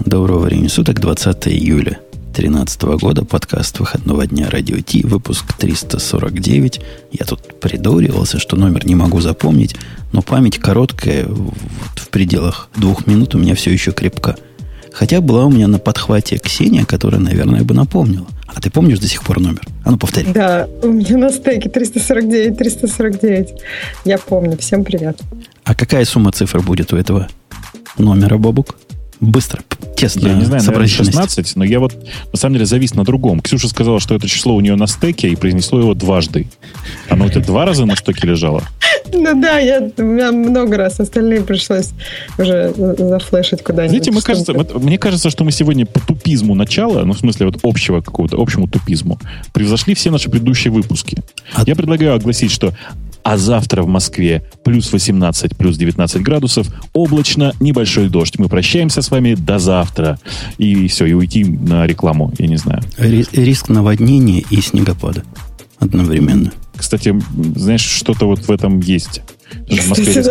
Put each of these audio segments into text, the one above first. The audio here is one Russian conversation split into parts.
Доброго времени суток, 20 июля 2013 года, подкаст выходного дня Радио Ти, выпуск 349. Я тут придуривался, что номер не могу запомнить, но память короткая, вот в пределах двух минут у меня все еще крепка. Хотя была у меня на подхвате Ксения, которая, наверное, бы напомнила. А ты помнишь до сих пор номер? А ну, повтори. Да, у меня на стейке 349, 349. Я помню. Всем привет. А какая сумма цифр будет у этого номера, Бобук? Быстро, тесно. Я не знаю, наверное, 16, но я вот на самом деле завис на другом. Ксюша сказала, что это число у нее на стеке и произнесло его дважды. Оно у тебя два раза на стеке лежало? Ну да, я, у меня много раз. Остальные пришлось уже зафлешить куда-нибудь. Знаете, мы кажется, вот, мне кажется, что мы сегодня по тупизму начала, ну, в смысле, вот общего какого-то, общему тупизму, превзошли все наши предыдущие выпуски. А... Я предлагаю огласить, что а завтра в Москве плюс 18, плюс 19 градусов, облачно, небольшой дождь. Мы прощаемся с вами до завтра. И все, и уйти на рекламу, я не знаю. Риск наводнения и снегопада одновременно. Кстати, знаешь, что-то вот в этом есть. В Москве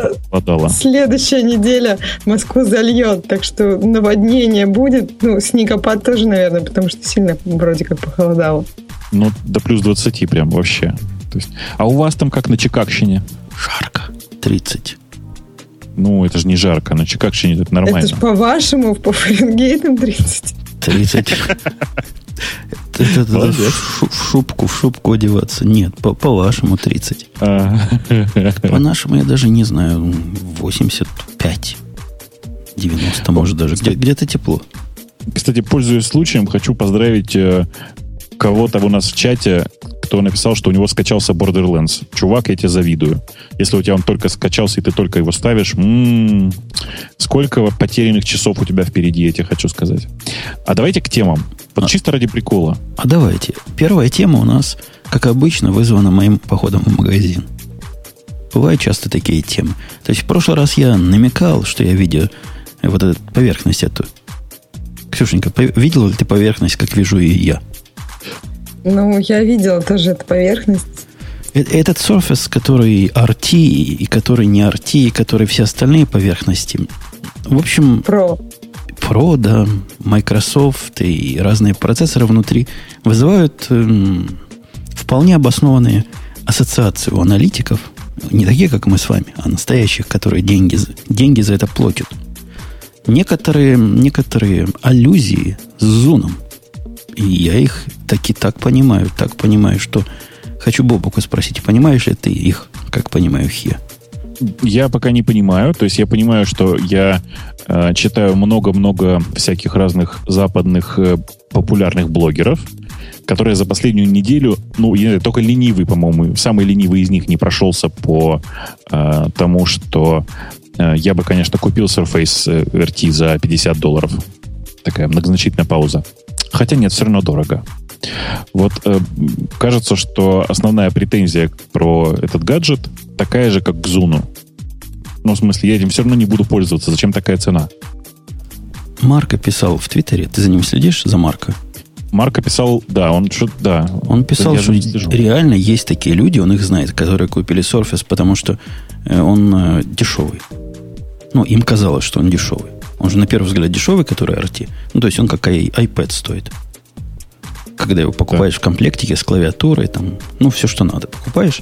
Следующая неделя Москву зальет, так что наводнение будет. Ну, снегопад тоже, наверное, потому что сильно вроде как похолодало. Ну, до плюс 20 прям вообще. То есть, а у вас там как на Чикагщине? Жарко. 30. Ну, это же не жарко. На Чикагщине это нормально. Это же по-вашему, по Фаренгейтам 30. 30. Это, в шубку, в шубку одеваться. Нет, по-вашему 30. А. По-нашему, я даже не знаю, 85. 90, может, даже. Где-то тепло. Кстати, пользуясь случаем, хочу поздравить э, кого-то у нас в чате, кто написал, что у него скачался Borderlands. Чувак, я тебе завидую. Если у тебя он только скачался, и ты только его ставишь, м-м, сколько потерянных часов у тебя впереди, я тебе хочу сказать. А давайте к темам. Вот а, чисто ради прикола. А давайте. Первая тема у нас, как обычно, вызвана моим походом в магазин. Бывают часто такие темы. То есть в прошлый раз я намекал, что я видел вот эту поверхность эту. Ксюшенька, видела ли ты поверхность, как вижу и я? Ну, я видела тоже эту поверхность. Э, этот Surface, который RT, и который не RT, и который все остальные поверхности. В общем... Pro. Pro, да. Microsoft и разные процессоры внутри вызывают эм, вполне обоснованные ассоциации у аналитиков. Не такие, как мы с вами, а настоящих, которые деньги, деньги за это платят. Некоторые, некоторые аллюзии с зуном. И я их таки так понимаю, так понимаю, что хочу Бобука спросить, понимаешь ли ты их, как понимаю их я? Пока не понимаю. То есть я понимаю, что я э, читаю много-много всяких разных западных э, популярных блогеров, которые за последнюю неделю, ну, я только ленивый, по-моему, самый ленивый из них не прошелся по э, тому, что э, я бы, конечно, купил Surface RT за 50 долларов. Такая многозначительная пауза. Хотя нет, все равно дорого. Вот э, кажется, что основная претензия про этот гаджет такая же, как к Зуну. Ну, в смысле, я этим все равно не буду пользоваться. Зачем такая цена? Марка писал в Твиттере. Ты за ним следишь, за Марка? Марка писал, да, он что да. Он писал, что реально есть такие люди, он их знает, которые купили Surface, потому что э, он э, дешевый. Ну, им казалось, что он дешевый. Он же на первый взгляд дешевый, который RT. Ну, то есть он как iPad стоит. Когда его покупаешь так. в комплектике с клавиатурой, там, ну, все, что надо, покупаешь,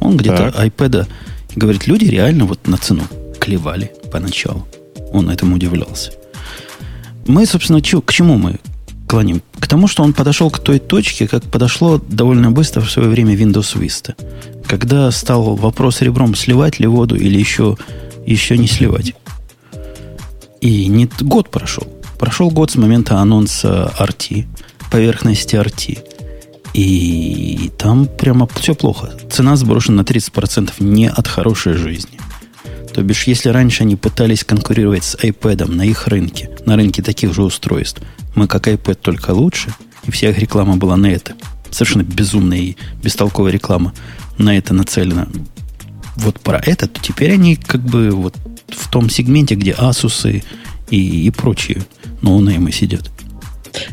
он где-то iPad говорит, люди реально вот на цену клевали поначалу. Он этому удивлялся. Мы, собственно, к чему мы клоним? К тому, что он подошел к той точке, как подошло довольно быстро в свое время Windows Vista. Когда стал вопрос ребром, сливать ли воду или еще, еще не сливать. И не год прошел. Прошел год с момента анонса RT, поверхности RT. И там прямо все плохо. Цена сброшена на 30% не от хорошей жизни. То бишь, если раньше они пытались конкурировать с iPad на их рынке, на рынке таких же устройств, мы как iPad только лучше, и вся их реклама была на это. Совершенно безумная и бестолковая реклама на это нацелена. Вот про это, то теперь они как бы вот в том сегменте, где Asus и, и прочие ноунеймы сидят.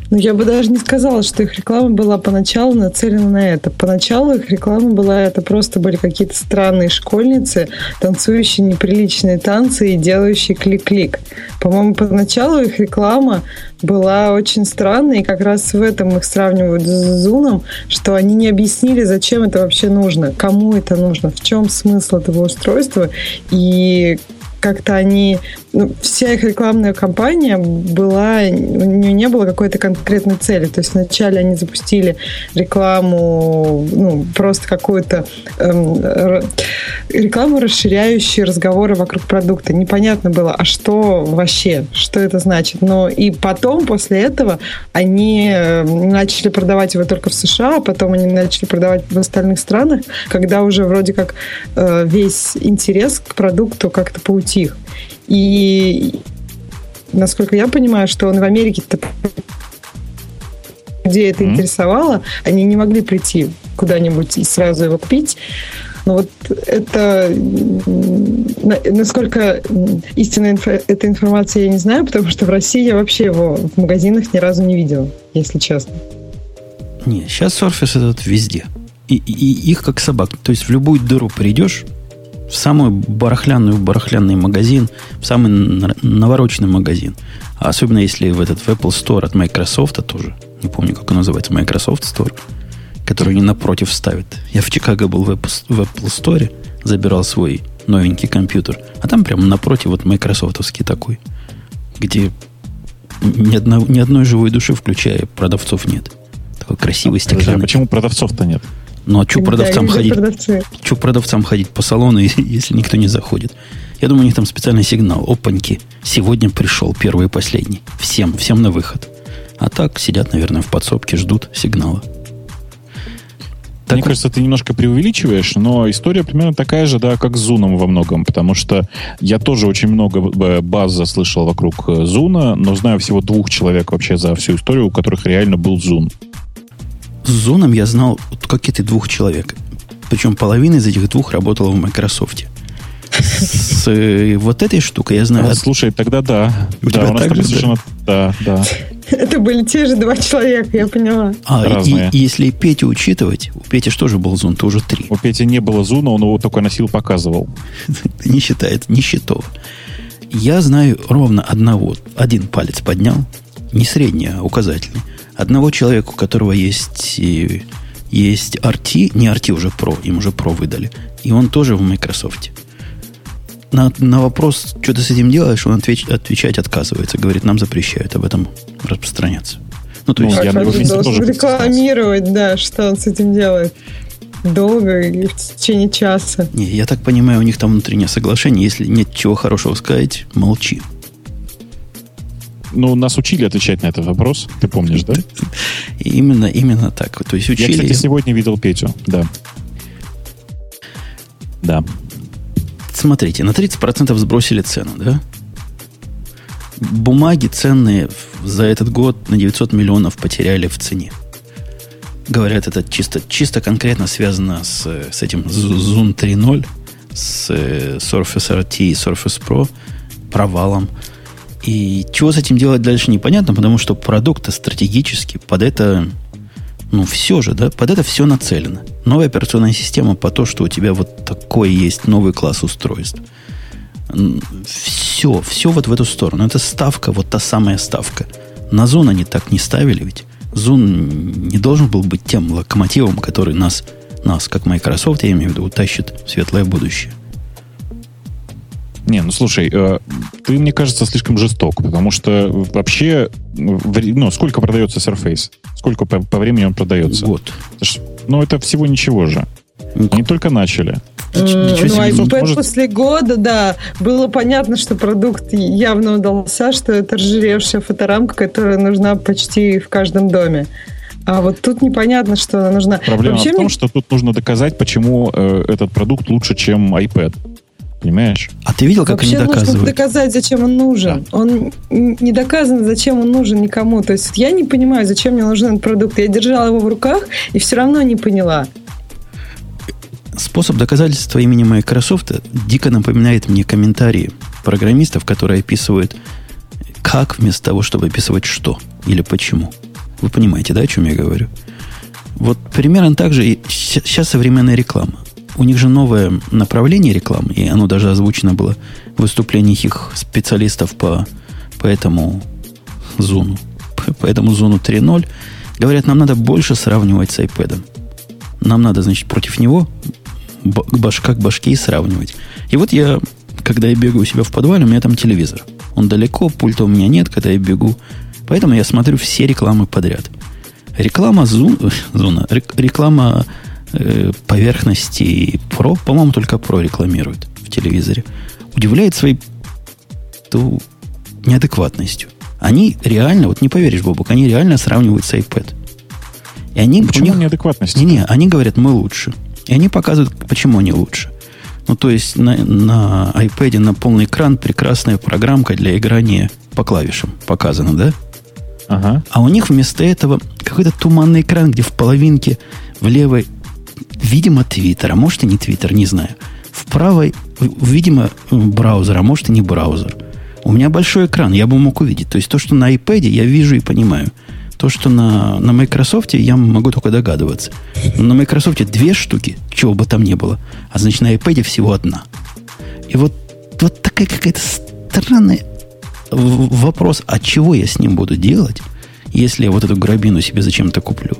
Ну, я бы даже не сказала, что их реклама была поначалу нацелена на это. Поначалу их реклама была, это просто были какие-то странные школьницы, танцующие неприличные танцы и делающие клик-клик. По-моему, поначалу их реклама была очень странной, и как раз в этом их сравнивают с Зуном, что они не объяснили, зачем это вообще нужно, кому это нужно, в чем смысл этого устройства, и как-то они вся их рекламная кампания была, у нее не было какой-то конкретной цели. То есть вначале они запустили рекламу, ну, просто какую-то эм, рекламу, расширяющую разговоры вокруг продукта. Непонятно было, а что вообще, что это значит. Но и потом, после этого, они эм, начали продавать его только в США, а потом они начали продавать в остальных странах, когда уже вроде как э, весь интерес к продукту как-то поутих. И насколько я понимаю, что он в Америке где это mm-hmm. интересовало, они не могли прийти куда-нибудь и сразу его купить. Но вот это, насколько истинная эта информация, я не знаю, потому что в России я вообще его в магазинах ни разу не видела, если честно. Не, сейчас Surface этот везде. И, и их как собак. То есть в любую дыру придешь, в самый барахлянный, барахлянный магазин, в самый навороченный магазин. А особенно если в этот в Apple Store от Microsoft тоже, не помню, как он называется, Microsoft Store, который они напротив ставят. Я в Чикаго был в Apple, в Apple Store, забирал свой новенький компьютер, а там прямо напротив вот майкрософтовский такой, где ни, одно, ни одной живой души, включая продавцов, нет. Такой красивый а, стеклянный. А почему продавцов-то нет? Ну а что продавцам ходить? Что продавцам ходить по салону, если никто не заходит? Я думаю, у них там специальный сигнал. Опаньки, сегодня пришел первый и последний. Всем, всем на выход. А так сидят, наверное, в подсобке, ждут сигнала. Так Мне кажется, ты немножко преувеличиваешь, но история примерно такая же, да, как с Зуном во многом, потому что я тоже очень много баз заслышал вокруг э, Зуна, но знаю всего двух человек вообще за всю историю, у которых реально был Зун. С Зоном я знал какие-то двух человек. Причем половина из этих двух работала в Microsoft. С э, вот этой штукой я знаю. А, слушай, тогда да. У да, тебя у нас так же, совершенно... да? Да, Это были те же два человека, я поняла. А, Разные. И, если Петю учитывать, у Пети тоже был зун, то уже три. У Пети не было зуна, он его только носил, показывал. не считает, не счетов. Я знаю ровно одного. Один палец поднял, не средний, а указательный одного человека, у которого есть, есть RT, не RT уже Pro, им уже Pro выдали, и он тоже в Microsoft. На, на вопрос, что ты с этим делаешь, он отвеч, отвечать отказывается. Говорит, нам запрещают об этом распространяться. Ну, то есть, ну, я должен тоже рекламировать, да, что он с этим делает. Долго и в течение часа. Не, я так понимаю, у них там внутреннее соглашение. Если нет чего хорошего сказать, молчи. Ну, нас учили отвечать на этот вопрос, ты помнишь, да? Именно, именно так. То есть учили... Я, кстати, сегодня видел Петю, да. Да. Смотрите, на 30% сбросили цену, да? Бумаги ценные за этот год на 900 миллионов потеряли в цене. Говорят, это чисто, чисто конкретно связано с, с этим Zoom 3.0, с э, Surface RT и Surface Pro провалом. И чего с этим делать дальше непонятно, потому что продукт стратегически под это, ну, все же, да, под это все нацелено. Новая операционная система по то, что у тебя вот такой есть новый класс устройств. Все, все вот в эту сторону. Это ставка, вот та самая ставка. На Зон они так не ставили ведь. Зон не должен был быть тем локомотивом, который нас, нас как Microsoft, я имею в виду, утащит в светлое будущее. Не, ну слушай, э, ты, мне кажется, слишком жесток, потому что вообще, ну, сколько продается Surface? Сколько по, по времени он продается? Год. Ну, это всего ничего же. Они только начали. Ничего ну, iPad может... после года, да, было понятно, что продукт явно удался, что это разжиревшая фоторамка, которая нужна почти в каждом доме. А вот тут непонятно, что она нужна. Проблема Вообще в том, мне... что тут нужно доказать, почему э, этот продукт лучше, чем iPad. Понимаешь? А ты видел, как Вообще они доказывают? нужно доказать, зачем он нужен. Да. Он не доказан, зачем он нужен никому. То есть я не понимаю, зачем мне нужен этот продукт. Я держала его в руках и все равно не поняла. Способ доказательства имени Microsoft дико напоминает мне комментарии программистов, которые описывают как вместо того, чтобы описывать что. или почему. Вы понимаете, да, о чем я говорю? Вот примерно так же и сейчас современная реклама. У них же новое направление рекламы, и оно даже озвучено было в выступлениях их специалистов по, по этому зону. По, этому зону 3.0. Говорят, нам надо больше сравнивать с iPad. Нам надо, значит, против него башка к башке и сравнивать. И вот я, когда я бегаю у себя в подвале, у меня там телевизор. Он далеко, пульта у меня нет, когда я бегу. Поэтому я смотрю все рекламы подряд. Реклама зон, зона, реклама поверхности Pro, по-моему, только Pro рекламирует в телевизоре. Удивляет своей то, неадекватностью. Они реально, вот не поверишь, Бобук, они реально сравнивают с iPad. И они, Почему них, неадекватность? Не-не, они говорят, мы лучше. И они показывают, почему они лучше. Ну, то есть на, на iPad на полный экран прекрасная программка для играния по клавишам показана, да? Ага. А у них вместо этого какой-то туманный экран, где в половинке в левой, видимо, Твиттер, а может и не Твиттер, не знаю. В правой, видимо, браузер, а может и не браузер. У меня большой экран, я бы мог увидеть. То есть то, что на iPad я вижу и понимаю. То, что на, на Microsoft, я могу только догадываться. Но на Microsoft две штуки, чего бы там ни было. А значит, на iPad всего одна. И вот, вот такая какая-то странная вопрос, а чего я с ним буду делать, если я вот эту грабину себе зачем-то куплю?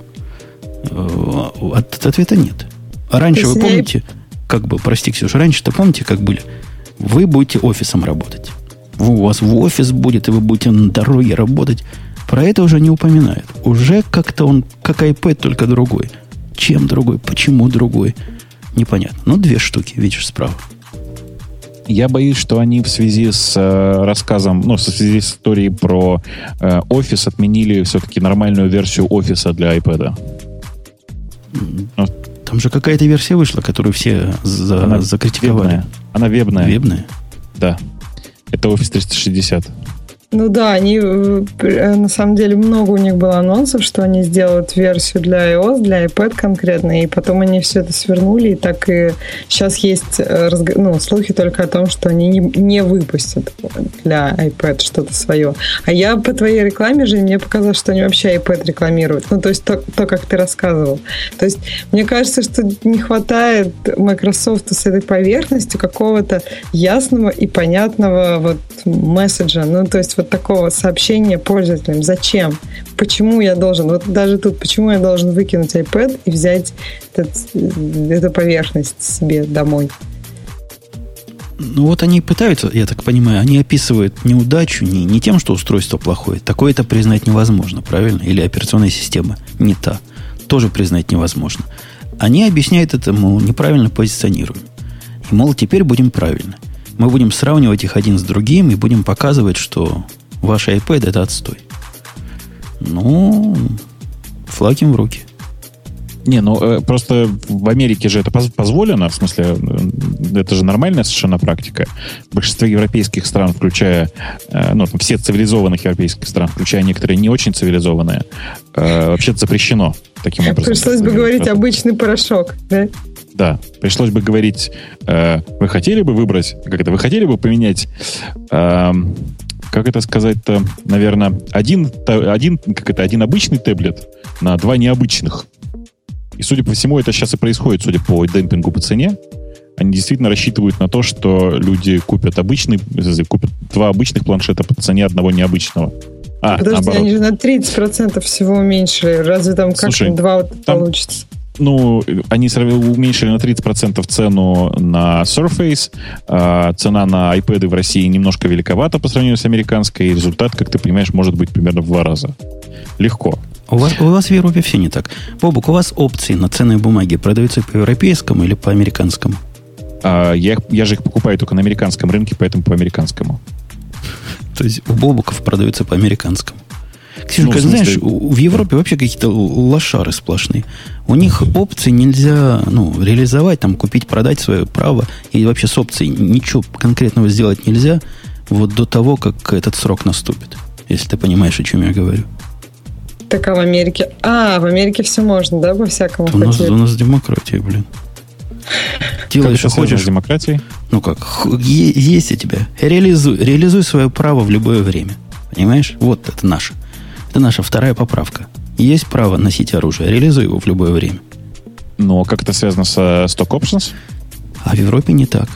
Э, от, ответа нет. А раньше, вы помните, как бы, прости, Ксюша, раньше-то помните, как были? Вы будете офисом работать. У вас в офис будет, и вы будете на дороге работать. Про это уже не упоминают. Уже как-то он, как iPad, только другой. Чем другой? Почему другой? Непонятно. Ну, две штуки, видишь, справа. Я боюсь, что они в связи с э, рассказом, ну, в связи с историей про э, офис отменили все-таки нормальную версию офиса для iPad. Ну, Там же какая-то версия вышла, которую все за, Она закритиковали. Вебная. Она вебная. Вебная? Да. Это Office 360. Ну да, они э, э, на самом деле много у них было анонсов, что они сделают версию для iOS, для iPad конкретно, и потом они все это свернули, и так и сейчас есть э, ну, слухи только о том, что они не, выпустят для iPad что-то свое. А я по твоей рекламе же мне показалось, что они вообще iPad рекламируют. Ну, то есть то, то как ты рассказывал. То есть мне кажется, что не хватает Microsoft с этой поверхностью какого-то ясного и понятного вот месседжа. Ну, то есть такого сообщения пользователям. Зачем? Почему я должен? Вот даже тут, почему я должен выкинуть iPad и взять этот, эту поверхность себе домой? Ну вот они пытаются, я так понимаю, они описывают неудачу не, не тем, что устройство плохое. Такое это признать невозможно, правильно? Или операционная система не та. Тоже признать невозможно. Они объясняют это, мол, неправильно позиционируем. И, мол, теперь будем правильно мы будем сравнивать их один с другим и будем показывать, что ваш iPad это отстой. Ну, флаг им в руки. Не, ну э, просто в Америке же это позволено, в смысле, э, это же нормальная совершенно практика. Большинство европейских стран, включая, э, ну, все цивилизованных европейских стран, включая некоторые не очень цивилизованные, вообще запрещено таким образом. Пришлось бы говорить обычный порошок, да? Да, пришлось бы говорить, э, вы хотели бы выбрать, как это, вы хотели бы поменять, э, как это сказать-то, наверное, один, один, как это, один обычный таблет на два необычных. И, судя по всему, это сейчас и происходит, судя по демпингу по цене. Они действительно рассчитывают на то, что люди купят обычный, купят два обычных планшета по цене одного необычного. А, Подожди, наоборот. они же на 30% всего уменьшили. Разве там как два там, получится? Ну, они уменьшили на 30% цену на Surface, а цена на iPad в России немножко великовата по сравнению с американской, и результат, как ты понимаешь, может быть примерно в два раза. Легко. У вас, у вас в Европе все не так. Бобук, у вас опции на ценные бумаги продаются по европейскому или по американскому? А, я, я же их покупаю только на американском рынке, поэтому по американскому. То есть у Бобуков продаются по американскому. Ксюшка, ну, знаешь, в Европе вообще какие-то лошары сплошные. У них опции нельзя ну, реализовать, там, купить, продать свое право. И вообще с опцией ничего конкретного сделать нельзя вот до того, как этот срок наступит. Если ты понимаешь, о чем я говорю. Так, а в Америке... А, в Америке все можно, да, по-всякому? У нас, у нас демократия, блин. Делай, что хочешь. демократии? Ну как, есть у тебя. Реализуй, реализуй свое право в любое время. Понимаешь? Вот это наше. Это наша вторая поправка. Есть право носить оружие, реализуй его в любое время. Но как это связано со Stock Options? А в Европе не так.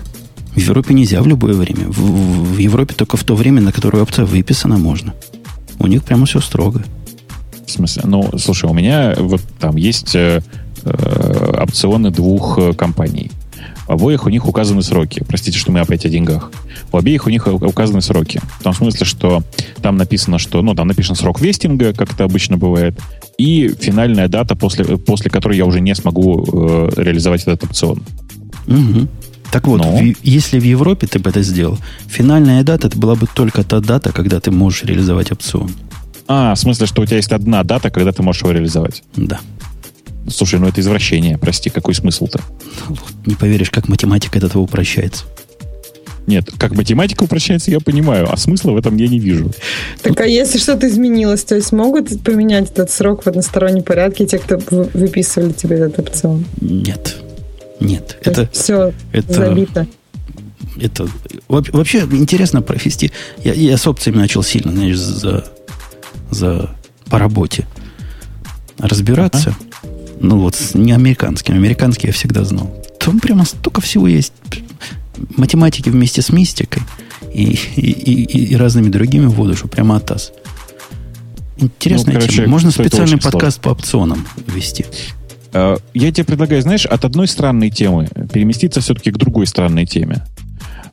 В Европе нельзя в любое время. В, в, Европе только в то время, на которое опция выписана, можно. У них прямо все строго. В смысле? Ну, слушай, у меня вот там есть э, э, опционы двух э, компаний. В обоих у них указаны сроки. Простите, что мы опять о деньгах. У обеих у них указаны сроки. В том смысле, что там написано, что, ну, там написан срок вестинга, как это обычно бывает, и финальная дата, после, после которой я уже не смогу э, реализовать этот опцион. Угу. Так вот, в, если в Европе ты бы это сделал, финальная дата это была бы только та дата, когда ты можешь реализовать опцион. А, в смысле, что у тебя есть одна дата, когда ты можешь его реализовать? Да. Слушай, ну это извращение, прости, какой смысл-то? Не поверишь, как математика от этого упрощается. Нет, как математика упрощается, я понимаю, а смысла в этом я не вижу. Так, а если что-то изменилось, то есть могут поменять этот срок в одностороннем порядке те, кто выписывали тебе этот опцион? Нет. Нет. То это все это, забито. Это вообще интересно провести. Я, я с опциями начал сильно, знаешь, за, за по работе разбираться. А? Ну вот, не американским. Американский я всегда знал. Там прямо столько всего есть. Математики вместе с мистикой и, и, и, и разными другими в воду, что прямо атас. Интересная ну, короче, тема. Можно специальный подкаст сложно. по опционам вести. А, я тебе предлагаю, знаешь, от одной странной темы переместиться все-таки к другой странной теме.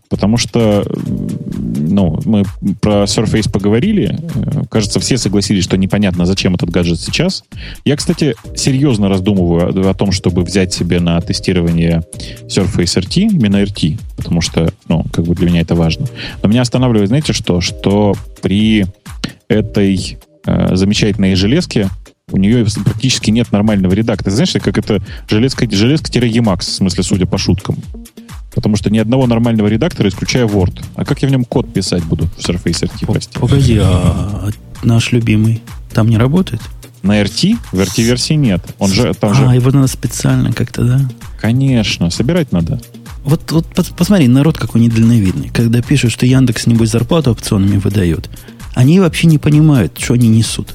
Потому что, ну, мы про Surface поговорили. Э, кажется, все согласились, что непонятно, зачем этот гаджет сейчас. Я, кстати, серьезно раздумываю о том, чтобы взять себе на тестирование Surface RT, именно RT, потому что, ну, как бы для меня это важно. Но меня останавливает, знаете что? Что при этой э, замечательной железке у нее практически нет нормального редактора. Знаешь, как это железка, железка-emax, в смысле, судя по шуткам. Потому что ни одного нормального редактора, исключая Word. А как я в нем код писать буду в Surface RT, прости? Погоди, а наш любимый там не работает? На RT? В RT-версии нет. Он же, там а, же... его надо специально как-то, да? Конечно, собирать надо. Вот, вот посмотри, народ какой недальновидный. Когда пишут, что Яндекс, небось, зарплату опционами выдает, они вообще не понимают, что они несут.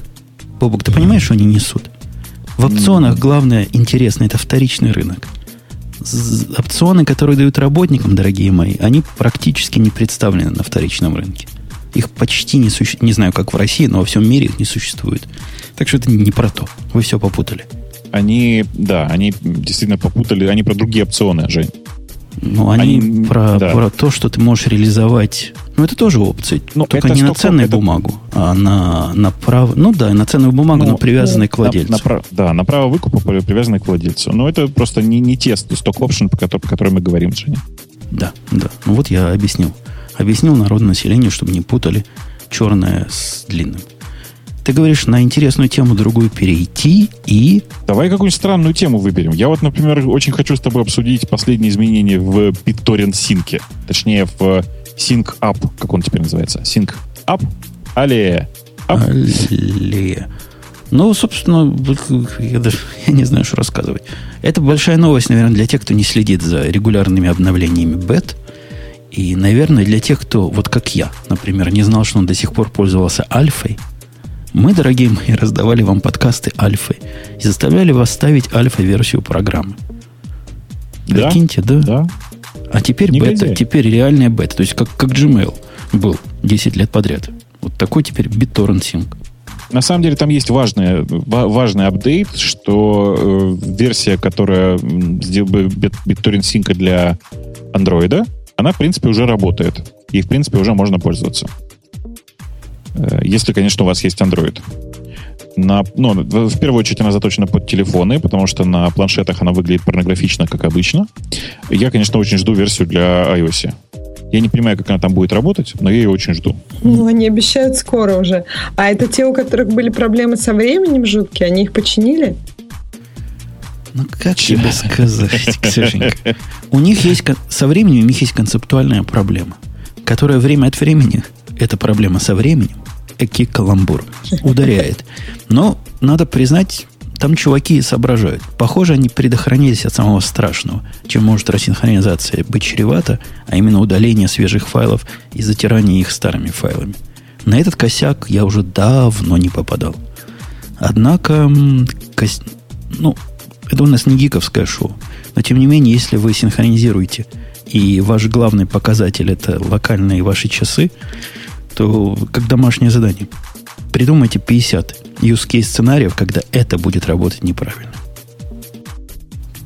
Бобок, ты понимаешь, что они несут? В опционах главное интересно это вторичный рынок опционы, которые дают работникам, дорогие мои, они практически не представлены на вторичном рынке. Их почти не существует. Не знаю, как в России, но во всем мире их не существует. Так что это не про то. Вы все попутали. Они, да, они действительно попутали. Они про другие опционы, Жень. Ну, они, они про, да. про то, что ты можешь реализовать. Ну, это тоже опция. Ну, только не на ценную это... бумагу, а на, на право. Ну да, на ценную бумагу, ну, но привязанной ну, к владельцу. На, на, да, на право выкупа привязанной к владельцу. Но это просто не, не те сток-опшн, по по которым мы говорим, Женя. Да, да. Ну вот я объяснил. Объяснил народу населению, чтобы не путали черное с длинным. Ты говоришь на интересную тему другую перейти и... Давай какую-нибудь странную тему выберем. Я вот, например, очень хочу с тобой обсудить последние изменения в BitTorrent Sync. Точнее, в Sync Up, как он теперь называется. Sync Up? Алле. Алле. Ну, собственно, я даже я не знаю, что рассказывать. Это большая новость, наверное, для тех, кто не следит за регулярными обновлениями бет. И, наверное, для тех, кто, вот как я, например, не знал, что он до сих пор пользовался альфой, мы, дорогие мои, раздавали вам подкасты альфы и заставляли вас ставить альфа-версию программы. Да? Прикиньте, да? Да. А теперь не бета, теперь реальная бета. То есть как, как Gmail был 10 лет подряд. Вот такой теперь BitTorrent Sync. На самом деле там есть важный, важный апдейт, что э, версия, которая сделала BitTorrent Sync для Android, она, в принципе, уже работает. И, в принципе, уже можно пользоваться. Э, если, конечно, у вас есть Android. На, ну, в первую очередь она заточена под телефоны, потому что на планшетах она выглядит порнографично, как обычно. Я, конечно, очень жду версию для iOS. Я не понимаю, как она там будет работать, но я ее очень жду. Ну, они обещают скоро уже. А это те, у которых были проблемы со временем жуткие, они их починили? Ну, как тебе сказать, Ксюшенька? У них есть, со временем у них есть концептуальная проблема, которая время от времени эта проблема со временем, эки каламбур, ударяет. Но надо признать, там чуваки соображают. Похоже, они предохранились от самого страшного, чем может рассинхронизация быть чревата, а именно удаление свежих файлов и затирание их старыми файлами. На этот косяк я уже давно не попадал. Однако, кос... ну, это у нас не гиковское шоу. Но, тем не менее, если вы синхронизируете, и ваш главный показатель это локальные ваши часы, то как домашнее задание. Придумайте 50 use case сценариев, когда это будет работать неправильно.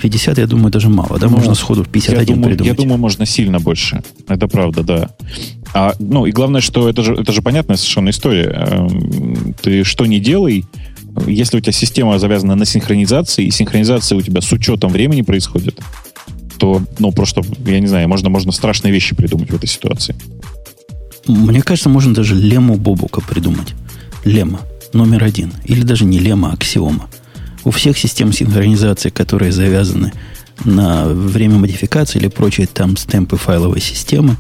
50, я думаю, даже мало. Да, ну, можно сходу 51 я думаю, придумать. Я думаю, можно сильно больше. Это правда, да. А, ну, и главное, что это же, это же понятная совершенно история. Эм, ты что не делай, если у тебя система завязана на синхронизации, и синхронизация у тебя с учетом времени происходит, то, ну, просто, я не знаю, можно, можно страшные вещи придумать в этой ситуации. Мне кажется, можно даже лему Бобука придумать. Лема номер один. Или даже не лема, а аксиома. У всех систем синхронизации, которые завязаны на время модификации или прочие там стемпы файловой системы,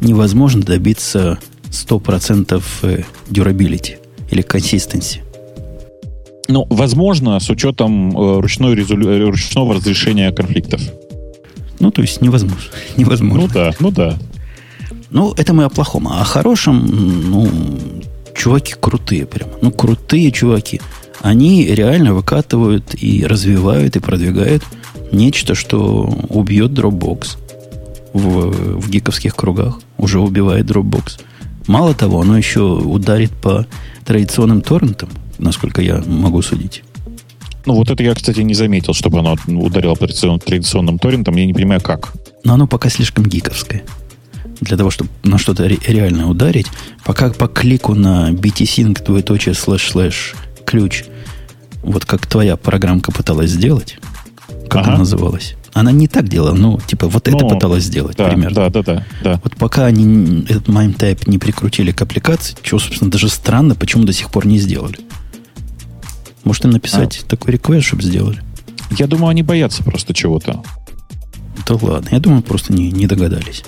невозможно добиться 100% э, durability или consistency. Ну, возможно, с учетом э, ручной резолю... Ручного разрешения конфликтов. Ну, то есть невозможно. невозможно. Ну да, ну да. Ну, это мы о плохом. А о хорошем, ну, чуваки крутые прямо. Ну, крутые чуваки. Они реально выкатывают и развивают, и продвигают нечто, что убьет Dropbox в, в гиковских кругах. Уже убивает Dropbox. Мало того, оно еще ударит по традиционным торрентам, насколько я могу судить. Ну, вот это я, кстати, не заметил, чтобы оно ударило по традиционным торрентам. Я не понимаю, как. Но оно пока слишком гиковское для того, чтобы на что-то ре- реально ударить, пока по клику на btsync двоеточие слэш слэш ключ, вот как твоя программка пыталась сделать, как ага. она называлась, она не так делала, ну, типа, вот ну, это пыталась сделать, да, примерно. Да, да, да, да. Вот пока они этот MIME type не прикрутили к аппликации, чего, собственно, даже странно, почему до сих пор не сделали. Может, им написать а. такой реквест, чтобы сделали? Я думаю, они боятся просто чего-то. Да ладно, я думаю, просто не, не догадались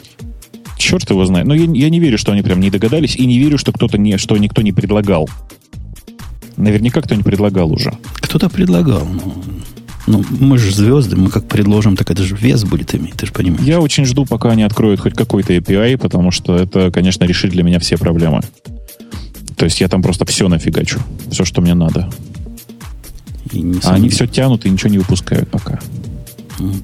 черт его знает. Но я, я не верю, что они прям не догадались, и не верю, что кто-то не, что никто не предлагал. Наверняка кто не предлагал уже. Кто-то предлагал, но ну, мы же звезды, мы как предложим, так это же вес будет иметь, ты же понимаешь. Я очень жду, пока они откроют хоть какой-то API, потому что это, конечно, решит для меня все проблемы. То есть я там просто все нафигачу. Все, что мне надо. а они все тянут и ничего не выпускают пока.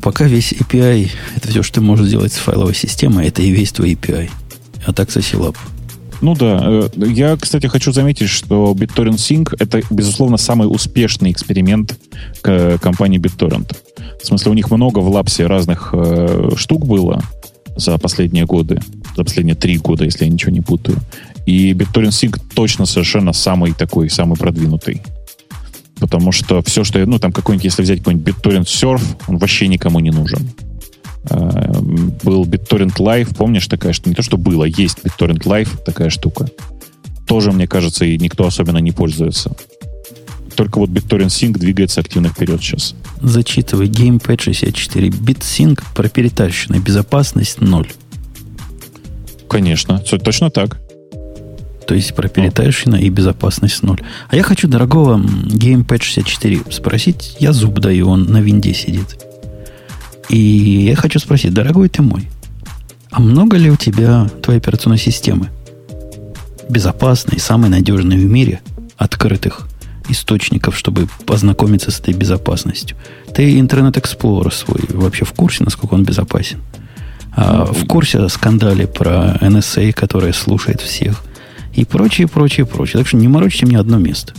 Пока весь API, это все, что ты можешь сделать с файловой системой, это и весь твой API. А так сосилап. Ну да. Э, я, кстати, хочу заметить, что BitTorrent Sync — это, безусловно, самый успешный эксперимент компании BitTorrent. В смысле, у них много в лапсе разных э, штук было за последние годы, за последние три года, если я ничего не путаю. И BitTorrent Sync точно совершенно самый такой, самый продвинутый. Потому что все, что... Ну, там какой-нибудь, если взять какой-нибудь BitTorrent Surf, он вообще никому не нужен. А, был BitTorrent Live, помнишь, такая, что не то, что было, есть BitTorrent Live, такая штука. Тоже, мне кажется, и никто особенно не пользуется. Только вот BitTorrent Sync двигается активно вперед сейчас. Зачитывай Gamepad 64. BitSync проприетарщина, безопасность 0. Конечно, точно так. То есть про перетайшина и безопасность ноль. А я хочу дорогого Gamepad 64 спросить. Я зуб даю, он на винде сидит. И я хочу спросить, дорогой ты мой, а много ли у тебя твоей операционной системы безопасной, самой надежной в мире открытых источников, чтобы познакомиться с этой безопасностью? Ты Internet Explorer свой вообще в курсе, насколько он безопасен? А в курсе о скандале про NSA, которая слушает всех? И прочее, прочее, прочее. Так что не морочите мне одно место.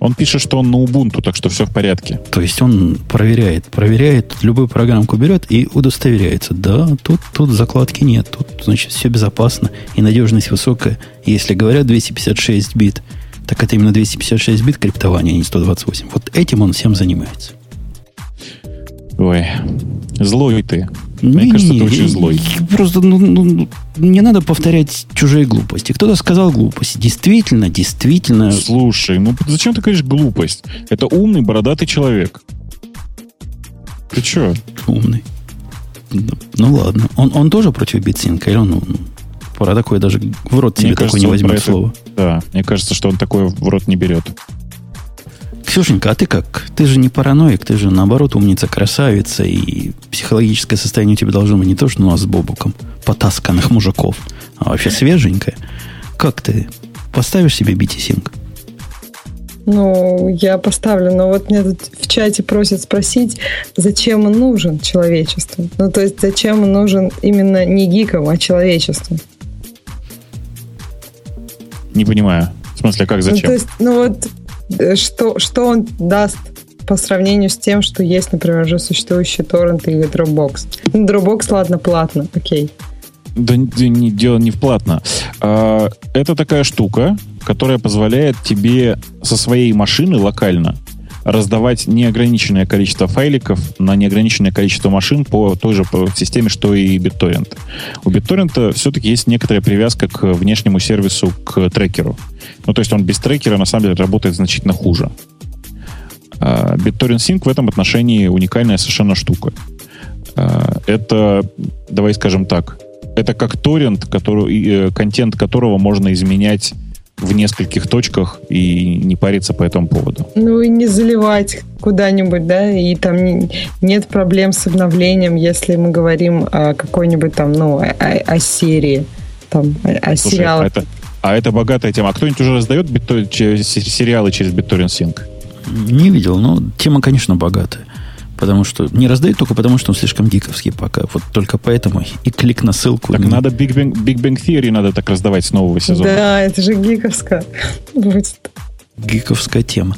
Он пишет, что он на Ubuntu, так что все в порядке. То есть он проверяет, проверяет, любую программку берет и удостоверяется. Да, тут, тут закладки нет, тут, значит, все безопасно и надежность высокая. Если говорят 256 бит, так это именно 256 бит криптования, а не 128. Вот этим он всем занимается. Ой, злой ты. Мне не, кажется, не, ты очень злой. Просто ну, ну, ну, не надо повторять чужие глупости. Кто-то сказал глупость. Действительно, действительно. Слушай, ну зачем ты говоришь глупость? Это умный, бородатый человек. Ты что? Умный. Ну, ну ладно. Он, он тоже против битсинка? Или он ну, про такое даже в рот себе такое не возьмет слово? Да, мне кажется, что он такое в рот не берет. Ксюшенька, а ты как? Ты же не параноик, ты же наоборот умница, красавица, и психологическое состояние у тебя должно быть не то, что у нас с Бобуком, потасканных мужиков, а вообще свеженькое. Как ты? Поставишь себе BT-Sync? Ну, я поставлю, но вот мне тут в чате просят спросить, зачем он нужен человечеству? Ну, то есть, зачем он нужен именно не гикам, а человечеству? Не понимаю. В смысле, как зачем? Ну, то есть, ну вот, что, что он даст по сравнению с тем, что есть, например, уже существующий торрент или Dropbox? Ну, Dropbox, ладно, платно, окей. Да, не, дело не в платно. А, это такая штука, которая позволяет тебе со своей машины локально раздавать неограниченное количество файликов на неограниченное количество машин по той же системе, что и BitTorrent. У BitTorrent все-таки есть некоторая привязка к внешнему сервису, к трекеру. Ну, то есть он без трекера, на самом деле, работает значительно хуже. А BitTorrent Sync в этом отношении уникальная совершенно штука. А, это, давай скажем так, это как торрент, который, э, контент которого можно изменять в нескольких точках и не париться по этому поводу. Ну и не заливать куда-нибудь, да, и там не, нет проблем с обновлением, если мы говорим о какой-нибудь там, ну, о, о серии, там, о, о Слушай, сериалах. А это, а это богатая тема. А кто-нибудь уже раздает битто, сериалы через BitTorrent Sync? Не видел, но тема, конечно, богатая. Потому что не раздает только потому, что он слишком гиковский пока. Вот только поэтому и клик на ссылку. Так не... надо Big Bang, Big Bang Theory надо так раздавать с нового сезона. Да, это же гиковская. Гиковская тема.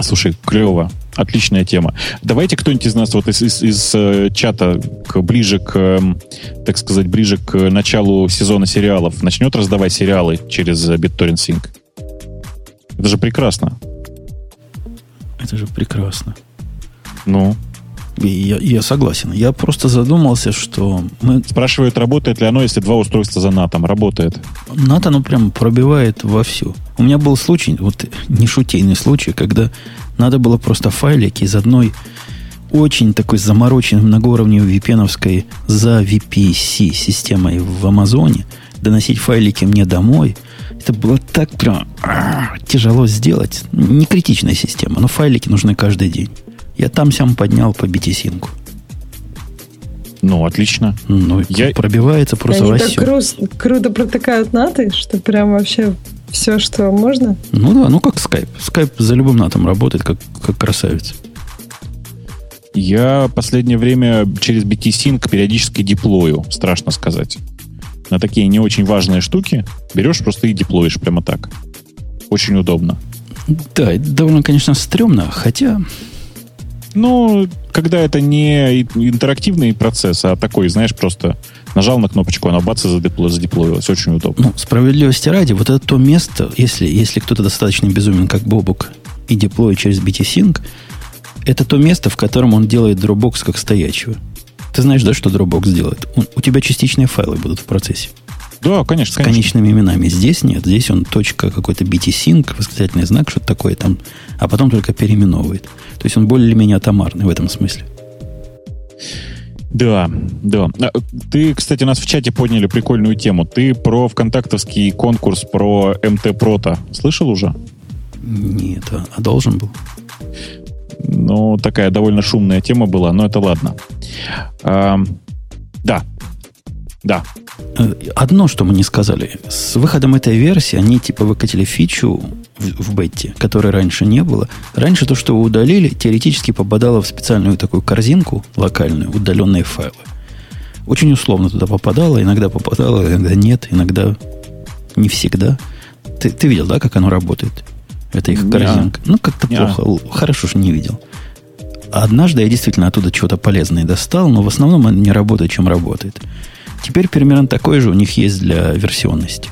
Слушай, клево. Отличная тема. Давайте кто-нибудь из нас вот из, из, из э, чата к, ближе к, эм, так сказать, ближе к началу сезона сериалов начнет раздавать сериалы через BitTorrent Sync. Это же прекрасно. Это же прекрасно. Ну? я, я согласен. Я просто задумался, что мы... Спрашивают, работает ли оно, если два устройства за натом. Работает. НАТО, ну, прям пробивает вовсю. У меня был случай, вот не шутейный случай, когда надо было просто файлики из одной очень такой замороченной многоуровневой VPN за VPC системой в Амазоне доносить файлики мне домой. Это было так прям а, тяжело сделать. Не критичная система, но файлики нужны каждый день. Я там сам поднял по BTSync. Ну, отлично. Ну, я... пробивается просто Они так кру- круто протыкают наты, что прям вообще все, что можно. Ну да, ну как скайп. Скайп за любым натом работает, как, как красавец. Я последнее время через BT-Sync периодически деплою, страшно сказать. На такие не очень важные штуки берешь просто и деплоишь прямо так. Очень удобно. Да, это довольно, конечно, стрёмно, хотя ну, когда это не интерактивный процесс, а такой, знаешь, просто нажал на кнопочку, она бац, и задепло, задеплоилась. Очень удобно. Ну, справедливости ради, вот это то место, если, если кто-то достаточно безумен, как Бобук, и деплоит через BT-Sync, это то место, в котором он делает Dropbox как стоячего. Ты знаешь, да, что Dropbox делает? Он, у тебя частичные файлы будут в процессе. Да, конечно. С конечно. конечными именами. Здесь нет. Здесь он точка какой-то BT-Sync, восклицательный знак, что-то такое там, а потом только переименовывает. То есть он более или менее атомарный в этом смысле. Да, да. А, ты, кстати, нас в чате подняли прикольную тему. Ты про вконтактовский конкурс про МТ Прота слышал уже? Нет, а, а должен был. Ну, такая довольно шумная тема была, но это ладно. А, да. Да. Э, одно, что мы не сказали. С выходом этой версии они типа выкатили фичу в, в бете, которой раньше не было. Раньше то, что вы удалили, теоретически попадало в специальную такую корзинку локальную, удаленные файлы. Очень условно туда попадало, иногда попадало, иногда нет, иногда не всегда. Ты, ты видел, да, как оно работает? Это их корзинка. Ну, как-то плохо. Хорошо, что не видел. Однажды я действительно оттуда чего-то полезное достал, но в основном он не работает, чем работает. Теперь примерно такой же у них есть для версионности.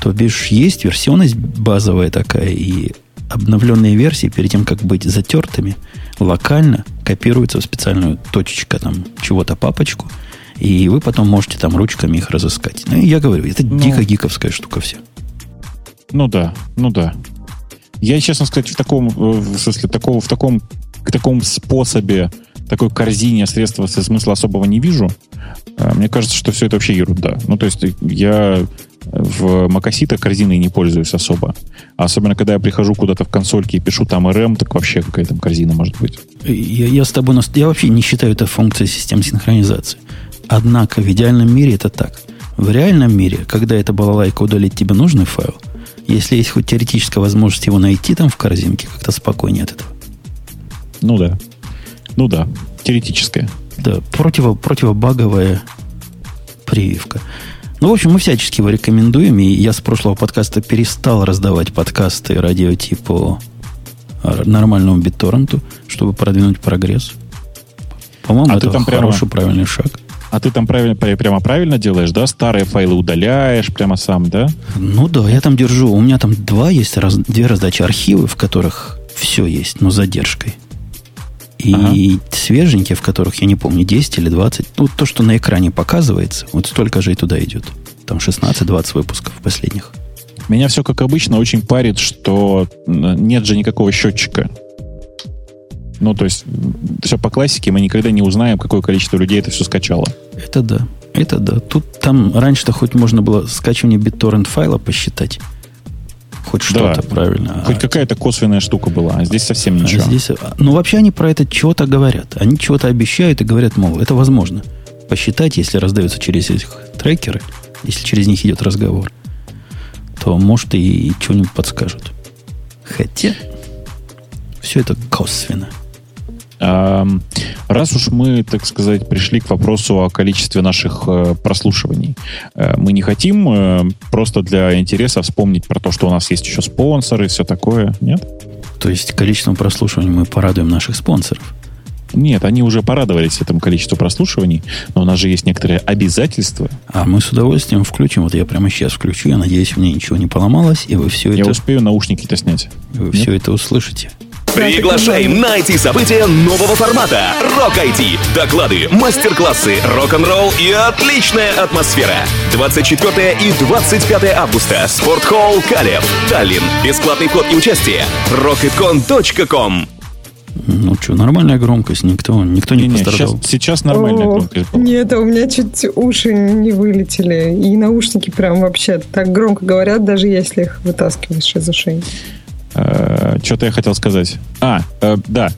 То бишь есть версионность базовая такая, и обновленные версии, перед тем, как быть затертыми, локально копируются в специальную точечку там чего-то папочку, и вы потом можете там ручками их разыскать. Ну, я говорю, это ну, дико гиковская штука вся. Ну да, ну да. Я, честно сказать, в таком, э, в смысле, такого, в таком, к такому способе такой корзине средства смысла особого не вижу. А, мне кажется, что все это вообще ерунда. Ну, то есть я в Макосита корзиной не пользуюсь особо. Особенно, когда я прихожу куда-то в консольке и пишу там RM, так вообще какая там корзина может быть. Я, я с тобой... Я вообще не считаю это функцией систем синхронизации. Однако в идеальном мире это так. В реальном мире, когда эта балалайка удалит тебе нужный файл, если есть хоть теоретическая возможность его найти там в корзинке, как-то спокойнее от этого. Ну да. Ну да, теоретическая. Да, противо, противобаговая прививка. Ну, в общем, мы всячески его рекомендуем, и я с прошлого подкаста перестал раздавать подкасты радио типа нормальному битторренту, чтобы продвинуть прогресс. По-моему, а это там хороший, прямо... правильный шаг. А ты там правильно, прямо правильно делаешь, да? Старые файлы удаляешь прямо сам, да? Ну да, я там держу. У меня там два есть, раз, две раздачи архивы, в которых все есть, но с задержкой. И ага. свеженькие, в которых, я не помню, 10 или 20. Ну, то, что на экране показывается, вот столько же и туда идет. Там 16-20 выпусков последних. Меня все, как обычно, очень парит, что нет же никакого счетчика. Ну, то есть, все по классике, мы никогда не узнаем, какое количество людей это все скачало. Это да. Это да. Тут там раньше-то хоть можно было скачивание BitTorrent файла посчитать. Хоть что-то да. правильно. Хоть а какая-то косвенная штука была, а здесь совсем а ничего. А здесь, ну, вообще они про это чего-то говорят. Они чего-то обещают и говорят, мол, это возможно. Посчитать, если раздаются через их трекеры, если через них идет разговор, то, может, и что-нибудь подскажут. Хотя, все это косвенно. Раз уж мы, так сказать, пришли к вопросу о количестве наших э, прослушиваний, э, мы не хотим э, просто для интереса вспомнить про то, что у нас есть еще спонсоры и все такое, нет? То есть количеством прослушиваний мы порадуем наших спонсоров? Нет, они уже порадовались этому количеству прослушиваний, но у нас же есть некоторые обязательства. А мы с удовольствием включим. Вот я прямо сейчас включу. Я надеюсь, у меня ничего не поломалось, и вы все я это... Я успею наушники-то снять. Вы Нет? все это услышите. Приглашаем на IT-события нового формата Rock IT. Доклады, мастер-классы, рок-н-ролл и отличная атмосфера. 24 и 25 августа. Спортхолл Калев. Таллин. Бесплатный вход и участие. rocketcon.com ну что, нормальная громкость, никто, никто не, не пострадал. Сейчас, сейчас нормальная О, громкость была. Нет, а у меня чуть уши не вылетели. И наушники прям вообще так громко говорят, даже если их вытаскиваешь из ушей. Э, Что-то я хотел сказать. А, э, да.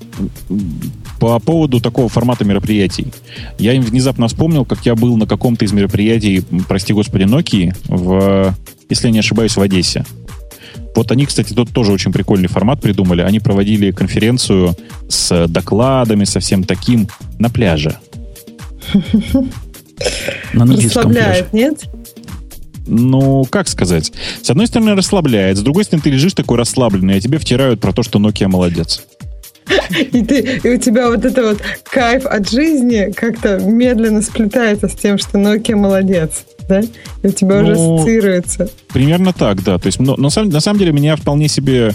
По поводу такого формата мероприятий. Я им внезапно вспомнил, как я был на каком-то из мероприятий, прости господи, Nokia, в, если я не ошибаюсь, в Одессе. Вот они, кстати, тут тоже очень прикольный формат придумали. Они проводили конференцию с докладами, со всем таким на пляже. На Расслабляет, нет? Ну, как сказать, с одной стороны расслабляет, с другой стороны ты лежишь такой расслабленный, а тебе втирают про то, что Nokia молодец. И, ты, и у тебя вот это вот кайф от жизни как-то медленно сплетается с тем, что Nokia молодец да? И у тебя ну, уже ассоциируется. Примерно так, да. То есть, но, на, самом, на самом деле меня вполне себе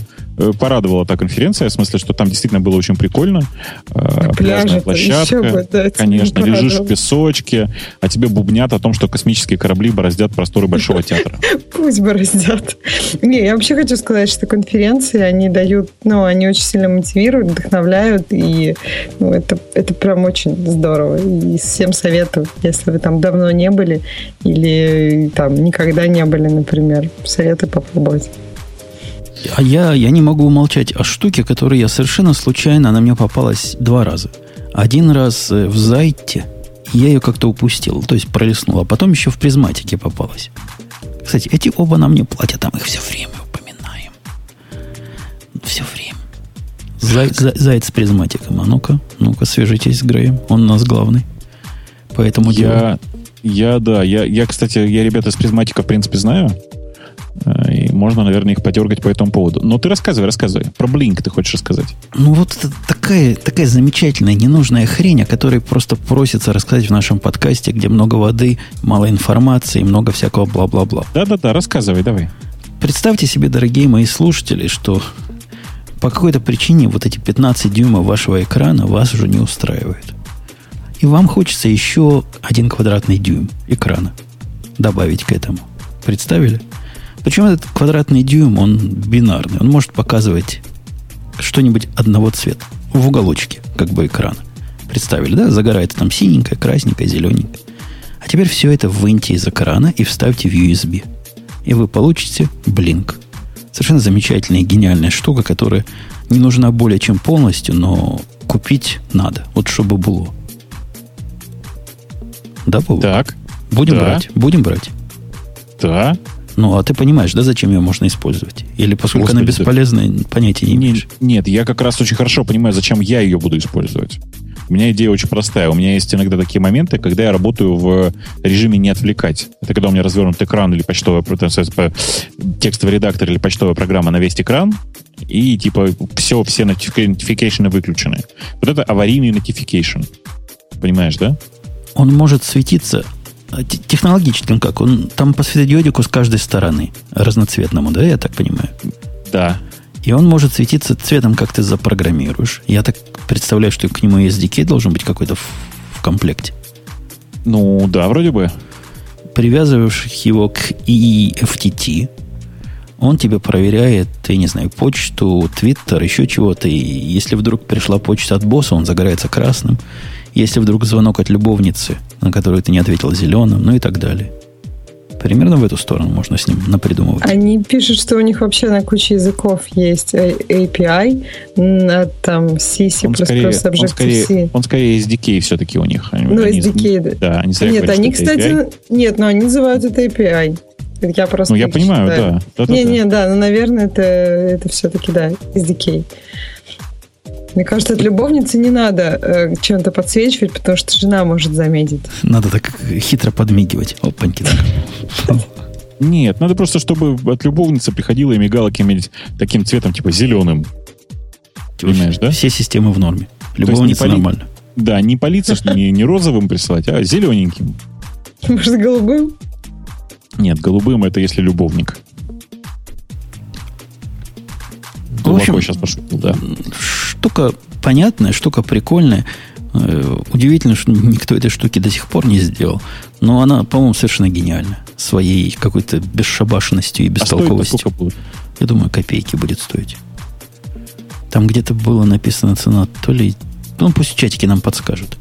порадовала та конференция, в смысле, что там действительно было очень прикольно. Э, пляжная площадка, бы, да, конечно, лежишь в песочке, а тебе бубнят о том, что космические корабли бороздят просторы Большого театра. Пусть бороздят. Не, я вообще хочу сказать, что конференции, они дают, ну, они очень сильно мотивируют, вдохновляют, и ну, это, это прям очень здорово. И всем советую, если вы там давно не были, или там никогда не были, например. Советую попробовать. А я, я не могу умолчать о штуке, которая я совершенно случайно, она мне попалась два раза. Один раз э, в Зайте, я ее как-то упустил, то есть пролистнул, а потом еще в призматике попалась. Кстати, эти оба нам не платят, а мы их все время упоминаем. Все время. Зай, зай, заяц с призматиком. А ну-ка, ну-ка, свяжитесь с Греем. Он у нас главный. Поэтому я, я, да. Я, я, кстати, я ребята из призматика, в принципе, знаю. Э, и можно, наверное, их подергать по этому поводу. Но ты рассказывай, рассказывай. Про Blink ты хочешь рассказать? Ну, вот это такая, такая замечательная, ненужная хрень, о которой просто просится рассказать в нашем подкасте, где много воды, мало информации, много всякого бла-бла-бла. Да-да-да, рассказывай, давай. Представьте себе, дорогие мои слушатели, что по какой-то причине вот эти 15 дюймов вашего экрана вас уже не устраивают и вам хочется еще один квадратный дюйм экрана добавить к этому. Представили? Причем этот квадратный дюйм, он бинарный. Он может показывать что-нибудь одного цвета в уголочке, как бы экрана. Представили, да? Загорается там синенькое, красненькое, зелененькое. А теперь все это выньте из экрана и вставьте в USB. И вы получите Blink. Совершенно замечательная и гениальная штука, которая не нужна более чем полностью, но купить надо. Вот чтобы было. Да, Бог? Так. Будем Да. брать? Будем брать. Да. Ну, а ты понимаешь, да, зачем ее можно использовать? Или поскольку она Господи, да. бесполезная, понятия не имеешь? Нет, я как раз очень хорошо понимаю, зачем я ее буду использовать. У меня идея очень простая. У меня есть иногда такие моменты, когда я работаю в режиме не отвлекать. Это когда у меня развернут экран или почтовый то есть, по- текстовый редактор или почтовая программа на весь экран, и типа все, все notification выключены. Вот это аварийный notification. Понимаешь, да? Он может светиться а, те- технологически, он как? Он там по светодиодику с каждой стороны, разноцветному, да, я так понимаю? Да. И он может светиться цветом, как ты запрограммируешь. Я так представляю, что к нему SDK должен быть какой-то в, в комплекте. Ну, да, вроде бы. Привязываешь его к EFTT, он тебе проверяет, я не знаю, почту, твиттер, еще чего-то. И если вдруг пришла почта от босса, он загорается красным. Если вдруг звонок от любовницы, на которую ты не ответил зеленым, ну и так далее. Примерно в эту сторону можно с ним напридумывать. Они пишут, что у них вообще на куче языков есть э, API, на там C, C++, Он скорее, он, Objective-C. скорее, он скорее SDK все-таки у них. Они- Ну, они- SDK, да. Да, они Нет, говорят, они, кстати, API. нет, но они называют это API. Я просто Ну, я понимаю, считаю. да. Не, не, да, ну, наверное, это, это все-таки, да, SDK. Мне кажется, от любовницы не надо э, чем-то подсвечивать, потому что жена может заметить. Надо так хитро подмигивать. Опаньки так. Нет, надо просто, чтобы от любовницы приходила и мигала каким-нибудь таким цветом, типа зеленым. Понимаешь, да? Все системы в норме. Любовница поли- нормально. Да, не полиция, не, не розовым присылать, а зелененьким. Может, голубым? Нет, голубым это если любовник. В Глубоко общем, сейчас пошутил, да. Штука понятная, штука прикольная. Э, Удивительно, что никто этой штуки до сих пор не сделал. Но она, по-моему, совершенно гениальна. Своей какой-то бесшабашенностью и А бестолковостью. будет? Я думаю, копейки будет стоить. Там где-то было написано цена, то ли... Ну, пусть в чатике нам подскажут.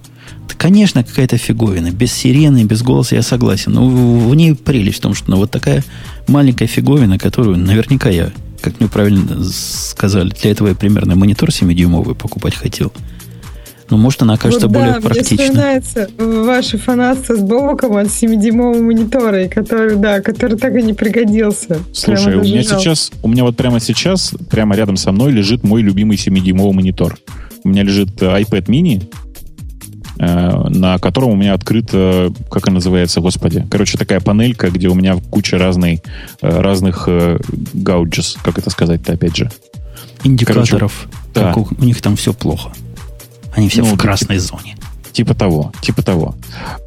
Да, конечно, какая-то фиговина. Без сирены, без голоса я согласен. Но в в ней прелесть в том, что ну, вот такая маленькая фиговина, которую наверняка я, как мне правильно сказали, для этого я примерно монитор 7-дюймовый покупать хотел. Но может она окажется Вот более да, мне практичной. вспоминается ваше фанатство с Бобоком от 7-дюймового монитора, который, да, который так и не пригодился. Слушай, Прямо у меня сейчас, у меня вот прямо сейчас, прямо рядом со мной лежит мой любимый 7-дюймовый монитор. У меня лежит э, iPad mini, на котором у меня открыто, как она называется, господи. Короче, такая панелька, где у меня куча разной, э, разных э, гауджес, как это сказать-то, опять же. Индикаторов. да. как у, у них там все плохо. Они все Ну, в да, красной зоне. Типа того, типа того.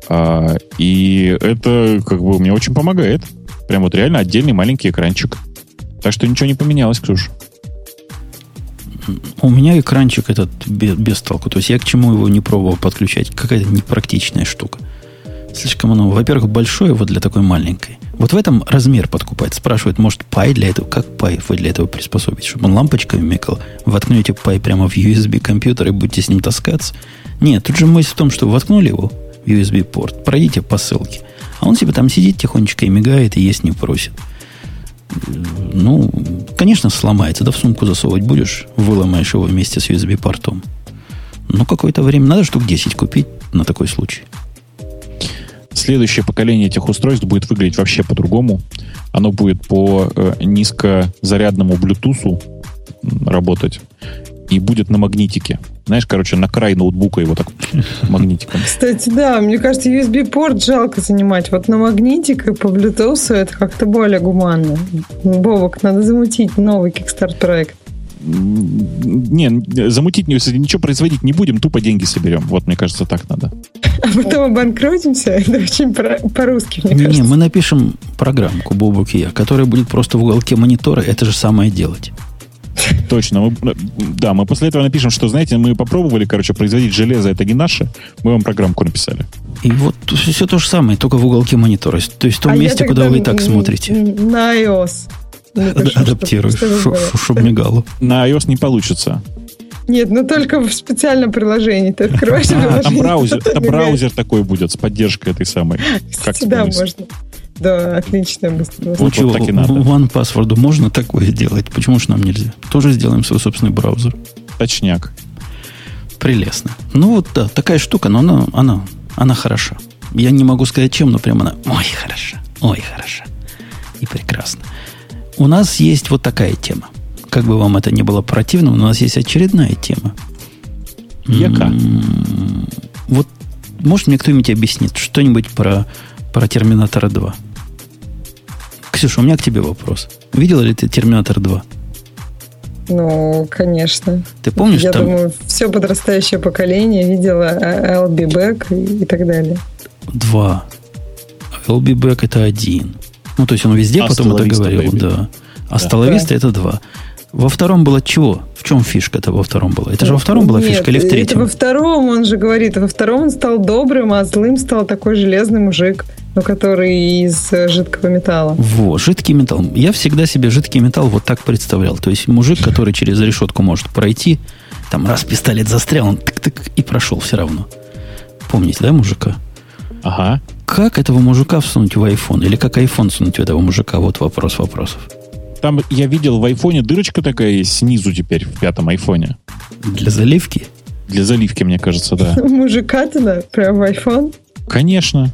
А, и это как бы мне очень помогает. Прям вот реально отдельный маленький экранчик. Так что ничего не поменялось, Ксюш. У меня экранчик этот без, без толку. То есть я к чему его не пробовал подключать. Какая-то непрактичная штука. Слишком оно, во-первых, большое вот для такой маленькой. Вот в этом размер подкупает. Спрашивает, может, пай для этого? Как пай вы для этого приспособить? Чтобы он лампочками мекал? Воткнете пай прямо в USB компьютер и будете с ним таскаться? Нет, тут же мысль в том, что воткнули его в USB порт, пройдите по ссылке. А он себе там сидит тихонечко и мигает, и есть не просит. Ну, конечно, сломается. Да в сумку засовывать будешь, выломаешь его вместе с USB-портом. Ну, какое-то время надо штук 10 купить на такой случай. Следующее поколение этих устройств будет выглядеть вообще по-другому. Оно будет по э, низкозарядному Bluetooth работать и будет на магнитике. Знаешь, короче, на край ноутбука его так магнитиком. Кстати, да, мне кажется, USB-порт жалко занимать. Вот на магнитик и по Bluetooth это как-то более гуманно. Бобок, надо замутить новый Kickstart проект. Не, замутить не- ничего производить не будем, тупо деньги соберем. Вот, мне кажется, так надо. А потом обанкротимся. Это очень про- по-русски, мне Не, кажется. мы напишем программку Бобук и я, которая будет просто в уголке монитора это же самое делать. Точно. Мы, да, мы после этого напишем, что, знаете, мы попробовали, короче, производить железо, это не наше. Мы вам программку написали. И вот все то же самое, только в уголке монитора. То есть в том А месте, куда вы и так смотрите. На iOS. напишу, Ад- чтобы- Адаптируешь, чтобы мигало. На iOS не получится. Нет, ну только в специальном приложении. Ты открываешь А, приложение. там браузер, это там браузер такой будет с поддержкой этой самой. Как да, можно. Да, отлично, быстро. Вот- Ну чего, так и надо. One Password можно такое делать? Почему же нам нельзя? Тоже сделаем свой собственный браузер. Точняк. Прелестно. Ну вот да, такая штука, но она, она, она хороша. Я не могу сказать чем, но прямо она, ой, хорошо, ой, хорошо. И прекрасно. У нас есть вот такая тема. Как бы вам это ни было противно, у нас есть очередная тема. Яка? Вот, может мне кто-нибудь объяснит что-нибудь про, про Терминатора 2? Ксюша, у меня к тебе вопрос. Видела ли ты Терминатор 2? Ну, конечно. Ты помнишь, Я там думаю, все подрастающее поколение видело а, I'll be back и, и так далее. 2. I'll be back это один. Ну, то есть он везде Hasta потом это говорил, baby. да. А столовиста это 2. Во втором было чего? В чем фишка-то во втором была? Это же во втором была Нет, фишка или в Это третьем? во втором, он же говорит, во втором он стал добрым, а злым стал такой железный мужик, ну, который из э, жидкого металла. Во, жидкий металл. Я всегда себе жидкий металл вот так представлял. То есть мужик, который через решетку может пройти, там раз пистолет застрял, он тык-тык и прошел все равно. Помните, да, мужика? Ага. Как этого мужика всунуть в iPhone? Или как iPhone сунуть в этого мужика? Вот вопрос вопросов. Там я видел в айфоне дырочка такая есть снизу теперь, в пятом айфоне. Для заливки? Для заливки, мне кажется, да. Мужика туда, прям в iPhone. Конечно.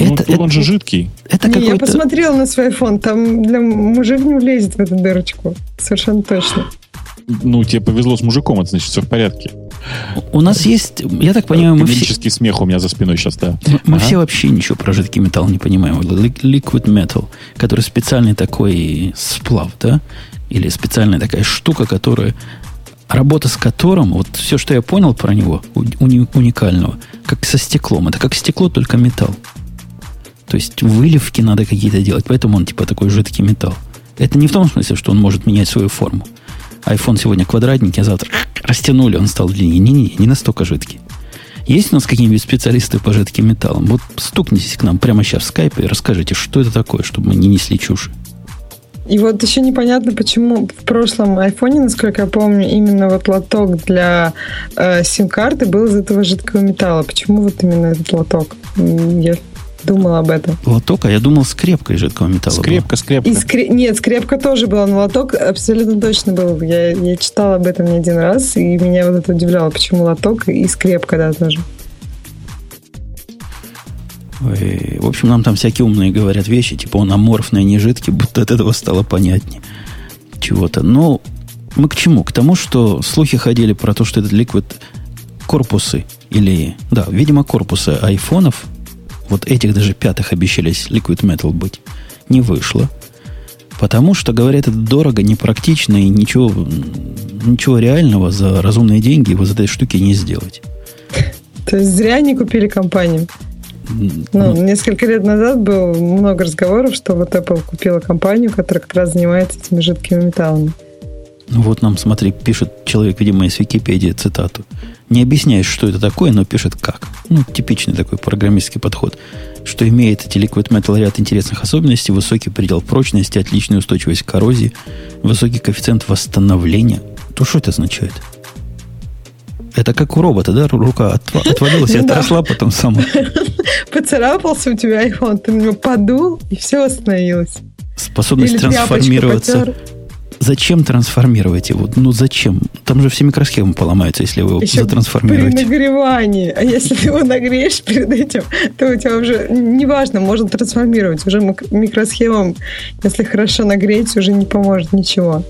Ну, Это, он это- же жидкий. это Не, я посмотрела на свой iPhone, там для мужик не влезет в эту дырочку. Совершенно точно. Ну, тебе повезло с мужиком, это значит все в порядке. У нас есть, я так понимаю, мы все, смех у меня за спиной сейчас, да. мы, мы Ага. все вообще ничего про жидкий металл не понимаем. Liquid metal, который специальный такой сплав, да? Или специальная такая штука, которая работа с которым, вот все, что я понял про него, уникального, как со стеклом. Это как стекло, только металл. То есть выливки надо какие-то делать, поэтому он типа такой жидкий металл. Это не в том смысле, что он может менять свою форму. iPhone сегодня квадратненький, а завтра растянули, он стал длиннее. Не-не, не настолько жидкий. Есть у нас какие-нибудь специалисты по жидким металлам? Вот стукнитесь к нам прямо сейчас в скайпе и расскажите, что это такое, чтобы мы не несли чушь. И вот еще непонятно, почему в прошлом айфоне, насколько я помню, именно вот лоток для э, сим-карты был из этого жидкого металла. Почему вот именно этот лоток? Я думала об этом. Лоток, а я думал, скрепка из жидкого металла. была. Скрепка, скрепка. И скре- Нет, скрепка тоже была, но лоток абсолютно точно был. Я, я читала об этом не один раз, и меня вот это удивляло, почему лоток и скрепка, да, тоже. Ой, В общем, нам там всякие умные говорят вещи, типа он аморфный, а не жидкий, будто от этого стало понятнее чего-то. Но мы к чему? К тому, что слухи ходили про то, что этот ликвид корпусы или, да, видимо, корпусы айфонов, вот этих даже пятых обещались Liquid Metal быть, не вышло. Потому что, говорят, это дорого, непрактично и ничего, ничего реального за разумные деньги вот из этой штуки не сделать. То есть зря они купили компанию. Ну, ну, несколько лет назад было много разговоров, что вот Apple купила компанию, которая как раз занимается этими жидкими металлами. Ну вот нам, смотри, пишет человек, видимо, из Википедии цитату. Не объясняет, что это такое, но пишет как. Ну, типичный такой программистский подход. Что имеет эти Liquid Metal ряд интересных особенностей, высокий предел прочности, отличная устойчивость к коррозии, высокий коэффициент восстановления. То что это означает? Это как у робота, да? Рука отва- отвалилась и отросла потом сама. Поцарапался у тебя iPhone, ты на него подул, и все восстановилось. Способность трансформироваться. Зачем трансформировать его? Ну зачем? Там же все микросхемы поломаются, если вы его Еще при затрансформируете. нагревании. А если ты его нагреешь перед этим, то у тебя уже, неважно, можно трансформировать. Уже мик- микросхемам, если хорошо нагреть, уже не поможет ничего.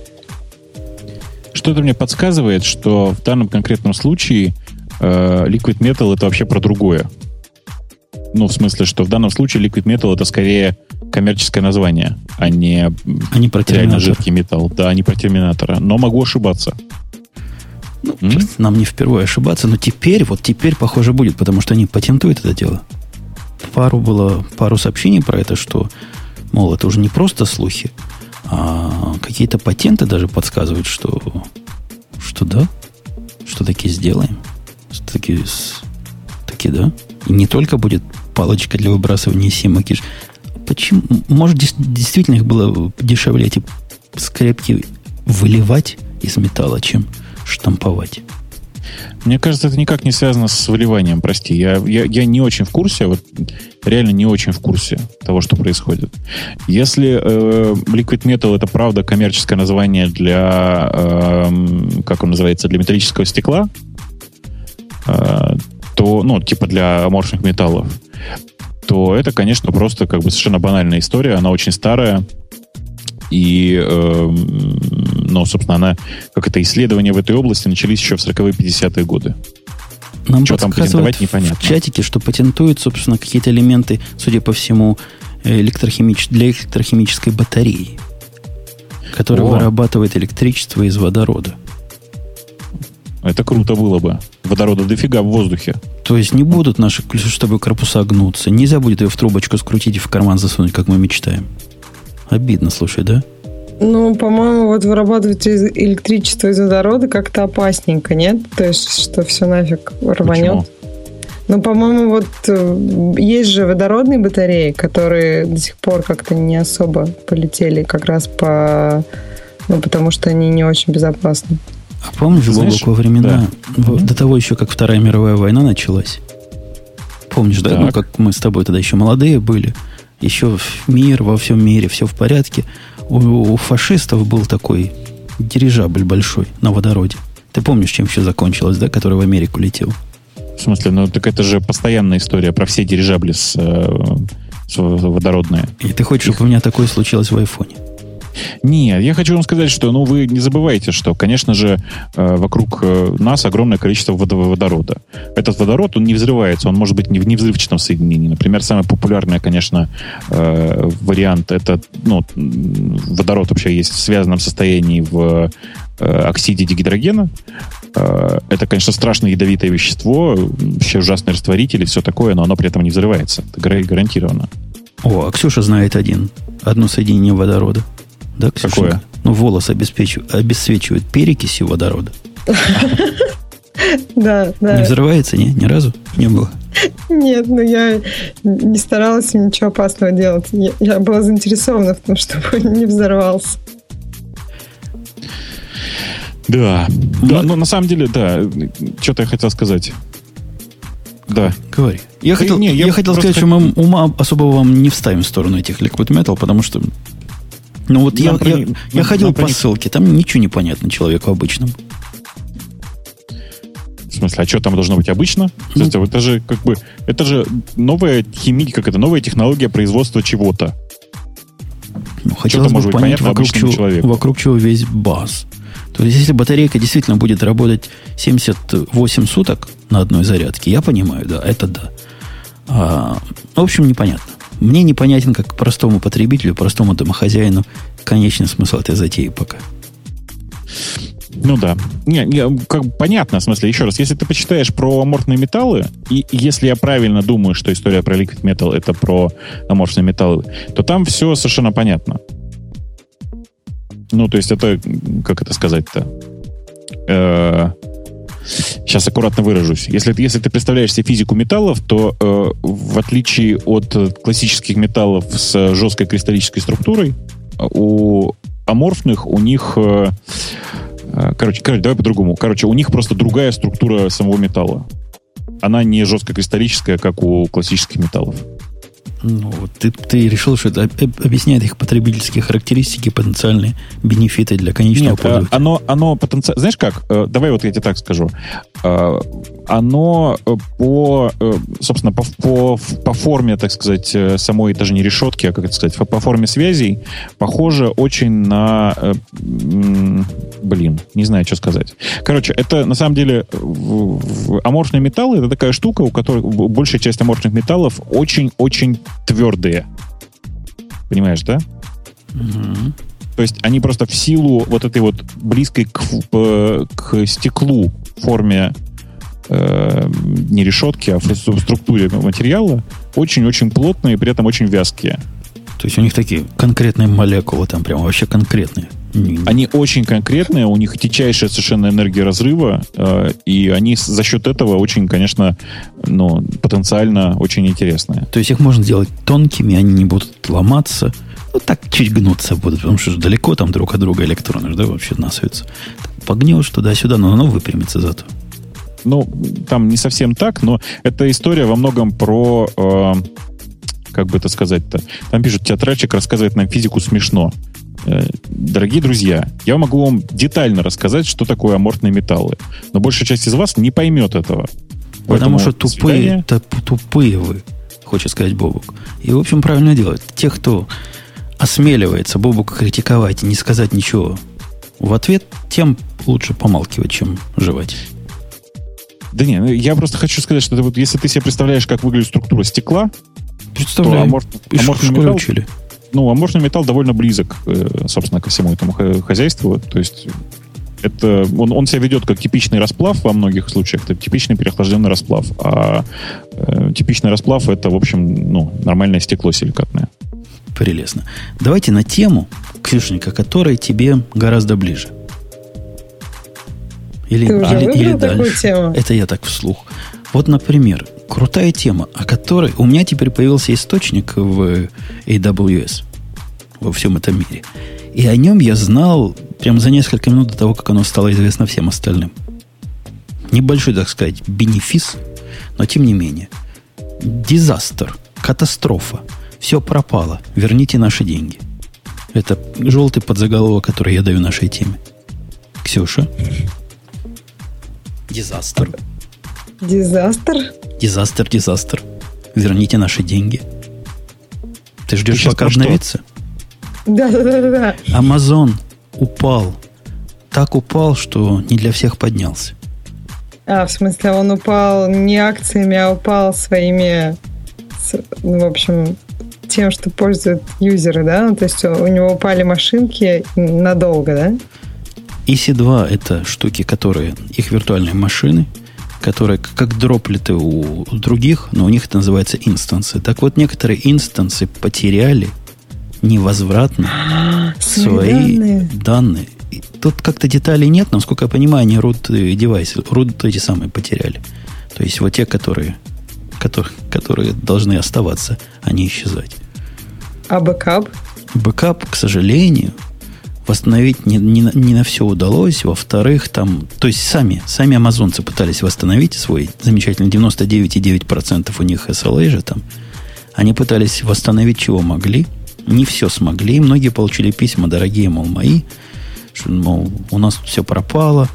Что-то мне подсказывает, что в данном конкретном случае э, Liquid Metal это вообще про другое. Ну, в смысле, что в данном случае Liquid Metal это скорее коммерческое название, а не Они про реально жидкий металл. Да, не про терминатора. Но могу ошибаться. Ну, М? нам не впервые ошибаться, но теперь, вот теперь, похоже, будет, потому что они патентуют это дело. Пару было, пару сообщений про это, что, мол, это уже не просто слухи, а какие-то патенты даже подсказывают, что, что да, что таки сделаем. Что таки, таки да. И не только будет палочка для выбрасывания ж- Почему? Может, действительно их было дешевле эти скрепки выливать из металла, чем штамповать. Мне кажется, это никак не связано с выливанием, прости. Я, я, я не очень в курсе, вот реально не очень в курсе того, что происходит. Если э, Liquid Metal это правда коммерческое название для, эм, как он называется, для металлического стекла, э, то, ну, типа для аморфных металлов, то это, конечно, просто как бы совершенно банальная история. Она очень старая. И, э, ну, собственно, она, как это, исследования в этой области начались еще в 40-е 50-е годы. Нам что там патентовать, непонятно. В чатике, что патентуют, собственно, какие-то элементы, судя по всему, электрохимич... для электрохимической батареи, которая О. вырабатывает электричество из водорода. Это круто было бы. Водорода дофига в воздухе. То есть не будут наши, чтобы корпуса гнуться. Нельзя будет ее в трубочку скрутить и в карман засунуть, как мы мечтаем. Обидно, слушай, да? Ну, по-моему, вот вырабатывать электричество из водорода как-то опасненько, нет? То есть, что все нафиг рванет. Почему? Ну, по-моему, вот э, есть же водородные батареи, которые до сих пор как-то не особо полетели как раз по... Ну, потому что они не очень безопасны. А помнишь, Знаешь, во времена, да. до того еще, как Вторая мировая война началась? Помнишь, да? Ну, как мы с тобой тогда еще молодые были, еще мир во всем мире, все в порядке. У, у фашистов был такой дирижабль большой на водороде. Ты помнишь, чем все закончилось, да, который в Америку летел? В смысле, ну так это же постоянная история про все дирижабли с, э, с водородные. И ты хочешь, чтобы у меня такое случилось в айфоне? Нет, я хочу вам сказать, что ну, вы не забывайте, что, конечно же, э, вокруг э, нас огромное количество водорода. Этот водород, он не взрывается, он может быть не в невзрывчатом соединении. Например, самый популярный, конечно, э, вариант, это ну, водород вообще есть в связанном состоянии в оксиде дигидрогена. Это, конечно, страшное ядовитое вещество, вообще ужасный растворитель и все такое, но оно при этом не взрывается. Это гарантированно. О, а Ксюша знает один. Одно соединение водорода. Да, Ксюша? Какое? Ну, волосы обеспечивают, обесцвечивают перекисью водорода. Да, да. Не взрывается, не? Ни разу не было? Нет, ну я не старалась ничего опасного делать. Я, я была заинтересована в том, чтобы он не взорвался. Да, да, но на самом деле, да, что-то я хотел сказать. Да. Говори. Я хотел, не, я, я хотел сказать, что мы ума особо вам не вставим в сторону этих Liquid Metal, потому что ну вот я, я, я ходил по ссылке, там ничего не понятно человеку обычному. В смысле, а что там должно быть обычно? Ну, это, это же как бы это же новая химия, как это новая технология производства чего-то. Ну, хотелось бы понять, вокруг чего, человеку. вокруг чего весь баз. То есть, если батарейка действительно будет работать 78 суток на одной зарядке, я понимаю, да, это да. А, в общем, непонятно. Мне непонятен, как простому потребителю, простому домохозяину, конечный смысл этой затеи пока. Ну да. Не, не, как понятно, в смысле, еще раз, если ты почитаешь про аморфные металлы, и если я правильно думаю, что история про Liquid Metal это про аморфные металлы, то там все совершенно понятно. Ну, то есть это, как это сказать-то? Э, Сейчас аккуратно выражусь. Если, если ты представляешь себе физику металлов, то э, в отличие от классических металлов с жесткой кристаллической структурой, у аморфных у них... Э, э, короче, короче, давай по-другому. Короче, у них просто другая структура самого металла. Она не жестко кристаллическая, как у классических металлов. Ну, ты, ты решил, что это объясняет их потребительские характеристики, потенциальные бенефиты для конечного Нет, пользователя. Оно, оно потенциально... Знаешь как? Э, давай вот я тебе так скажу. Э, оно э, по, собственно, по, по, по форме, так сказать, самой даже не решетки, а, как это сказать, по форме связей похоже очень на... Блин, не знаю, что сказать. Короче, это на самом деле аморфные металлы, это такая штука, у которой большая часть аморфных металлов очень-очень твердые. Понимаешь, да? Угу. То есть они просто в силу вот этой вот близкой к, к стеклу форме э, не решетки, а в структуре материала очень-очень плотные при этом очень вязкие. То есть у них такие конкретные молекулы, там прям вообще конкретные. Они очень конкретные, у них дичайшая совершенно энергия разрыва, э, и они за счет этого очень, конечно, ну, потенциально очень интересные. То есть их можно сделать тонкими, они не будут ломаться, ну так чуть гнуться будут, потому что далеко там друг от друга электроны, да, вообще насуются. Погнешь туда-сюда, но оно выпрямится зато. Ну, там не совсем так, но эта история во многом про э, как бы это сказать-то? Там пишут, театральчик рассказывает нам физику смешно. Э, дорогие друзья, я могу вам детально рассказать, что такое аморфные металлы. Но большая часть из вас не поймет этого. Потому что тупые, тупые вы, хочет сказать Бобук. И, в общем, правильно делают. Те, кто осмеливается Бобука критиковать и не сказать ничего в ответ, тем лучше помалкивать, чем жевать. Да не, ну, я просто хочу сказать, что вот, если ты себе представляешь, как выглядит структура стекла, Представляю. То амор, аморфный металл, учили. Ну, аморфный металл довольно близок, э, собственно, ко всему этому хозяйству. То есть это он, он себя ведет как типичный расплав во многих случаях, это типичный переохлажденный расплав. А э, типичный расплав это, в общем, ну, нормальное стекло силикатное. Прелестно. Давайте на тему, Ксюшенька, которая тебе гораздо ближе. Или, Ты уже или, или дальше. Тему? Это я так вслух. Вот, например, крутая тема, о которой у меня теперь появился источник в AWS во всем этом мире. И о нем я знал прямо за несколько минут до того, как оно стало известно всем остальным. Небольшой, так сказать, бенефис, но тем не менее. Дизастер, катастрофа, все пропало, верните наши деньги. Это желтый подзаголовок, который я даю нашей теме. Ксюша? Дизастер. Дизастер? Дизастер, дизастер. Верните наши деньги. Ты ждешь, Ты пока обновится? Да, да, да, да. Амазон упал. Так упал, что не для всех поднялся. А, в смысле, он упал не акциями, а упал своими, ну, в общем, тем, что пользуют юзеры, да? Ну, то есть у него упали машинки надолго, да? EC2 это штуки, которые, их виртуальные машины, которые как дроплеты у других, но у них это называется инстансы. Так вот, некоторые инстансы потеряли невозвратно свои данные. данные. Тут как-то деталей нет, но, насколько я понимаю, они root девайсы, root эти самые потеряли. То есть вот те, которые, которые, которые должны оставаться, а не исчезать. А бэкап? Бэкап, к сожалению, восстановить не, не, не на все удалось. Во-вторых, там, то есть сами, сами амазонцы пытались восстановить свой замечательный 99,9% у них SLA же там. Они пытались восстановить, чего могли. Не все смогли. Многие получили письма, дорогие, мол, мои, что, мол, у нас все пропало.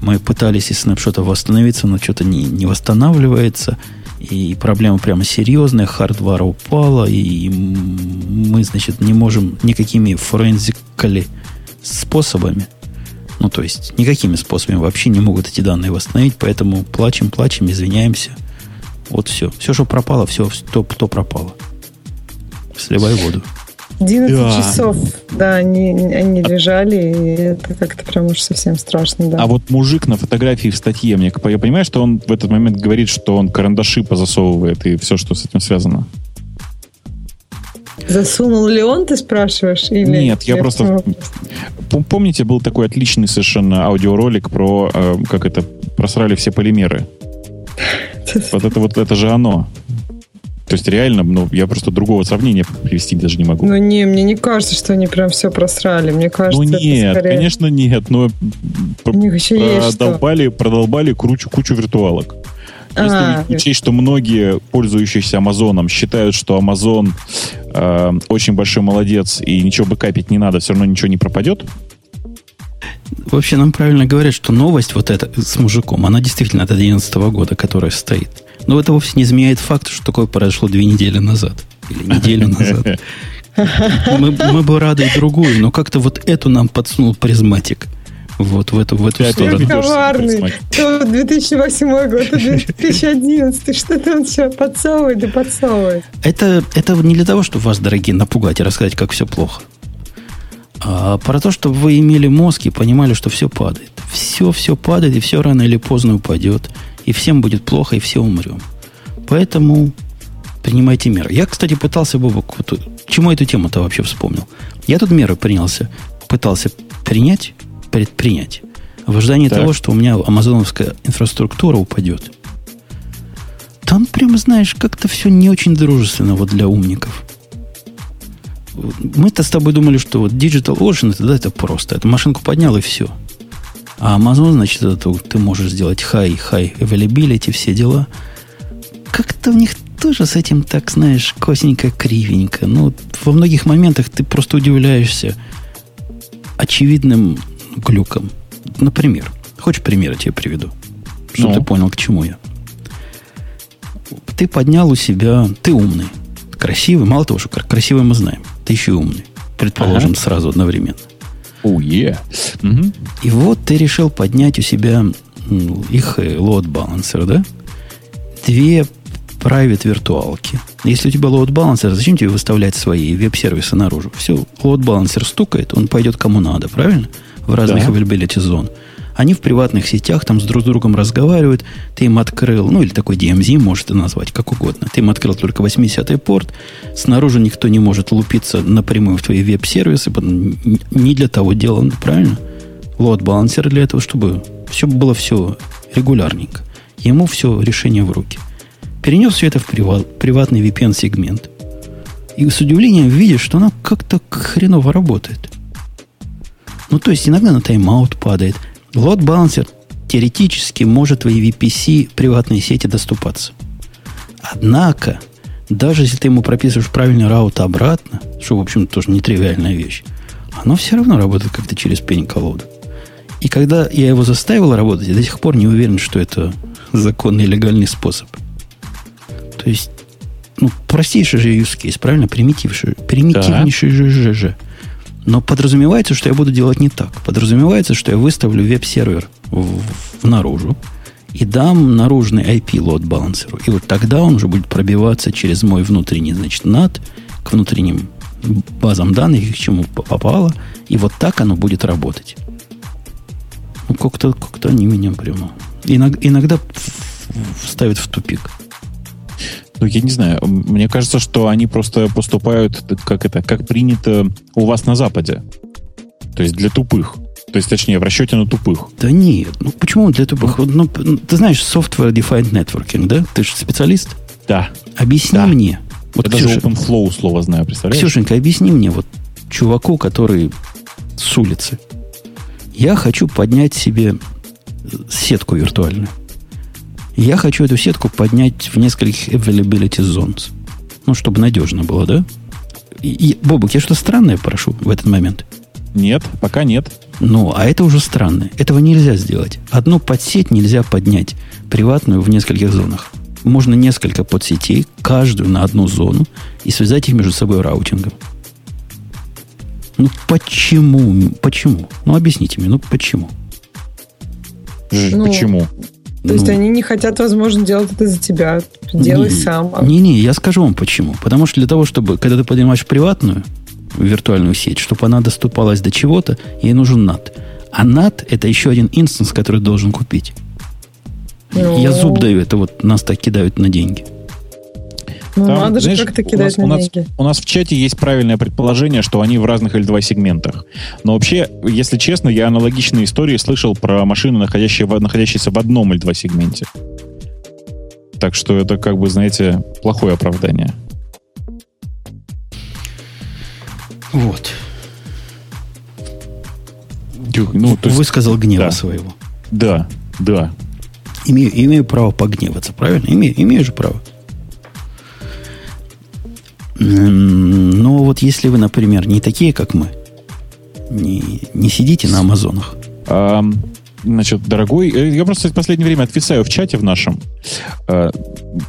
Мы пытались из снапшота восстановиться, но что-то не, не восстанавливается. И проблема прямо серьезная, хардвара упала, и мы, значит, не можем никакими форензикали способами, ну, то есть, никакими способами вообще не могут эти данные восстановить, поэтому плачем, плачем, извиняемся. Вот все. Все, что пропало, все, то, то пропало. Сливай воду. 11 да. часов, да, они, они лежали, и это как-то прям уж совсем страшно, да. А вот мужик на фотографии в статье, мне, я понимаю, что он в этот момент говорит, что он карандаши позасовывает и все, что с этим связано. Засунул ли он, ты спрашиваешь? Или Нет, я просто... Помните, был такой отличный совершенно аудиоролик про, э, как это, просрали все полимеры. Вот это вот, это же оно. То есть реально, ну, я просто другого сравнения привести даже не могу. Ну не, мне не кажется, что они прям все просрали. Мне кажется, ну нет, скорее... конечно нет, но У них еще продолбали, есть что? продолбали кучу, кучу виртуалок. Если а, учесть, что многие пользующиеся Амазоном считают, что Амазон э, очень большой молодец и ничего бы капить не надо, все равно ничего не пропадет. Вообще нам правильно говорят, что новость вот эта с мужиком, она действительно от 2011 года, которая стоит. Но это вовсе не изменяет факт, что такое произошло две недели назад. Или неделю назад. Мы, мы бы рады и другую, но как-то вот эту нам подсунул Prismatic. Вот в эту, в эту сторону. коварный. То 2008 год, то 2011. Что там все подсовывает да подсовывает. Это, это не для того, чтобы вас, дорогие, напугать и рассказать, как все плохо. А про то, чтобы вы имели мозг и понимали, что все падает. Все, все падает, и все рано или поздно упадет и всем будет плохо, и все умрем. Поэтому принимайте меры. Я, кстати, пытался, Бобок, вот, чему эту тему-то вообще вспомнил? Я тут меры принялся, пытался принять, предпринять, в ожидании так. того, что у меня амазоновская инфраструктура упадет. Там прям, знаешь, как-то все не очень дружественно вот для умников. Мы-то с тобой думали, что вот Digital Ocean это, да, это просто. Это машинку поднял и все. А Amazon, значит, это ты можешь сделать high, high availability, все дела. Как-то у них тоже с этим так, знаешь, косенько, кривенько. Ну, во многих моментах ты просто удивляешься очевидным глюком. Например, хочешь пример я тебе приведу? Чтобы ну. ты понял, к чему я. ты поднял у себя... Ты умный, красивый. Мало того, что красивый мы знаем. Ты еще и умный. Предположим, ага. сразу одновременно. Oh, yeah. угу. И вот ты решил поднять у себя их load balancer, да? Две private виртуалки. Если у тебя load balancer, зачем тебе выставлять свои веб-сервисы наружу? Все, load balancer стукает, он пойдет кому надо, правильно? В разных да. availability зон. Они в приватных сетях там с друг с другом разговаривают. Ты им открыл, ну или такой DMZ может назвать, как угодно. Ты им открыл только 80-й порт. Снаружи никто не может лупиться напрямую в твои веб-сервисы. Не для того делано, правильно? Лот балансер для этого, чтобы все было все регулярненько. Ему все решение в руки. Перенес все это в приват, приватный VPN-сегмент. И с удивлением видишь, что оно как-то хреново работает. Ну, то есть иногда на тайм-аут падает – Load Balancer теоретически может твоей VPC приватной сети доступаться. Однако, даже если ты ему прописываешь правильный раут обратно, что, в общем, тоже нетривиальная вещь, оно все равно работает как-то через пень-колоду. И когда я его заставил работать, я до сих пор не уверен, что это законный легальный способ. То есть, ну, простейший же use case, правильно? Примитивнейший, примитивнейший же, же, же. Но подразумевается, что я буду делать не так. Подразумевается, что я выставлю веб-сервер в, в наружу и дам наружный IP-лот балансеру. И вот тогда он уже будет пробиваться через мой внутренний, значит, NAT к внутренним базам данных, к чему попало. И вот так оно будет работать. Ну, как-то как они меня прямо... Иногда, иногда ставят в тупик. Ну, я не знаю. Мне кажется, что они просто поступают, как это, как принято у вас на Западе. То есть для тупых. То есть, точнее, в расчете на тупых. Да нет. Ну, почему для тупых? Ну, ну ты знаешь Software Defined Networking, да? Ты же специалист? Да. Объясни да. мне. Вот я Ксюша, даже OpenFlow слово знаю, представляешь? Ксюшенька, объясни мне, вот чуваку, который с улицы. Я хочу поднять себе сетку виртуальную. Я хочу эту сетку поднять в нескольких availability zones. Ну, чтобы надежно было, да? И, и, Бобук, я что странное прошу в этот момент? Нет, пока нет. Ну, а это уже странно. Этого нельзя сделать. Одну подсеть нельзя поднять, приватную в нескольких зонах. Можно несколько подсетей, каждую на одну зону, и связать их между собой раутингом. Ну, почему? Почему? Ну, объясните мне, ну, почему? Ну, почему? То ну, есть они не хотят, возможно, делать это за тебя. Делай не, сам. Не-не, я скажу вам почему. Потому что для того, чтобы, когда ты поднимаешь приватную виртуальную сеть, чтобы она доступалась до чего-то, ей нужен NAT. А NAT это еще один инстанс, который должен купить. Ну... Я зуб даю, это вот нас так кидают на деньги. Ну, Там, надо знаешь, же как-то кидать у нас, на у нас, деньги. У нас в чате есть правильное предположение, что они в разных L2 сегментах. Но вообще, если честно, я аналогичные истории слышал про машины, находящие, находящиеся в одном L2 сегменте. Так что это, как бы, знаете, плохое оправдание. Вот. Ну, то есть, Высказал гнева да. своего. Да, да. Имею, имею право погневаться, правильно? Имею, имею же право. Но вот если вы, например, не такие, как мы, не, не сидите на Амазонах. А, значит, дорогой, э, я просто в последнее время отвисаю в чате в нашем. А,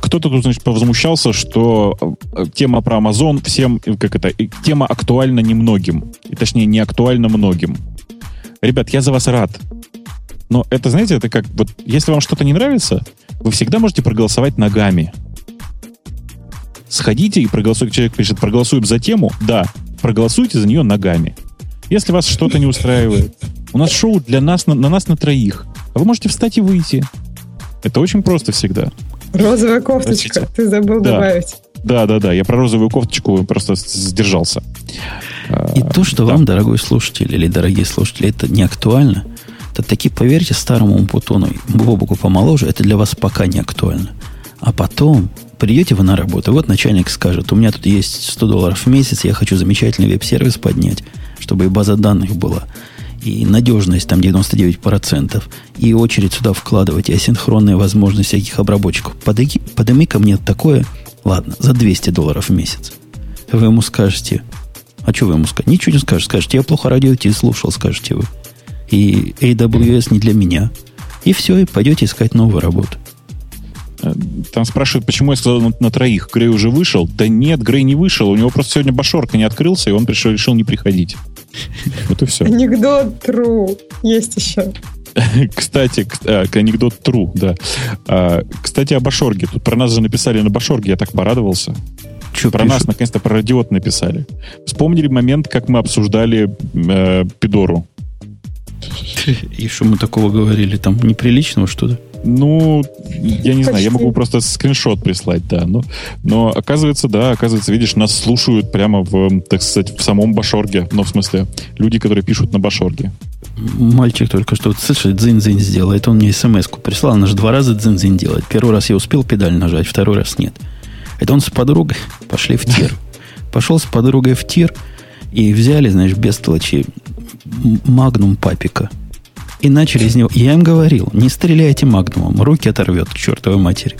кто-то тут, значит, повозмущался, что э, тема про Амазон всем, как это, тема актуальна немногим. И, точнее, не актуальна многим. Ребят, я за вас рад. Но это, знаете, это как, вот, если вам что-то не нравится, вы всегда можете проголосовать ногами сходите и проголосуйте. Человек пишет, проголосуем за тему. Да, проголосуйте за нее ногами. Если вас что-то не устраивает, у нас шоу для нас, на, на нас на троих. А вы можете встать и выйти. Это очень просто всегда. Розовая кофточка, Простите. ты забыл да. добавить. Да, да, да. Я про розовую кофточку просто сдержался. И то, что да. вам, дорогой слушатель или дорогие слушатели, это не актуально, то таки поверьте старому Умпутону, Бобуку помоложе, это для вас пока не актуально. А потом придете вы на работу, вот начальник скажет, у меня тут есть 100 долларов в месяц, я хочу замечательный веб-сервис поднять, чтобы и база данных была, и надежность там 99%, и очередь сюда вкладывать, и асинхронные возможности всяких обработчиков. Подыми, подыми ко мне такое, ладно, за 200 долларов в месяц. Вы ему скажете, а что вы ему скажете? Ничего не скажете. Скажете, я плохо радио Ти слушал, скажете вы. И AWS не для меня. И все, и пойдете искать новую работу. Там спрашивают, почему я сказал на, на троих. Грей уже вышел? Да нет, Грей не вышел. У него просто сегодня башорка не открылся, и он пришел, решил не приходить. Вот и все. Анекдот true. Есть еще. Кстати, э, анекдот true, да. А, кстати, о Башорге. Тут про нас же написали на Башорге, я так порадовался. Что про пишут? нас наконец-то про радиот написали. Вспомнили момент, как мы обсуждали э, Пидору. И что мы такого говорили? Там неприличного что-то? Ну, я не Почти. знаю, я могу просто скриншот прислать, да. Но, но оказывается, да, оказывается, видишь, нас слушают прямо в, так сказать, в самом Башорге. Ну, в смысле, люди, которые пишут на Башорге. Мальчик только что, слышишь, дзин-дзин сделал. Это он мне смс-ку прислал. Он же два раза дзин-дзин делает. Первый раз я успел педаль нажать, второй раз нет. Это он с подругой пошли в тир. Пошел с подругой в тир и взяли, знаешь, без толочи магнум папика – и начали из него. Я им говорил, не стреляйте магнумом, руки оторвет к чертовой матери.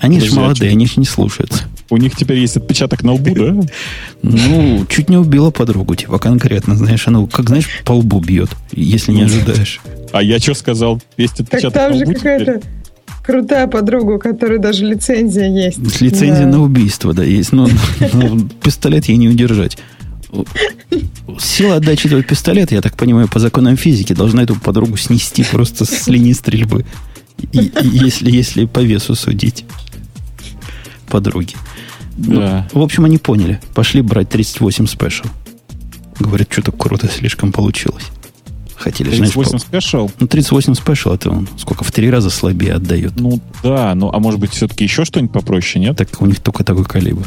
Они же молодые, они же не слушаются. У них теперь есть отпечаток на лбу, да? Ну, чуть не убила подругу, типа конкретно, знаешь, она, как знаешь, по лбу бьет, если не ожидаешь. А я что сказал? Есть отпечаток так там же какая-то крутая подруга, у которой даже лицензия есть. Лицензия на убийство, да, есть. Но, но пистолет ей не удержать сила отдачи этого пистолета, я так понимаю, по законам физики, должна эту подругу снести просто с линии стрельбы. И, и если, если по весу судить подруги. Да. Ну, в общем, они поняли. Пошли брать 38 Special. Говорят, что-то круто слишком получилось. Хотели, 38 Special? Ну, 38 Special это он сколько, в три раза слабее отдает. Ну, да, ну, а может быть, все-таки еще что-нибудь попроще, нет? Так у них только такой калибр.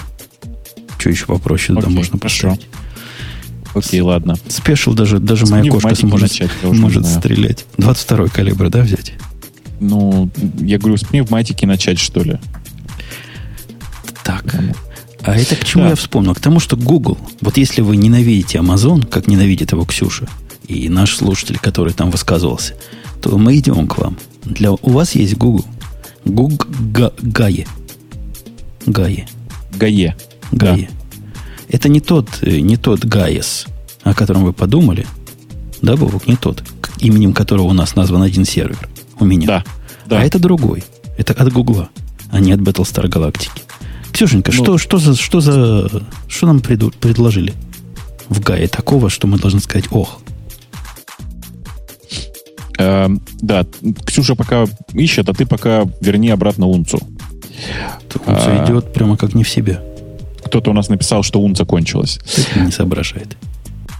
Что еще попроще туда можно поставить? Окей, ладно. Спешл даже, даже моя кошка сможет, начать, может стрелять. 22 калибр, да, взять? Ну, я говорю, с пневматики начать, что ли. Так. А это к чему да. я вспомнил? К тому, что Google, вот если вы ненавидите Amazon, как ненавидит его Ксюша, и наш слушатель, который там высказывался, то мы идем к вам. Для, у вас есть Google. Google Гае. Гае. Гае. Гае. Это не тот, э, не тот Гайес, о котором вы подумали. Да, Бобок, не тот, именем которого у нас назван один сервер. У меня. Да. да. А это другой. Это от Гугла, а не от Battlestar Galactica. Ксюшенька, ну, что, что за, что за, что нам преду, предложили в Гае такого, что мы должны сказать ох? Э, да, Ксюша пока ищет, а ты пока верни обратно Унцу. Унцу а, идет прямо как не в себе кто-то у нас написал, что ун закончилась. Это не соображает.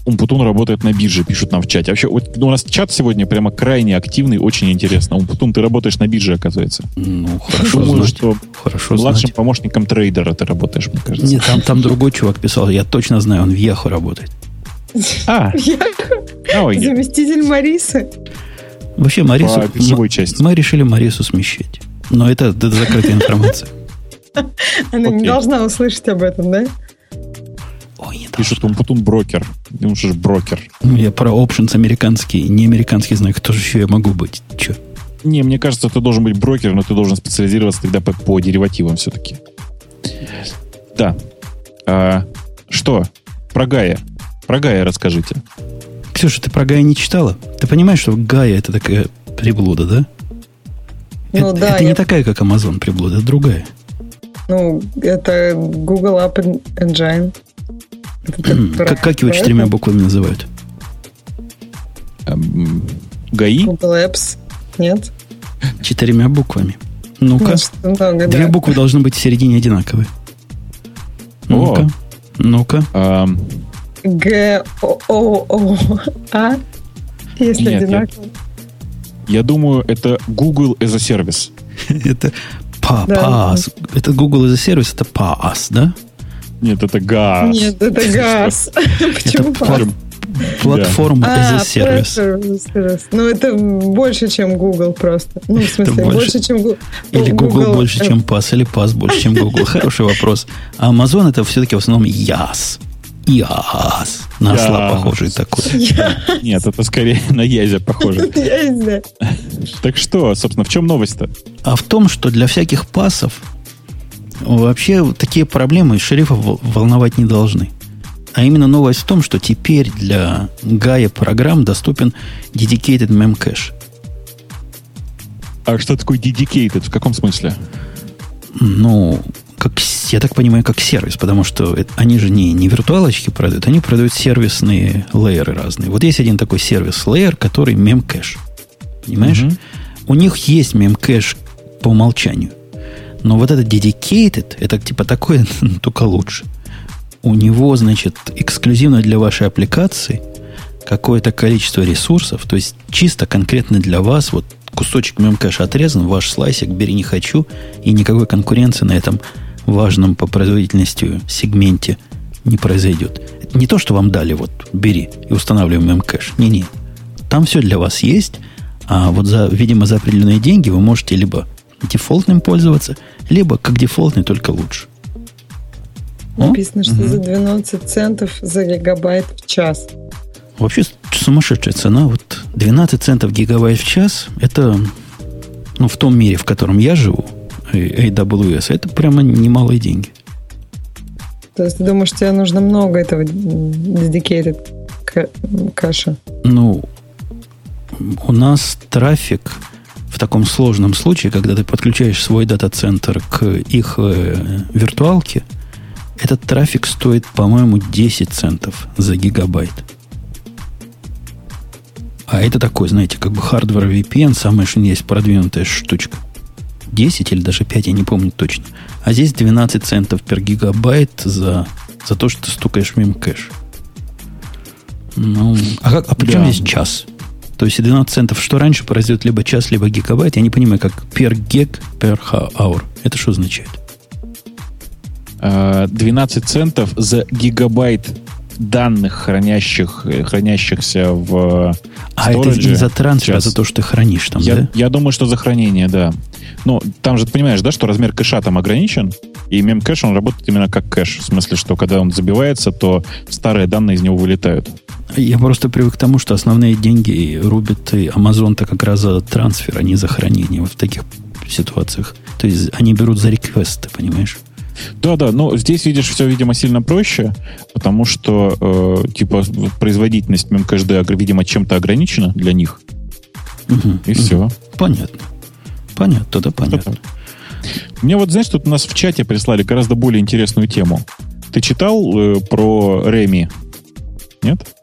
Умпутун работает на бирже, пишут нам в чате. Вообще, вот, ну, у нас чат сегодня прямо крайне активный, очень интересно. Умпутун, ты работаешь на бирже, оказывается. Ну, хорошо Думаю, знать. что хорошо младшим знать. помощником трейдера ты работаешь, мне кажется. Нет, там, там другой чувак писал, я точно знаю, он в Яху работает. А, заместитель Марисы. Вообще, Марису... Мы, мы решили Марису смещать. Но это, это закрытая информация. Она не должна услышать об этом, да? Ой, не Пишет Умпутун брокер. Он же брокер. Ну, я про options американский, не американский знаю, кто же еще я могу быть. Че? Не, мне кажется, ты должен быть брокером, но ты должен специализироваться тогда по, по деривативам все-таки. Да. А, что? Про Гая. Про Гая расскажите. Ксюша, ты про Гая не читала? Ты понимаешь, что Гая это такая приблуда, да? Ну, это, да, это я... не такая, как Amazon приблуда, это другая. Ну, это Google App Engine. как, как его четырьмя буквами называют? ГАИ? Google Apps. Нет? Четырьмя буквами. Ну-ка. Ну, много, Две буквы должны быть в середине одинаковые. Ну-ка. Ну-ка. Г, О, О, О, А, если. Я, я думаю, это Google as a Service. это Па, да. PaaS. Это Google as a сервис, это PaaS, да? Нет, это газ. Нет, это газ. Почему PaaS? Платформа as a сервис. Ну, это больше, чем Google просто. Ну, в смысле, больше, чем Google. Или Google больше, чем PaaS, или PaaS больше, чем Google. Хороший вопрос. А Amazon это все-таки в основном YAS. Яс. На осла похожий такой. Нет, это скорее на Язя похоже. Так что, собственно, в чем новость-то? А в том, что для всяких пасов вообще такие проблемы шерифов волновать не должны. А именно новость в том, что теперь для Гая программ доступен dedicated memcache. А что такое dedicated? В каком смысле? Ну, как, я так понимаю, как сервис, потому что они же не, не виртуалочки продают, они продают сервисные лейеры разные. Вот есть один такой сервис-лейер, который мемкэш. Понимаешь? Угу. У них есть мемкэш по умолчанию. Но вот этот dedicated, это типа такое, только лучше. У него, значит, эксклюзивно для вашей аппликации какое-то количество ресурсов, то есть чисто конкретно для вас, вот кусочек мемкэша отрезан, ваш слайсик, бери не хочу, и никакой конкуренции на этом важном по производительности сегменте не произойдет. Это не то, что вам дали, вот, бери и устанавливаем мемкэш. Не-не. Там все для вас есть, а вот, за, видимо, за определенные деньги вы можете либо дефолтным пользоваться, либо как дефолтный, только лучше. Написано, что угу. за 12 центов за гигабайт в час. Вообще сумасшедшая цена. Вот 12 центов гигабайт в час, это ну, в том мире, в котором я живу, AWS, это прямо немалые деньги. То есть ты думаешь, тебе нужно много этого dedicated кэша? Ну, у нас трафик в таком сложном случае, когда ты подключаешь свой дата-центр к их э, виртуалке, этот трафик стоит, по-моему, 10 центов за гигабайт. А это такой, знаете, как бы hardware VPN, самая что есть продвинутая штучка. 10 или даже 5, я не помню точно. А здесь 12 центов per гигабайт за, за то, что ты стукаешь мимо кэш. Ну, а, как, а при чем да. здесь час? То есть 12 центов, что раньше произойдет либо час, либо гигабайт. Я не понимаю, как per gig per hour. Это что означает? 12 центов за гигабайт данных, хранящих, хранящихся в А это не за трансфер, а за то, что ты хранишь там, я, да? Я думаю, что за хранение, да. Ну, там же ты понимаешь, да, что размер кэша там ограничен, и мем-кэш, он работает именно как кэш. В смысле, что когда он забивается, то старые данные из него вылетают. Я просто привык к тому, что основные деньги рубит и Amazon-то как раз за трансфер, а не за хранение вот в таких ситуациях. То есть они берут за реквесты, понимаешь? Да, да, но здесь, видишь, все, видимо, сильно проще, потому что, э, типа, производительность мемкэшд, видимо, чем-то ограничена для них. Угу, и угу. все. Понятно. Понятно, тогда понятно. Мне вот, знаешь, тут у нас в чате прислали гораздо более интересную тему. Ты читал э, про Реми? Нет?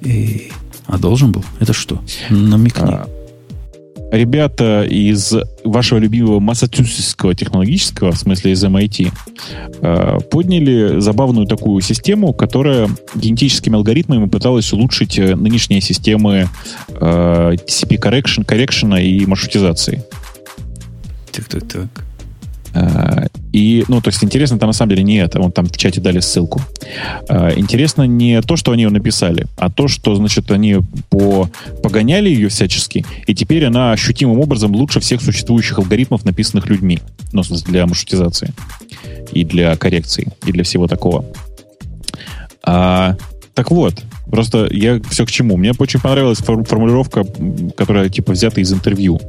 И... А должен был? Это что? Намекни. А, ребята из вашего любимого Массачусетского технологического, в смысле из MIT, э, подняли забавную такую систему, которая генетическими алгоритмами пыталась улучшить э, нынешние системы TCP correction, correction и маршрутизации. Так, так, так. Э, и, ну, то есть интересно там на самом деле не это, вон там в чате дали ссылку. Э, интересно не то, что они ее написали, а то, что, значит, они по, погоняли ее всячески, и теперь она ощутимым образом лучше всех существующих алгоритмов, написанных людьми. Ну, для маршрутизации и для коррекции, и для всего такого. А, так вот, просто я все к чему. Мне очень понравилась формулировка, которая типа взята из интервью.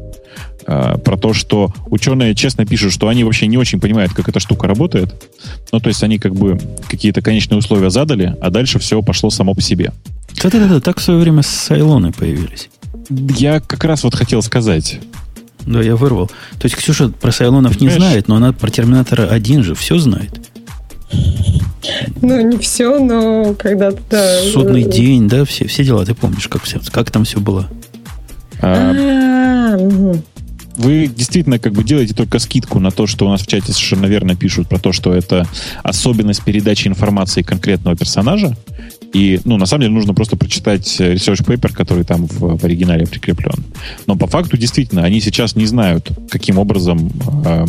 Э, про то, что ученые честно пишут, что они вообще не очень понимают, как эта штука работает. Ну, то есть они как бы какие-то конечные условия задали, а дальше все пошло само по себе. Да-да-да, так в свое время сайлоны появились. Я как раз вот хотел сказать. Да, я вырвал. То есть Ксюша про сайлонов не знает, но она про Терминатора 1 же все знает. Ну, не все, но когда-то, да. Судный день, да, все, все дела, ты помнишь, как, все, как там все было? А, вы действительно как бы делаете только скидку на то, что у нас в чате совершенно верно пишут про то, что это особенность передачи информации конкретного персонажа. И, ну, на самом деле нужно просто прочитать research paper, который там в, в оригинале прикреплен. Но по факту, действительно, они сейчас не знают, каким образом э,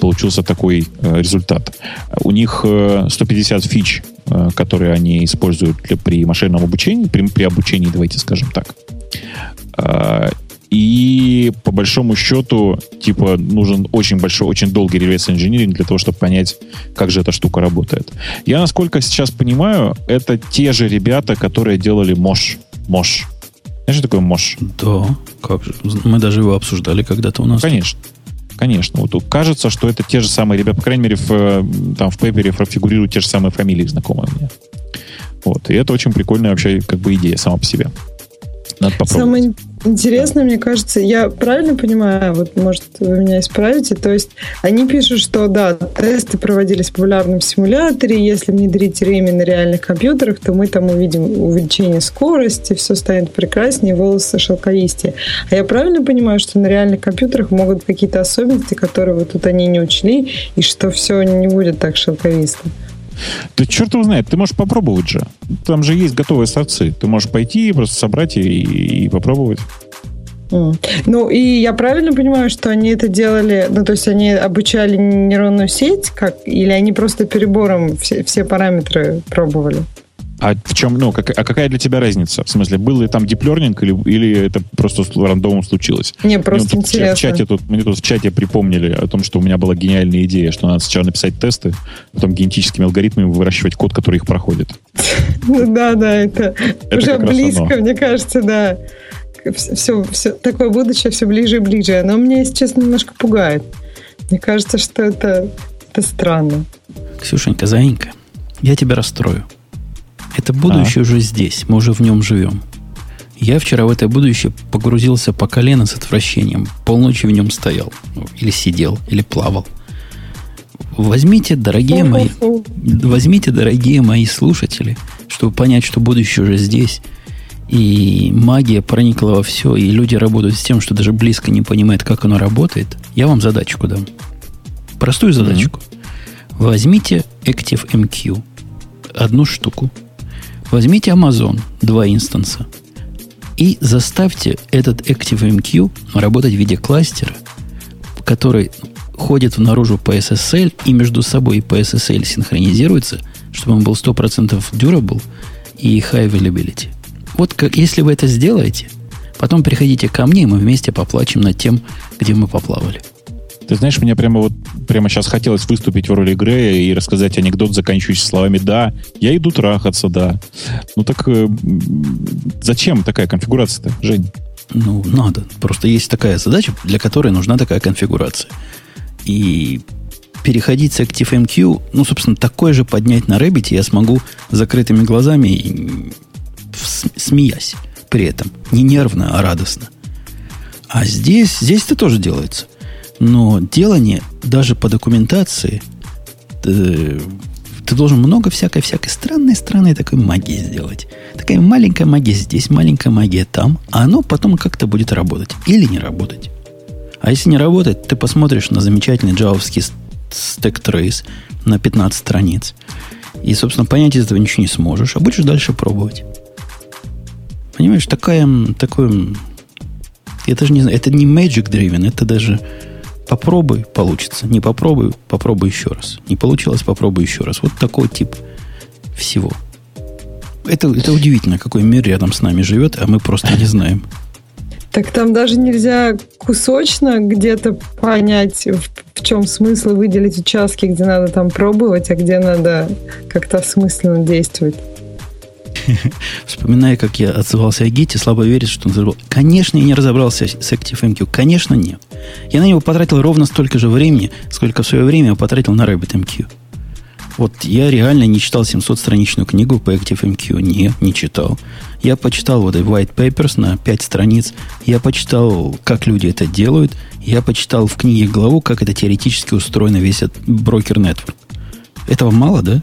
получился такой э, результат. У них э, 150 фич, э, которые они используют для, при машинном обучении, при, при обучении, давайте скажем так. Э, и по большому счету, типа, нужен очень большой, очень долгий реверс инжиниринг для того, чтобы понять, как же эта штука работает. Я, насколько сейчас понимаю, это те же ребята, которые делали Мош. Мош. Знаешь, что такое Мош? Да, как же. Мы даже его обсуждали когда-то у нас. Конечно. Конечно. Вот кажется, что это те же самые ребята, по крайней мере, в, там в пейпере фигурируют те же самые фамилии знакомые мне. Вот. И это очень прикольная вообще как бы идея сама по себе. Надо попробовать. Самое Интересно, мне кажется, я правильно понимаю, вот может вы меня исправите, то есть они пишут, что да, тесты проводились в популярном симуляторе, если внедрить ремень на реальных компьютерах, то мы там увидим увеличение скорости, все станет прекраснее, волосы шелковистее. А я правильно понимаю, что на реальных компьютерах могут какие-то особенности, которые вот тут они не учли, и что все не будет так шелковисто? Да черт его знает, ты можешь попробовать же. Там же есть готовые сорцы. Ты можешь пойти, просто собрать и, и попробовать. Ну, и я правильно понимаю, что они это делали, ну, то есть они обучали нейронную сеть, как, или они просто перебором все, все параметры пробовали? А в чем, ну, как, а какая для тебя разница? В смысле, был ли там диплернинг или, или это просто рандомом случилось? Не, просто мне интересно. В чате тут, мне тут в чате припомнили о том, что у меня была гениальная идея, что надо сначала написать тесты, потом генетическими алгоритмами выращивать код, который их проходит. Ну да, да, это уже близко, мне кажется, да. Все, все, такое будущее все ближе и ближе. Оно меня, если честно, немножко пугает. Мне кажется, что это, это странно. Ксюшенька, заинька, я тебя расстрою. Это будущее а. уже здесь, мы уже в нем живем. Я вчера в это будущее погрузился по колено с отвращением. Полночи в нем стоял. Или сидел, или плавал. Возьмите, дорогие мои, возьмите, дорогие мои слушатели, чтобы понять, что будущее уже здесь, и магия проникла во все, и люди работают с тем, что даже близко не понимают, как оно работает, я вам задачку дам. Простую задачку. Mm-hmm. Возьмите ActiveMQ. Одну штуку. Возьмите Amazon, два инстанса, и заставьте этот ActiveMQ работать в виде кластера, который ходит наружу по SSL и между собой по SSL синхронизируется, чтобы он был 100% durable и high availability. Вот как, если вы это сделаете, потом приходите ко мне, и мы вместе поплачем над тем, где мы поплавали. Ты знаешь, мне прямо вот прямо сейчас хотелось выступить в роли Грея и рассказать анекдот, заканчивающий словами «Да, я иду трахаться, да». Ну так э, зачем такая конфигурация-то, Жень? Ну, надо. Просто есть такая задача, для которой нужна такая конфигурация. И переходить с ActiveMQ, ну, собственно, такое же поднять на Rabbit я смогу закрытыми глазами и смеясь при этом. Не нервно, а радостно. А здесь, здесь это тоже делается – но делание даже по документации ты, э, ты должен много всякой-всякой странной-странной такой магии сделать. Такая маленькая магия здесь, маленькая магия там, а оно потом как-то будет работать или не работать. А если не работать, ты посмотришь на замечательный джавовский стек трейс на 15 страниц. И, собственно, понять из этого ничего не сможешь, а будешь дальше пробовать. Понимаешь, такая, такой, это же не это не magic driven, это даже Попробуй, получится. Не попробуй, попробуй еще раз. Не получилось, попробуй еще раз. Вот такой тип всего. Это, это удивительно, какой мир рядом с нами живет, а мы просто не знаем. Так там даже нельзя кусочно где-то понять, в, в чем смысл выделить участки, где надо там пробовать, а где надо как-то осмысленно действовать. Вспоминая, как я отзывался о Гите, слабо верит, что он забыл. Конечно, я не разобрался с ActiveMQ. Конечно, нет. Я на него потратил ровно столько же времени, сколько в свое время я потратил на RabbitMQ. Вот я реально не читал 700-страничную книгу по ActiveMQ. Нет, не читал. Я почитал вот white papers на 5 страниц. Я почитал, как люди это делают. Я почитал в книге главу, как это теоретически устроено весь этот брокер-нетворк. Этого мало, да?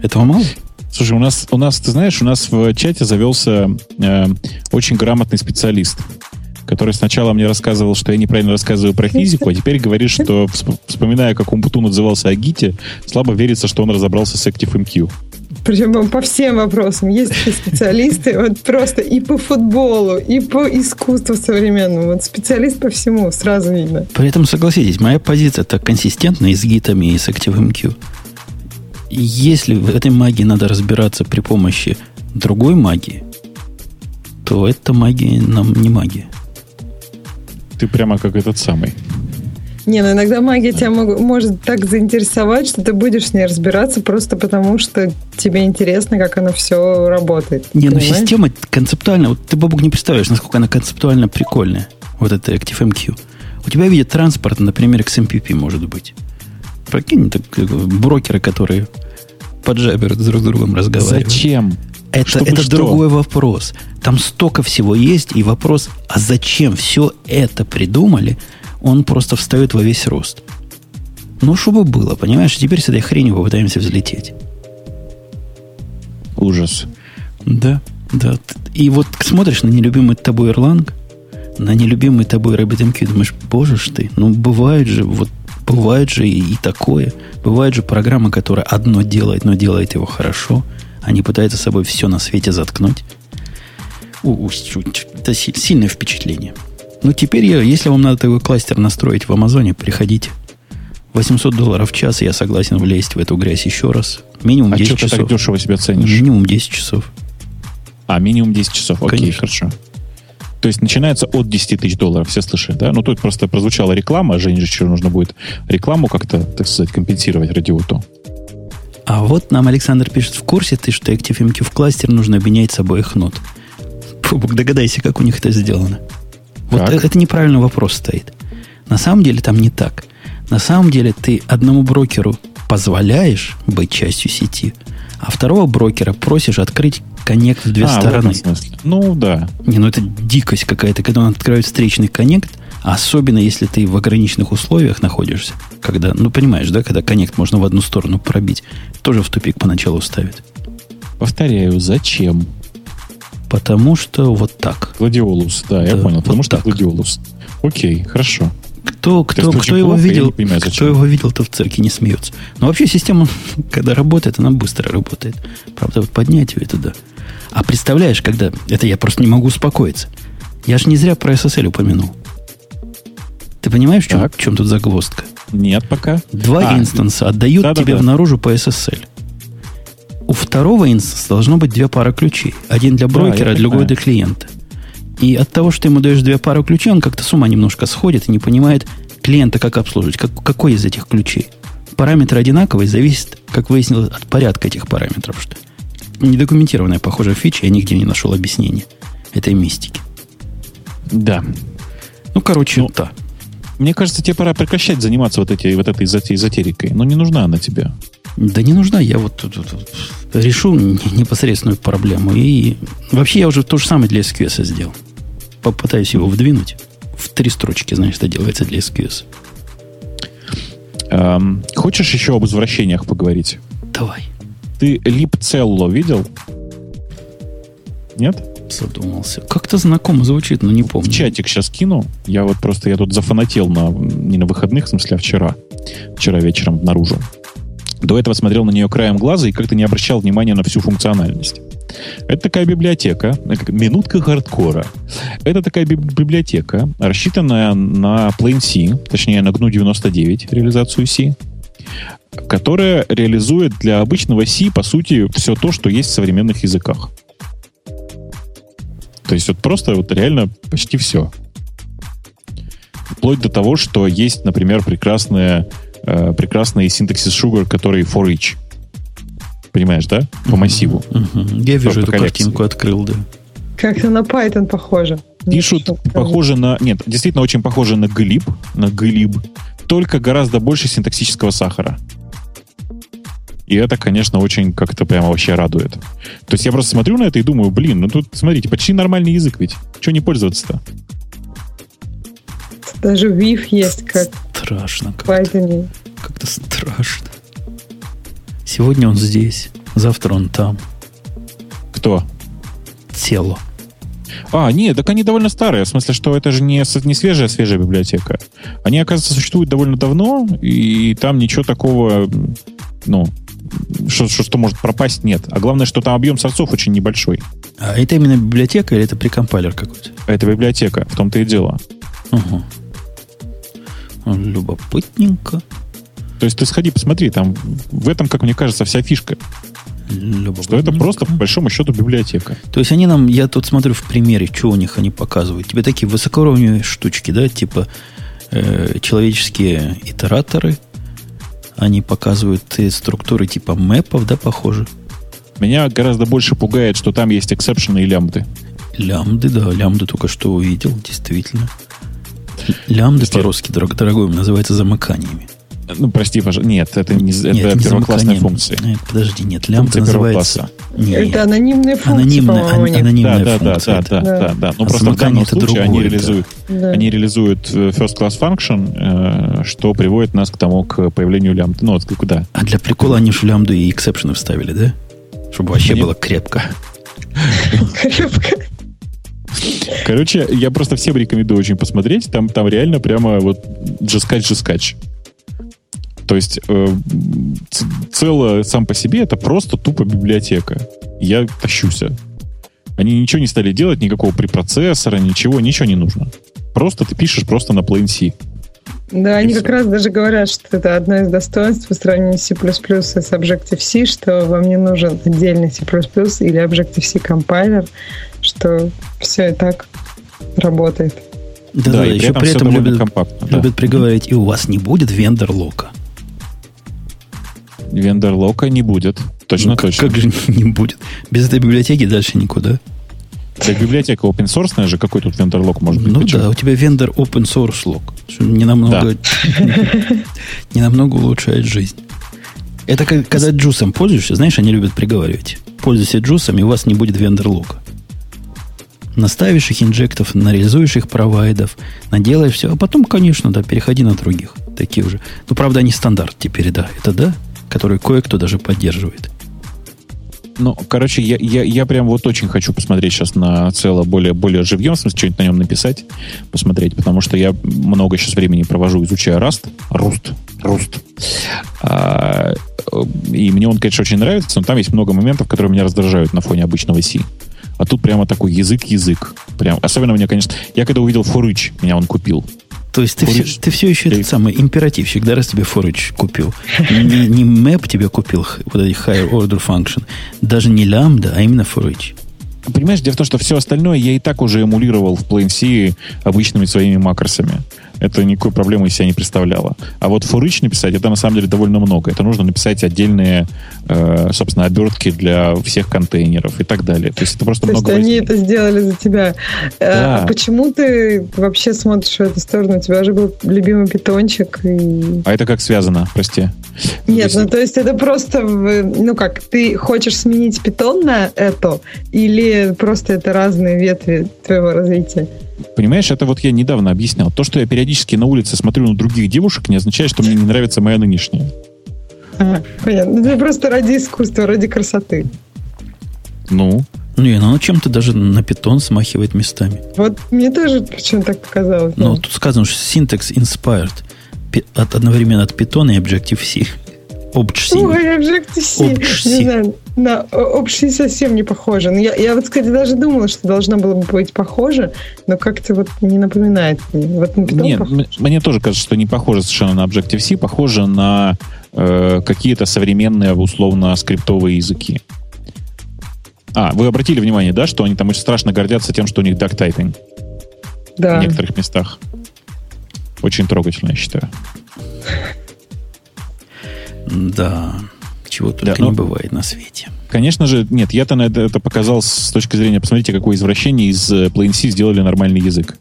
Этого мало? Слушай, у нас, у нас, ты знаешь, у нас в чате завелся э, очень грамотный специалист, который сначала мне рассказывал, что я неправильно рассказываю про физику, а теперь говорит, что, вспоминая, как Умпутун отзывался о ГИТе, слабо верится, что он разобрался с ActiveMQ. Причем по всем вопросам. Есть специалисты вот просто и по футболу, и по искусству современному. Вот специалист по всему, сразу видно. При этом, согласитесь, моя позиция так консистентна и с гитами, и с ActiveMQ если в этой магии надо разбираться при помощи другой магии, то эта магия нам не магия. Ты прямо как этот самый. Не, ну иногда магия тебя мог, может так заинтересовать, что ты будешь с ней разбираться просто потому, что тебе интересно, как оно все работает. Не, ну понимаешь? ну система концептуально, вот ты, Бабук, не представляешь, насколько она концептуально прикольная, вот это ActiveMQ. У тебя видит транспорт, например, XMPP может быть. Прикинь, так, брокеры, которые под джабер друг с другом разговаривают. Зачем? Это, Чтобы это что? другой вопрос. Там столько всего есть, и вопрос, а зачем все это придумали, он просто встает во весь рост. Ну, чтобы было, понимаешь? Теперь с этой хренью попытаемся взлететь. Ужас. Да, да. И вот смотришь на нелюбимый тобой Erlang, на нелюбимый тобой RabbitMQ, думаешь, боже ж ты, ну бывает же, вот бывает же и, и такое. Бывает же программа, которая одно делает, но делает его хорошо, а не пытается собой все на свете заткнуть. У, у, это си- сильное впечатление. Ну, теперь, я, если вам надо такой кластер настроить в Амазоне, приходите. 800 долларов в час, я согласен влезть в эту грязь еще раз. Минимум А 10 что ты часов. так дешево себя ценишь? Минимум 10 часов. А, минимум 10 часов. Окей, Конечно. хорошо. То есть начинается от 10 тысяч долларов, все слышали, да? Ну, тут просто прозвучала реклама, Жене же еще нужно будет рекламу как-то, так сказать, компенсировать радиоту. А вот нам Александр пишет, в курсе ты, что ActiveMQ в кластер нужно обменять с обоих нот? Фу, догадайся, как у них это сделано. Вот Как? это неправильный вопрос стоит. На самом деле там не так. На самом деле ты одному брокеру позволяешь быть частью сети, а второго брокера просишь открыть коннект в две а, в стороны. смысле. Ну, да. Не, ну это дикость какая-то, когда он открывает встречный коннект, особенно если ты в ограниченных условиях находишься, когда, ну понимаешь, да, когда коннект можно в одну сторону пробить, тоже в тупик поначалу ставит. Повторяю, зачем? Потому что вот так. Гладиолус, да, я Да, понял. Потому вот что так. гладиолус. Окей, хорошо. Кто, кто, кто его плохо, я видел, понимаю, кто его видел, то в церкви не смеется. Но вообще система, когда работает, она быстро работает. Правда, вот поднять ее туда. А представляешь, когда... Это я просто не могу успокоиться. Я же не зря про SSL упомянул. Ты понимаешь, в чем, в чем тут загвоздка? Нет пока. Два А, инстанса отдают да-да-да. тебе в наружу по SSL. У второго инстанса должно быть две пары ключей. Один для Да, брокера, я а другой для клиента. И от того, что ему даешь две пары ключей, он как-то с ума немножко сходит и не понимает клиента, как обслуживать. Как, какой из этих ключей? Параметры одинаковые, зависит, как выяснилось, от порядка этих параметров. Что недокументированная, похожая фича, я нигде не нашел объяснения этой мистики. Да. Ну, короче, Ну, да. Мне кажется, тебе пора прекращать заниматься вот, эти, вот этой эзоте- эзотерикой. Ну, не нужна она тебе. Да не нужна, я вот тут, тут- тут решу непосредственную проблему. И вообще я уже то же самое для SQS сделал. Попытаюсь его вдвинуть. В три строчки, знаешь, что делается для SQS. Эм, хочешь еще об возвращениях поговорить? Давай. Ты липцелло видел? Нет? Задумался. Как-то знакомо звучит, но не помню. В чатик сейчас кину. Я вот просто, я тут зафанател на, не на выходных, в смысле, а вчера. Вчера вечером наружу. До этого смотрел на нее краем глаза и как-то не обращал внимания на всю функциональность. Это такая библиотека, э, минутка хардкора. Это такая биб- библиотека, рассчитанная на Plain C, точнее на GNU 99 реализацию C, которая реализует для обычного C, по сути, все то, что есть в современных языках. То есть вот просто вот реально почти все. Вплоть до того, что есть, например, прекрасные, э, прекрасный синтаксис Sugar, который for each. Понимаешь, да? По массиву. Мгм. Я вижу Просто эту картинку, открыл, да. Как-то на Python похоже. Пишут, похоже на... Нет, действительно очень похоже на glib, на glib, только гораздо больше синтаксического сахара. И это, конечно, очень как-то прямо вообще радует. То есть я просто смотрю на это и думаю, блин, ну тут, смотрите, почти нормальный язык ведь. Чего не пользоваться-то? Даже VIF есть, как Страшно как-то. Как-то страшно. Сегодня он здесь, завтра он там. Кто? Тело. А, нет, так они довольно старые. В смысле, что это же не, не свежая свежая библиотека. Они, оказывается, существуют довольно давно, и там ничего такого, ну, что, что, что может пропасть, нет. А главное, что там объем сорцов очень небольшой. А это именно библиотека или это прикомпайлер какой-то? А это библиотека, в том-то и дело. Ага. Любопытненько. То есть ты сходи, посмотри, там в этом, как мне кажется, вся фишка. Любопытненько. Что это просто, по большому счету, библиотека. То есть они нам, я тут смотрю в примере, что у них они показывают. Тебе такие высокоуровневые штучки, да, типа э, человеческие итераторы. Они показывают структуры типа мэпов, да, похоже. Меня гораздо больше пугает, что там есть эксепшены и лямбды. Лямбды, да, лямбды только что увидел, действительно. Лямбды Кстати, по-русски, дорог- дорогой, называется замыканиями. Ну, прости, пожалуйста. Нет, это, не, нет, это не первоклассная функция. Нет, подожди, нет, лямбда называется... Нет. Это анонимная функция, анонимная, ан- анонимная да, функция. Да, да, да, да, да. Ну, а просто в данном случае другое, они, реализуют, Да. они реализуют э, first class function, э, что приводит нас к тому, к появлению лямбды. Ну, вот куда? А для прикола они же лямбду и эксепшены вставили, да? Чтобы вообще Они- было крепко. Крепко. Короче, я просто всем рекомендую очень посмотреть. Там, там реально прямо вот джескач-джескач. То есть э, ц- цело сам по себе это просто тупо библиотека. Я тащуся. Они ничего не стали делать, никакого препроцессора, ничего, ничего не нужно. Просто ты пишешь просто на plain C. Да, они как раз даже говорят, что это одно из достоинств по сравнению с C++ с Objective-C, что вам не нужен отдельный C++ или Objective-C компайлер, что все и так работает. Да, да, и еще при этом довольно любят, компактно. да. любят приговорить, и у вас не будет вендор-лока. Вендор-лока не будет. Точно, Ну, как, точно. как же не будет? Без этой библиотеки дальше никуда. Так библиотека open source же, какой тут вендор-лок может быть? Ну чё? да, у тебя вендор open source лог. Не намного, не намного улучшает жизнь. Это как, когда джусом пользуешься, знаешь, они любят приговаривать. Пользуйся джусом, и у вас не будет вендор лока. Наставишь их инжектов, нарезуешь их провайдов, наделаешь все, а потом, конечно, да, переходи на других, таких же. Ну, правда, они стандарт теперь, да, это да, который кое-кто даже поддерживает. Ну, короче, я, я, я прям вот очень хочу посмотреть сейчас на цело более, более живьем, в смысле, что-нибудь на нем написать, посмотреть, потому что я много сейчас времени провожу, изучая Rust. Rust. Rust. А, и мне он, конечно, очень нравится, но там есть много моментов, которые меня раздражают на фоне обычного C. А тут прямо такой язык-язык. Прям. Особенно мне, конечно... Я когда увидел форыч, меня он купил. То есть ты все, ты все еще Я- этот самый императивщик, да, раз тебе forage купил. Не, не map тебе купил, вот эти higher order function, даже не лямбда, а именно forage. Понимаешь, дело в том, что все остальное я и так уже эмулировал в Plain C обычными своими макросами. Это никакой проблемы из себя не представляло. А вот форыч написать, это на самом деле довольно много. Это нужно написать отдельные, э, собственно, обертки для всех контейнеров и так далее. То есть это просто То есть много... они возни- это сделали за тебя. Э, Да. А почему ты вообще смотришь в эту сторону? У тебя же был любимый питончик. И... А это как связано, прости? Нет, То ну есть- то есть это просто, ну как, ты хочешь сменить питон на это, или просто это разные ветви твоего развития? Понимаешь, это вот я недавно объяснял. То, что я периодически на улице смотрю на других девушек, не означает, что мне не нравится моя нынешняя. Понятно. Ну, Это просто ради искусства, ради красоты. Ну, Не, ну оно чем-то даже на питон смахивает местами. Вот мне тоже почему так показалось. Но да. тут сказано, что syntax inspired от, одновременно от питона и Objective-C. Obj-C. Ой, Objective-C. Obj-C. Не знаю, на Obj-C совсем не похоже. Но я, я вот, кстати, даже думала, что должно было бы быть похоже, но как-то вот не напоминает мне. Вот на Python Нет, похоже. мне тоже кажется, что не похоже совершенно на Objective-C, похоже на э, какие-то современные, условно, скриптовые языки. А, вы обратили внимание, да, что они там очень страшно гордятся тем, что у них duck typing в Да. некоторых местах. Очень трогательно, я считаю. Да, чего только Да, не ну- бывает на свете. Конечно же, нет, я-то на это, это показал с точки зрения, посмотрите, какое извращение из э, Plain C сделали нормальный язык.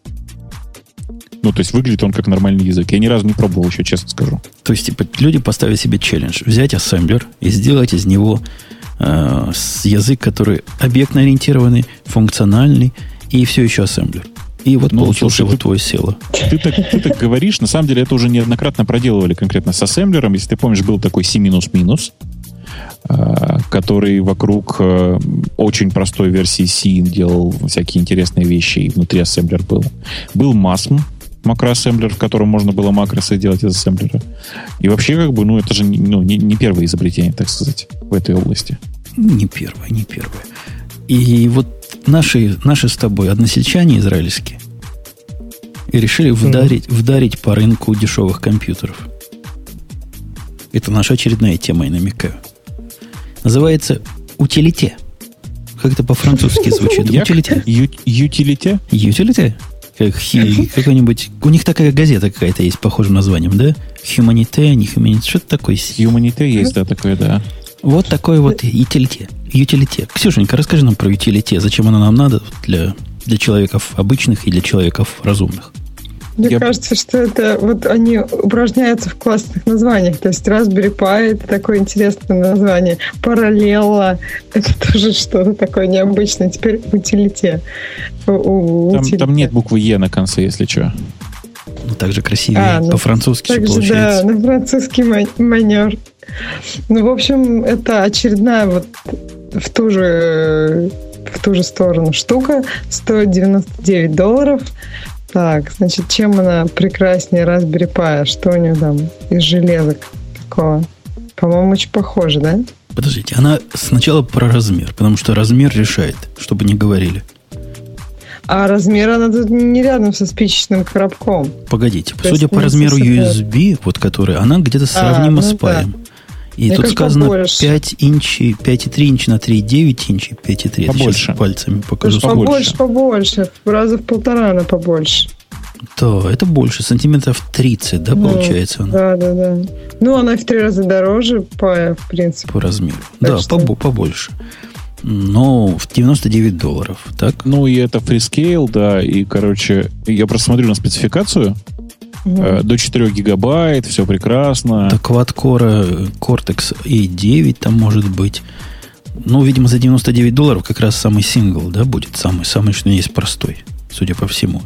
Ну, то есть выглядит он как нормальный язык. Я ни разу не пробовал еще, честно скажу. То есть, типа, люди поставили себе челлендж. Взять ассемблер и сделать из него э, язык, который объектно-ориентированный, функциональный и все еще ассемблер. И вот Ну, получился слушай, вот твой село. Ты так, ты так говоришь, на самом деле это уже неоднократно проделывали конкретно с ассемблером. Если ты помнишь, был такой C-, а, который вокруг э, очень простой версии C делал всякие интересные вещи, и внутри ассемблер был. Был MASM, макроассемблер, в котором можно было макросы делать из ассемблера. И вообще, как бы, ну, это же не- ну, не, не первое изобретение, так сказать, в этой области. Не первое, не первое. И вот наши, наши с тобой односельчане израильские и решили вдарить, вдарить по рынку дешевых компьютеров. Это наша очередная тема, я намекаю. Называется утилите. Как это по-французски звучит? Утилите. Ютилите? Утилите? Как какой-нибудь... У них такая газета какая-то есть, похожим названием, да? Humanité, не Humanité, что-то такое. Humanité есть, да, такое, да. Вот такой вот утилите. Утилите. Ксюшенька, расскажи нам про утилите. Зачем оно нам надо для, для человеков обычных и для человеков разумных? Мне я... кажется, что это вот они упражняются в классных названиях. То есть Raspberry Pi это такое интересное название. Параллела это тоже что-то такое необычное. Теперь в утилите. У, там, там нет буквы Е на конце, если что. Ну, так же красивее. А, ну, По-французски же получается. Да, на французский манер. Ну, в общем, это очередная вот в ту же в ту же сторону штука. Стоит 99 долларов. Так, значит, чем она прекраснее Raspberry Pi? Что у нее там из железок такого? По-моему, очень похоже, да? Подождите, она сначала про размер, потому что размер решает, чтобы не говорили. А размер она тут не рядом со спичечным коробком. Погодите, То судя по размеру USB, вот который, она где-то сравнима а, ну с паем. Да. И Мне тут сказано побольше. 5 инчи, 5,3 инчи на 3,9 инчи, 5,3. Побольше. Пальцами покажу. Побольше, побольше. В раза в полтора на побольше. Да, это больше, сантиметров 30, да, ну, получается она? Да, да, да. Ну, она в три раза дороже по, в принципе. По размеру. Так да, что... побольше. Но в 99 долларов, так? Ну, и это Freescale, да, и, короче, я просто смотрю на спецификацию, Угу. До 4 гигабайт, все прекрасно. Да, Quad-Core Cortex A9 там может быть. Ну, видимо, за 99 долларов как раз самый сингл, да, будет самый, самый, что есть простой, судя по всему.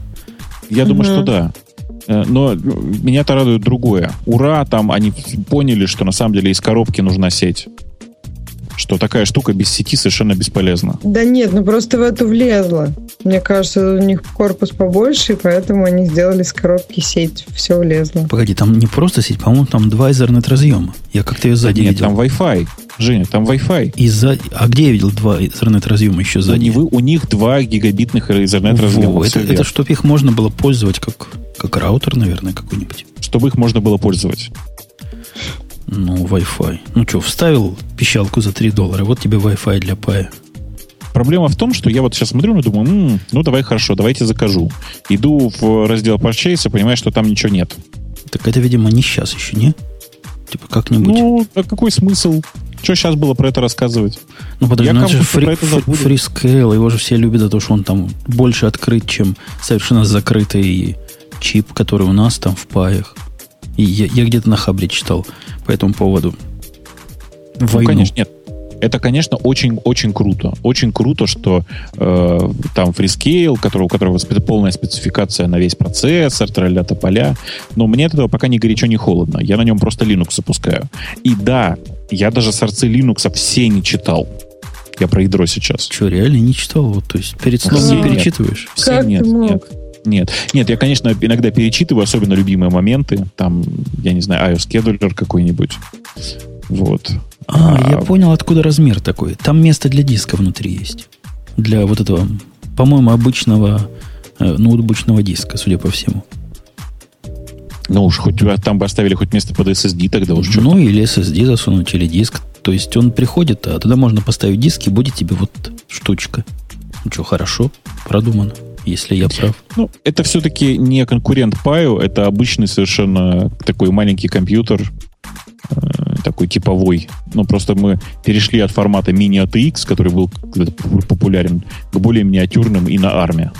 Я угу. думаю, что да. Э, но меня-то радует другое. Ура, там они поняли, что на самом деле из коробки нужна сеть что такая штука без сети совершенно бесполезна. Да нет, ну просто в эту влезла. Мне кажется, у них корпус побольше, и поэтому они сделали с коробки сеть. Все влезло. Погоди, там не просто сеть, по-моему, там два Ethernet разъема. Я как-то ее сзади нет, видел. там Wi-Fi. Женя, там Wi-Fi. И за... А где я видел два Ethernet разъема еще сзади? У, у них два гигабитных Ethernet разъема. Это, это чтобы их можно было пользовать как, как раутер, наверное, какой-нибудь. Чтобы их можно было пользовать. Ну, Wi-Fi. Ну что, вставил пищалку за 3 доллара, вот тебе Wi-Fi для пая. Проблема в том, что я вот сейчас смотрю и думаю, м-м, ну давай хорошо, давайте закажу. Иду в раздел Purchase и понимаю, что там ничего нет. Так это, видимо, не сейчас еще, не? Типа как-нибудь. Ну, а какой смысл? Что сейчас было про это рассказывать? Ну, подожди, я ну, же Free, Freescale, его же все любят за то, что он там больше открыт, чем совершенно закрытый чип, который у нас там в Pi ях. И я, я где-то на Хабре читал по этому поводу. Ну, Войну. Ну, конечно, нет. Это, конечно, очень-очень круто. Очень круто, что э, там Freescale, который, у которого полная спецификация на весь процессор, тра-ля-ля. Но мне от этого пока ни горячо, ни холодно. Я на нем просто Linux запускаю. И да, я даже сорцы Linux все не читал. Я про ядро сейчас. Что, реально не читал? Вот, то есть перед сном не перечитываешь? Все как нет, нет. Нет, нет, я, конечно, иногда перечитываю, особенно любимые моменты. Там, я не знаю, iOS какой-нибудь. Вот. А, а, я понял, откуда размер такой. Там место для диска внутри есть. Для вот этого, по-моему, обычного э, ноутбучного диска, судя по всему. Ну уж хоть там бы оставили хоть место под SSD, тогда уж Ну, или SSD засунуть, или диск. То есть он приходит, а туда можно поставить диск, и будет тебе вот штучка. Ну что, хорошо, продумано если я прав. Ну, это все-таки не конкурент Паю, это обычный совершенно такой маленький компьютер, э, такой типовой. Ну, просто мы перешли от формата Mini ATX, который был популярен, к более миниатюрным и на армия.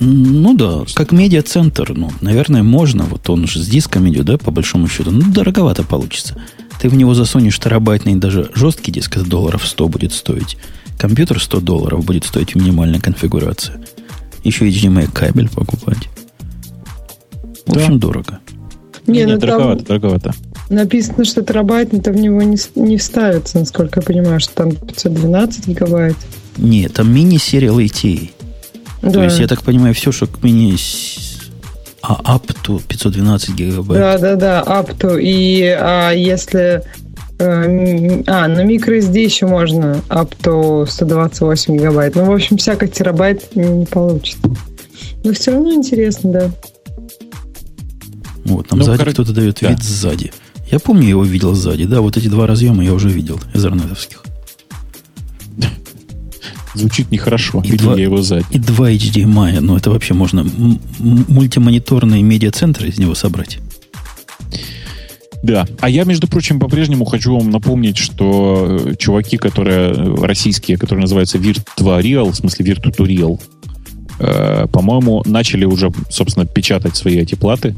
Ну да, как медиацентр, ну, наверное, можно. Вот он же с диском идет, да, по большому счету. Ну, дороговато получится. Ты в него засунешь терабайтный даже жесткий диск, это долларов 100 будет стоить. Компьютер 100 долларов будет стоить минимальная конфигурация. Еще HDMI кабель покупать. В да. общем, дорого. Не, ну, дороговато, дороговато. Написано, что терабайтный-то в него не, не вставится, насколько я понимаю, что там 512 гигабайт. Нет, там мини-сериал ATA. Да. То есть, я так понимаю, все, что к мини... А up to 512 гигабайт. Да, да, да, up to. И а если а, на microSD еще можно up to 128 гигабайт. Ну, в общем, всяко терабайт не получится. Но все равно интересно, да. Вот, там ну, сзади кто-то дает да. вид сзади. Я помню, его видел сзади. Да, вот эти два разъема я уже видел из арнетовских. Звучит нехорошо. И видел два, я его сзади. И два HDMI. Ну, это вообще можно мультимониторные медиацентры из него собрать. Да. А я, между прочим, по-прежнему хочу вам напомнить, что э, чуваки, которые э, российские, которые называются Virt2 Real, в смысле Virtu2 Real, Э, по-моему, начали уже, собственно, печатать свои эти платы.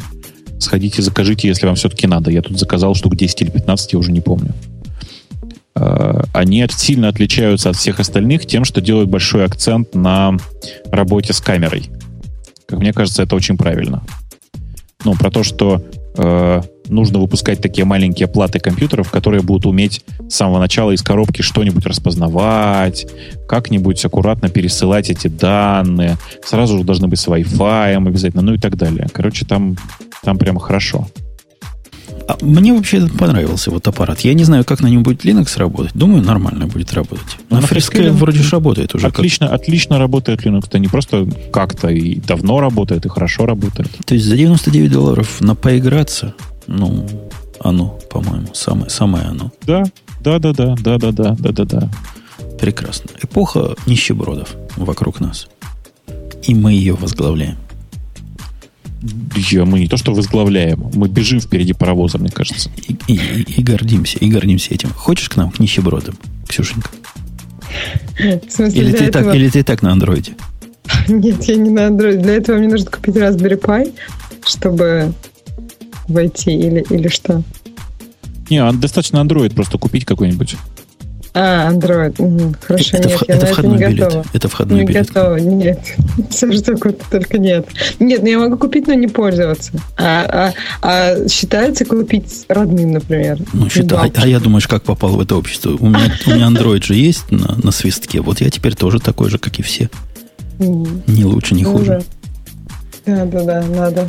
Сходите, закажите, если вам все-таки надо. Я тут заказал штук 10 или 15, я уже не помню. Э, они сильно отличаются от всех остальных тем, что делают большой акцент на работе с камерой. Как мне кажется, это очень правильно. Ну, про то, что э, нужно выпускать такие маленькие платы компьютеров, которые будут уметь с самого начала из коробки что-нибудь распознавать, как-нибудь аккуратно пересылать эти данные, сразу же должны быть с Wi-Fi обязательно, ну и так далее. Короче, там, там прямо хорошо. А мне вообще понравился вот аппарат. Я не знаю, как на нем будет Linux работать. Думаю, нормально будет работать. Ну, на, на Fresco вроде же работает уже. Отлично, как... отлично работает Linux. Это не просто как-то и давно работает, и хорошо работает. То есть за 99 долларов на поиграться, ну, оно, по-моему, самое, самое оно. Да, да, да, да, да, да, да, да, да, да. Прекрасно. Эпоха нищебродов вокруг нас. И мы ее возглавляем. Я, мы не то что возглавляем, мы бежим впереди паровоза, мне кажется. И, и, и, гордимся, и гордимся этим. Хочешь к нам, к нищебродам, Ксюшенька? Смысле, или, ты этого... так, или ты так на андроиде? Нет, я не на андроиде. Для этого мне нужно купить Raspberry Pi, чтобы войти, или, или что? Не, а достаточно Android просто купить какой-нибудь. А, Android. Угу. Хорошо, это, нет, в, я это на это не билет. готова. Это входной не билет. готова, нет. Все что только нет. Нет, ну я могу купить, но не пользоваться. А, а, а считается купить родным, например. Ну, считай. А, а я думаешь, как попал в это общество? У меня, у меня Android же есть на, на свистке. Вот я теперь тоже такой же, как и все. Не лучше, не хуже. Да, да, да, надо.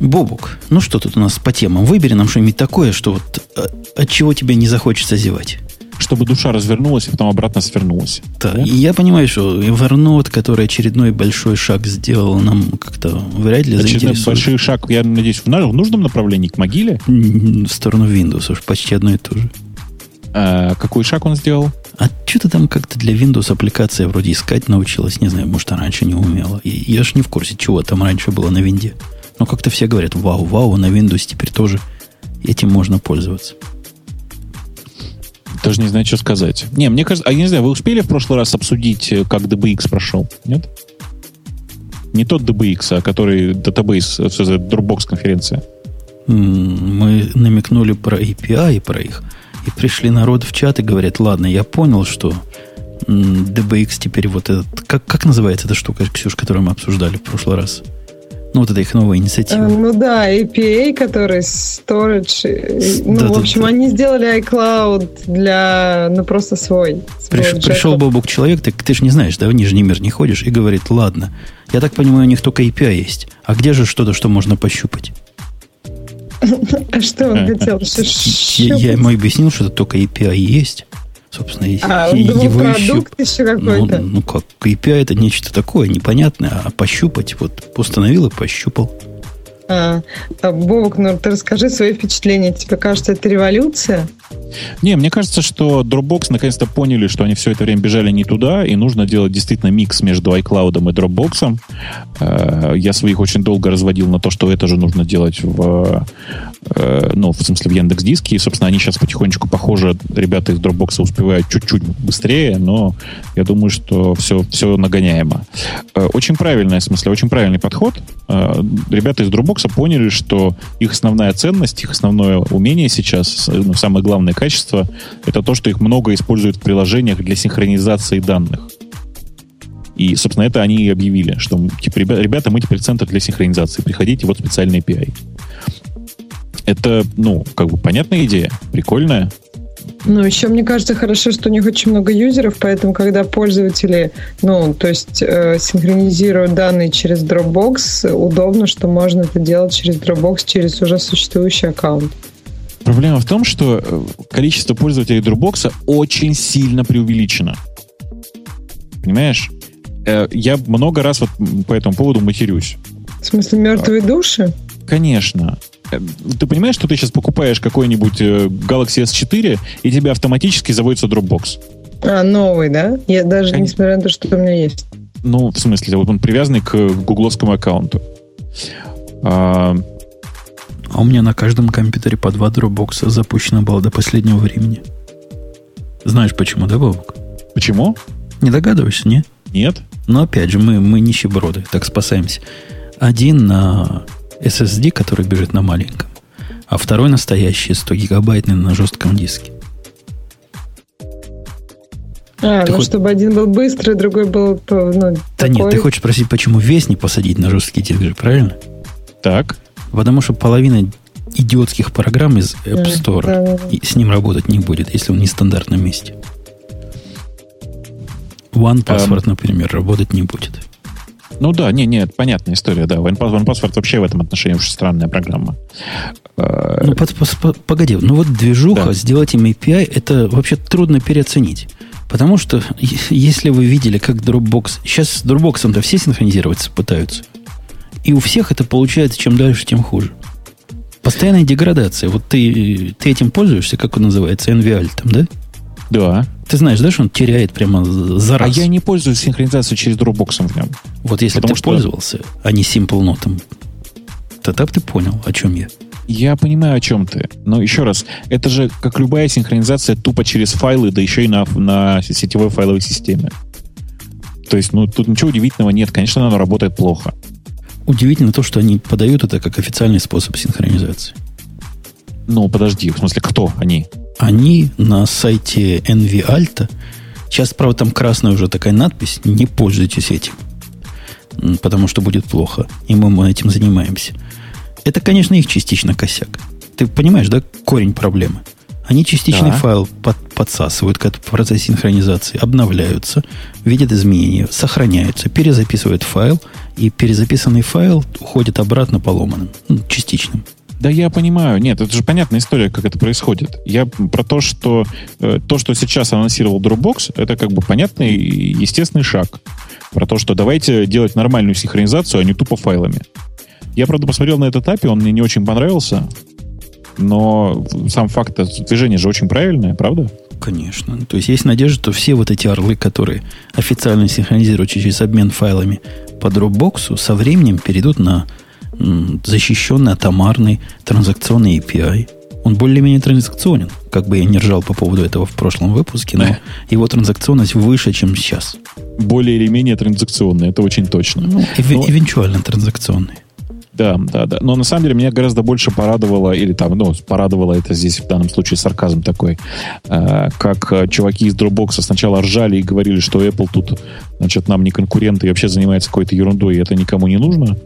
Бобук, ну что тут у нас по темам? Выбери нам что-нибудь такое, что вот э, от чего тебе не захочется зевать чтобы душа развернулась и потом обратно свернулась. Да, да? И я понимаю, что Evernote, который очередной большой шаг сделал, нам как-то вряд ли Очередной заинтересует. большой шаг, я надеюсь, в нужном направлении, к могиле? В сторону Windows, уж почти одно и то же. А, какой шаг он сделал? А что-то там как-то для Windows аппликация вроде искать научилась. Не знаю, может, раньше не умела. И я ж не в курсе, чего там раньше было на винде. Но как-то все говорят, вау, вау, на Windows теперь тоже этим можно пользоваться. Даже не знаю, что сказать. Не, мне кажется, а я не знаю, вы успели в прошлый раз обсудить, э, как DBX прошел? Нет? Не тот DBX, а который датабейс, э, все за Dropbox конференция. Мы намекнули про API и про их. И пришли народ в чат и говорят, ладно, я понял, что DBX теперь вот этот... Как, как называется эта штука, Ксюш, которую мы обсуждали в прошлый раз? Ну, вот это их новая инициатива. Ну да, APA, который storage. Э, ну, да, в общем, да, они сделали iCloud для, ну, просто свой. свой Приш, пришел Бобук человек, ты, ты же не знаешь, да, в Нижний мир не ходишь, и говорит, ладно, я так понимаю, у них только API есть. А где же что-то, что можно пощупать? А что он хотел? Я ему объяснил, что это только API есть. Собственно, а, и, его продукт еще, еще какой-то. Ну, ну как, API это нечто такое непонятное, а пощупать, вот установил и пощупал. А, а, Бобок, ну ты расскажи свои впечатления. Тебе кажется, это революция? Не, мне кажется, что Dropbox наконец-то поняли, что они все это время бежали не туда, и нужно делать действительно микс между iCloud и Dropbox. Э, я своих очень долго разводил на то, что это же нужно делать в, э, ну, в смысле в Яндекс Диске. И, собственно, они сейчас потихонечку, похоже, ребята из Dropbox успевают чуть-чуть быстрее, но я думаю, что все, все нагоняемо. Э, очень правильный, в смысле, очень правильный подход. Ребята из Dropbox поняли, что их основная ценность, их основное умение сейчас, ну, самое главное качество, это то, что их много используют в приложениях для синхронизации данных. И, собственно, это они и объявили, что, типа, ребята, мы теперь центр для синхронизации, приходите, вот специальный API. Это, ну, как бы понятная идея, прикольная. Ну, еще мне кажется хорошо, что у них очень много юзеров, поэтому когда пользователи, ну, то есть э, синхронизируют данные через Dropbox, удобно, что можно это делать через Dropbox, через уже существующий аккаунт. Проблема в том, что э, количество пользователей Dropbox очень сильно преувеличено. Понимаешь? Э, я много раз вот по этому поводу матерюсь. В смысле, мертвые души? Конечно. Э, ты понимаешь, что ты сейчас покупаешь какой-нибудь Galaxy S4, и тебе автоматически заводится Dropbox? А, новый, да? Я даже Кон... несмотря на то, что у меня есть. Ну, в смысле, вот он привязанный к гугловскому аккаунту. А, а у меня на каждом компьютере по два дропбокса запущено было до последнего времени. Знаешь почему, да, Бобок? Почему? Не догадываешься, не? Нет? Но опять же, мы, мы нищеброды, так спасаемся. Один на SSD, который бежит на маленьком, а второй настоящий 100 гигабайтный на жестком диске. А, Ты ну хоть- чтобы один был быстрый, другой был ну, Да такой. нет, ты хочешь спросить, почему весь не посадить на жесткий диск, же, правильно? Так. Потому что половина идиотских программ из App Да, Store да, да, да. с ним работать не будет, если он не в стандартном месте. OnePassword, например, работать не будет. Ну да, не, не, это понятная история, да. OnePass- OnePassword вообще в этом отношении очень странная программа. Э, Ну, под- пос- по- погоди, ну вот движуха, Да. сделать им API, это вообще трудно переоценить. Потому что, если вы видели, как Dropbox... Сейчас с Dropbox-то все синхронизироваться пытаются. И у всех это получается, чем дальше, тем хуже. Постоянная деградация. Вот ты, ты этим пользуешься, как он называется, NVAL там, да? Да. Ты знаешь, да, что он теряет прямо за А раз? я не пользуюсь синхронизацией через Dropbox в нем. Вот если бы ты что- пользовался, а не Simple Note, тогда бы ты понял, о чем я. Я понимаю, о чем ты. Но еще раз, это же, как любая синхронизация, тупо через файлы, да еще и на, на сетевой файловой системе. То есть, ну, тут ничего удивительного нет. Конечно, оно работает плохо. Удивительно то, что они подают это как официальный способ синхронизации. Ну, подожди, в смысле, кто они? Они на сайте NV Alta, сейчас, правда, там красная уже такая надпись, не пользуйтесь этим, потому что будет плохо. И мы, мы этим занимаемся. Это, конечно, их частично косяк. Ты понимаешь, да, корень проблемы? Они частичный Да. файл под- подсасывают как в процессе синхронизации, обновляются, видят изменения, сохраняются, перезаписывают файл, и перезаписанный файл уходит обратно поломанным, ну, частичным. Да я понимаю. Нет, это же понятная история, как это происходит. Я про то, что э, то, что сейчас анонсировал Dropbox, это как бы понятный естественный шаг. Про то, что давайте делать нормальную синхронизацию, а не тупо файлами. Я, правда, посмотрел на этот API, он мне не очень понравился. Но сам факт движения же очень правильное, правда? Конечно. То есть есть надежда, что все вот эти орлы, которые официально синхронизируют через обмен файлами по Dropbox, со временем перейдут на защищенный атомарный транзакционный API. Он более-менее транзакционен. Как бы я не ржал по поводу этого в прошлом выпуске, но его транзакционность выше, чем сейчас. Более или менее транзакционное, это очень точно. Ну, Но- транзакционный. Да, да, да. Но на самом деле меня гораздо больше порадовало, или там, ну, порадовало это здесь в данном случае сарказм такой, э, как э, чуваки из Dropbox сначала ржали и говорили, что Apple тут, значит, нам не конкуренты и вообще занимается какой-то ерундой, и это никому не нужно.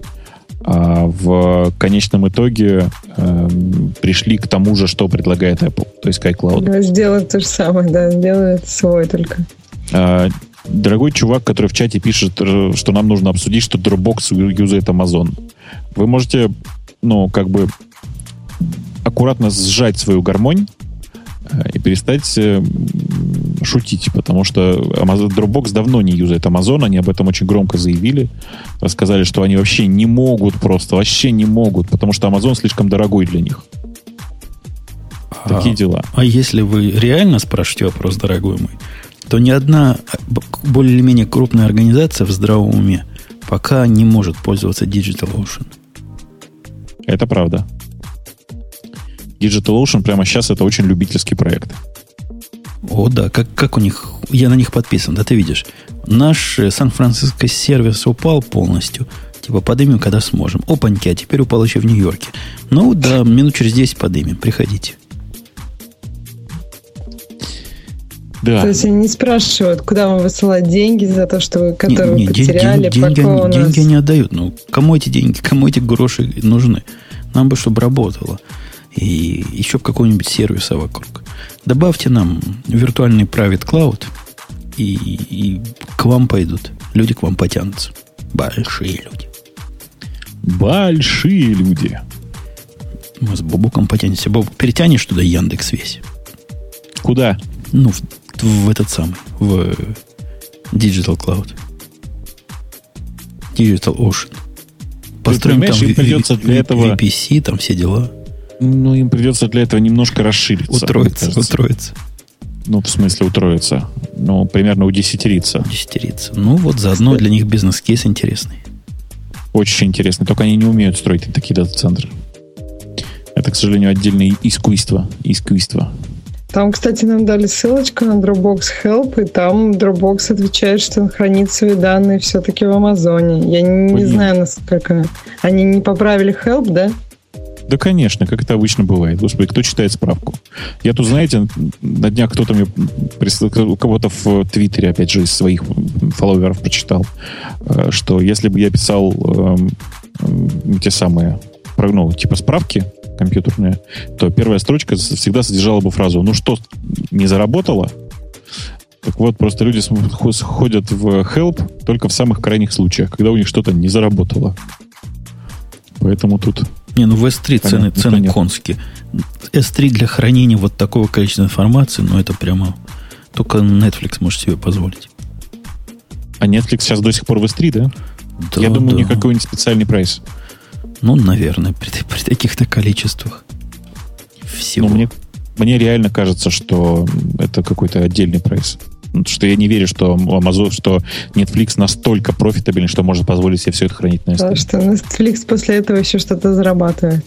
А в конечном итоге эм, пришли к тому же, что предлагает Apple, то есть к iCloud. Да, сделают то же самое, да, делают свой только. А, Дорогой чувак, который в чате пишет, э, что нам нужно обсудить, что Dropbox юзает Amazon. Вы можете, ну, как бы аккуратно сжать свою гармонь э, и перестать э, шутить, потому что Amazon, Dropbox давно не юзает Amazon, они об этом очень громко заявили, рассказали, что они вообще не могут просто, вообще не могут, потому что Amazon слишком дорогой для них. Такие дела. А если вы реально спрашиваете вопрос, дорогой мой, то ни одна б- более или менее крупная организация в здравом уме пока не может пользоваться DigitalOcean. Это правда. DigitalOcean прямо сейчас это очень любительский проект. О, да, как, как у них, я на них подписан, да, ты видишь. Наш э, Сан-Франциско сервис упал полностью. Типа, подымем, когда сможем. Опаньки, а теперь упал еще в Нью-Йорке. Ну, да, минут через 10 подымем, приходите. Да. То есть они не спрашивают, куда вам высылать деньги за то, что вы, которые Не- не, вы потеряли, ден- деньги, пока они- у нас... деньги не отдают. Ну, кому эти деньги, кому эти гроши нужны? Нам бы, чтобы работало. И еще бы какого-нибудь сервиса вокруг. Добавьте нам виртуальный private cloud, и, и к вам пойдут. Люди к вам потянутся. Большие люди. Большие люди. Мы с Бобуком потянемся. Бобук, перетянешь туда Яндекс весь. Куда? Ну, в, в этот самый, в Digital Cloud. Digital Ocean. Построим там им придется для этого- VPC, там все дела. Ну, им придется для этого немножко расшириться. Утроиться, утроиться, Ну, в смысле утроиться. Ну, примерно удесятериться. десятериться. Ну, вот заодно для них бизнес-кейс интересный. Очень интересно. Только они не умеют строить такие дата-центры. Это, к сожалению, отдельное искусство. Искусство. Там, кстати, нам дали ссылочку на Dropbox Help, и там Dropbox отвечает, что он хранит свои данные все-таки в Амазоне. Я не, не знаю, насколько... Они не поправили Help, да? Да, конечно, как это обычно бывает. Господи, кто читает справку? Я тут, знаете, на днях кто-то мне, у кого-то в Твиттере, опять же, из своих фолловеров прочитал, э, что если бы я писал э, те самые, ну, типа справки компьютерные, то первая строчка всегда содержала бы фразу «Ну что, не заработало?» Так вот, просто люди ходят в help только в самых крайних случаях, когда у них что-то не заработало. Поэтому тут не, ну в S3 цены, цены нет. конские. S3 для хранения вот такого количества информации, ну это прямо только Netflix может себе позволить. А Netflix сейчас до сих пор в S3, да? да Я думаю, да. никакой не специальный прайс. Ну, наверное, при, при таких-то количествах. Всего. Ну, мне, мне реально кажется, что это какой-то отдельный прайс. Что я не верю, что Amazon, что Netflix настолько профитабельный, что может позволить себе все это хранить на S3. Да, что Netflix после этого еще что-то зарабатывает.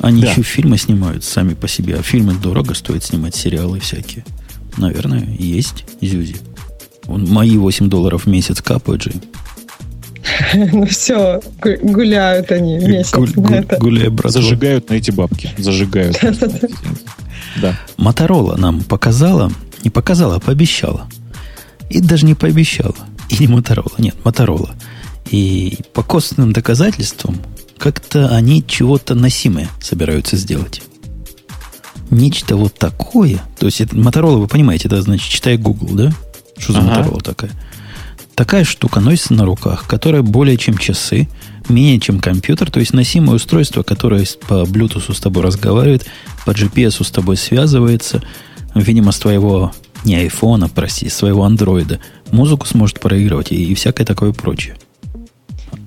Они да. еще фильмы снимают сами по себе, а фильмы дорого стоит снимать, сериалы всякие. Наверное, есть Зюзи. Вон, мои 8 долларов в месяц капают же. Ну все, гуляют они месяц на это. Гуляй, брат. Зажигают на эти бабки. Зажигают. Да. Моторола нам показала, не показала, а пообещала. И даже не пообещала. И не Моторола, нет, Моторола. И по косвенным доказательствам как-то они чего-то носимое собираются сделать. Нечто вот такое. То есть это Моторола, вы понимаете, это значит, читай Google, да? Что за ага. Моторола такая? Такая штука носится на руках, которая более чем часы, менее чем компьютер, то есть носимое устройство, которое по Bluetooth с тобой разговаривает, по GPS с тобой связывается, видимо, с твоего не айфона, прости, своего андроида, музыку сможет проигрывать и, и всякое такое прочее.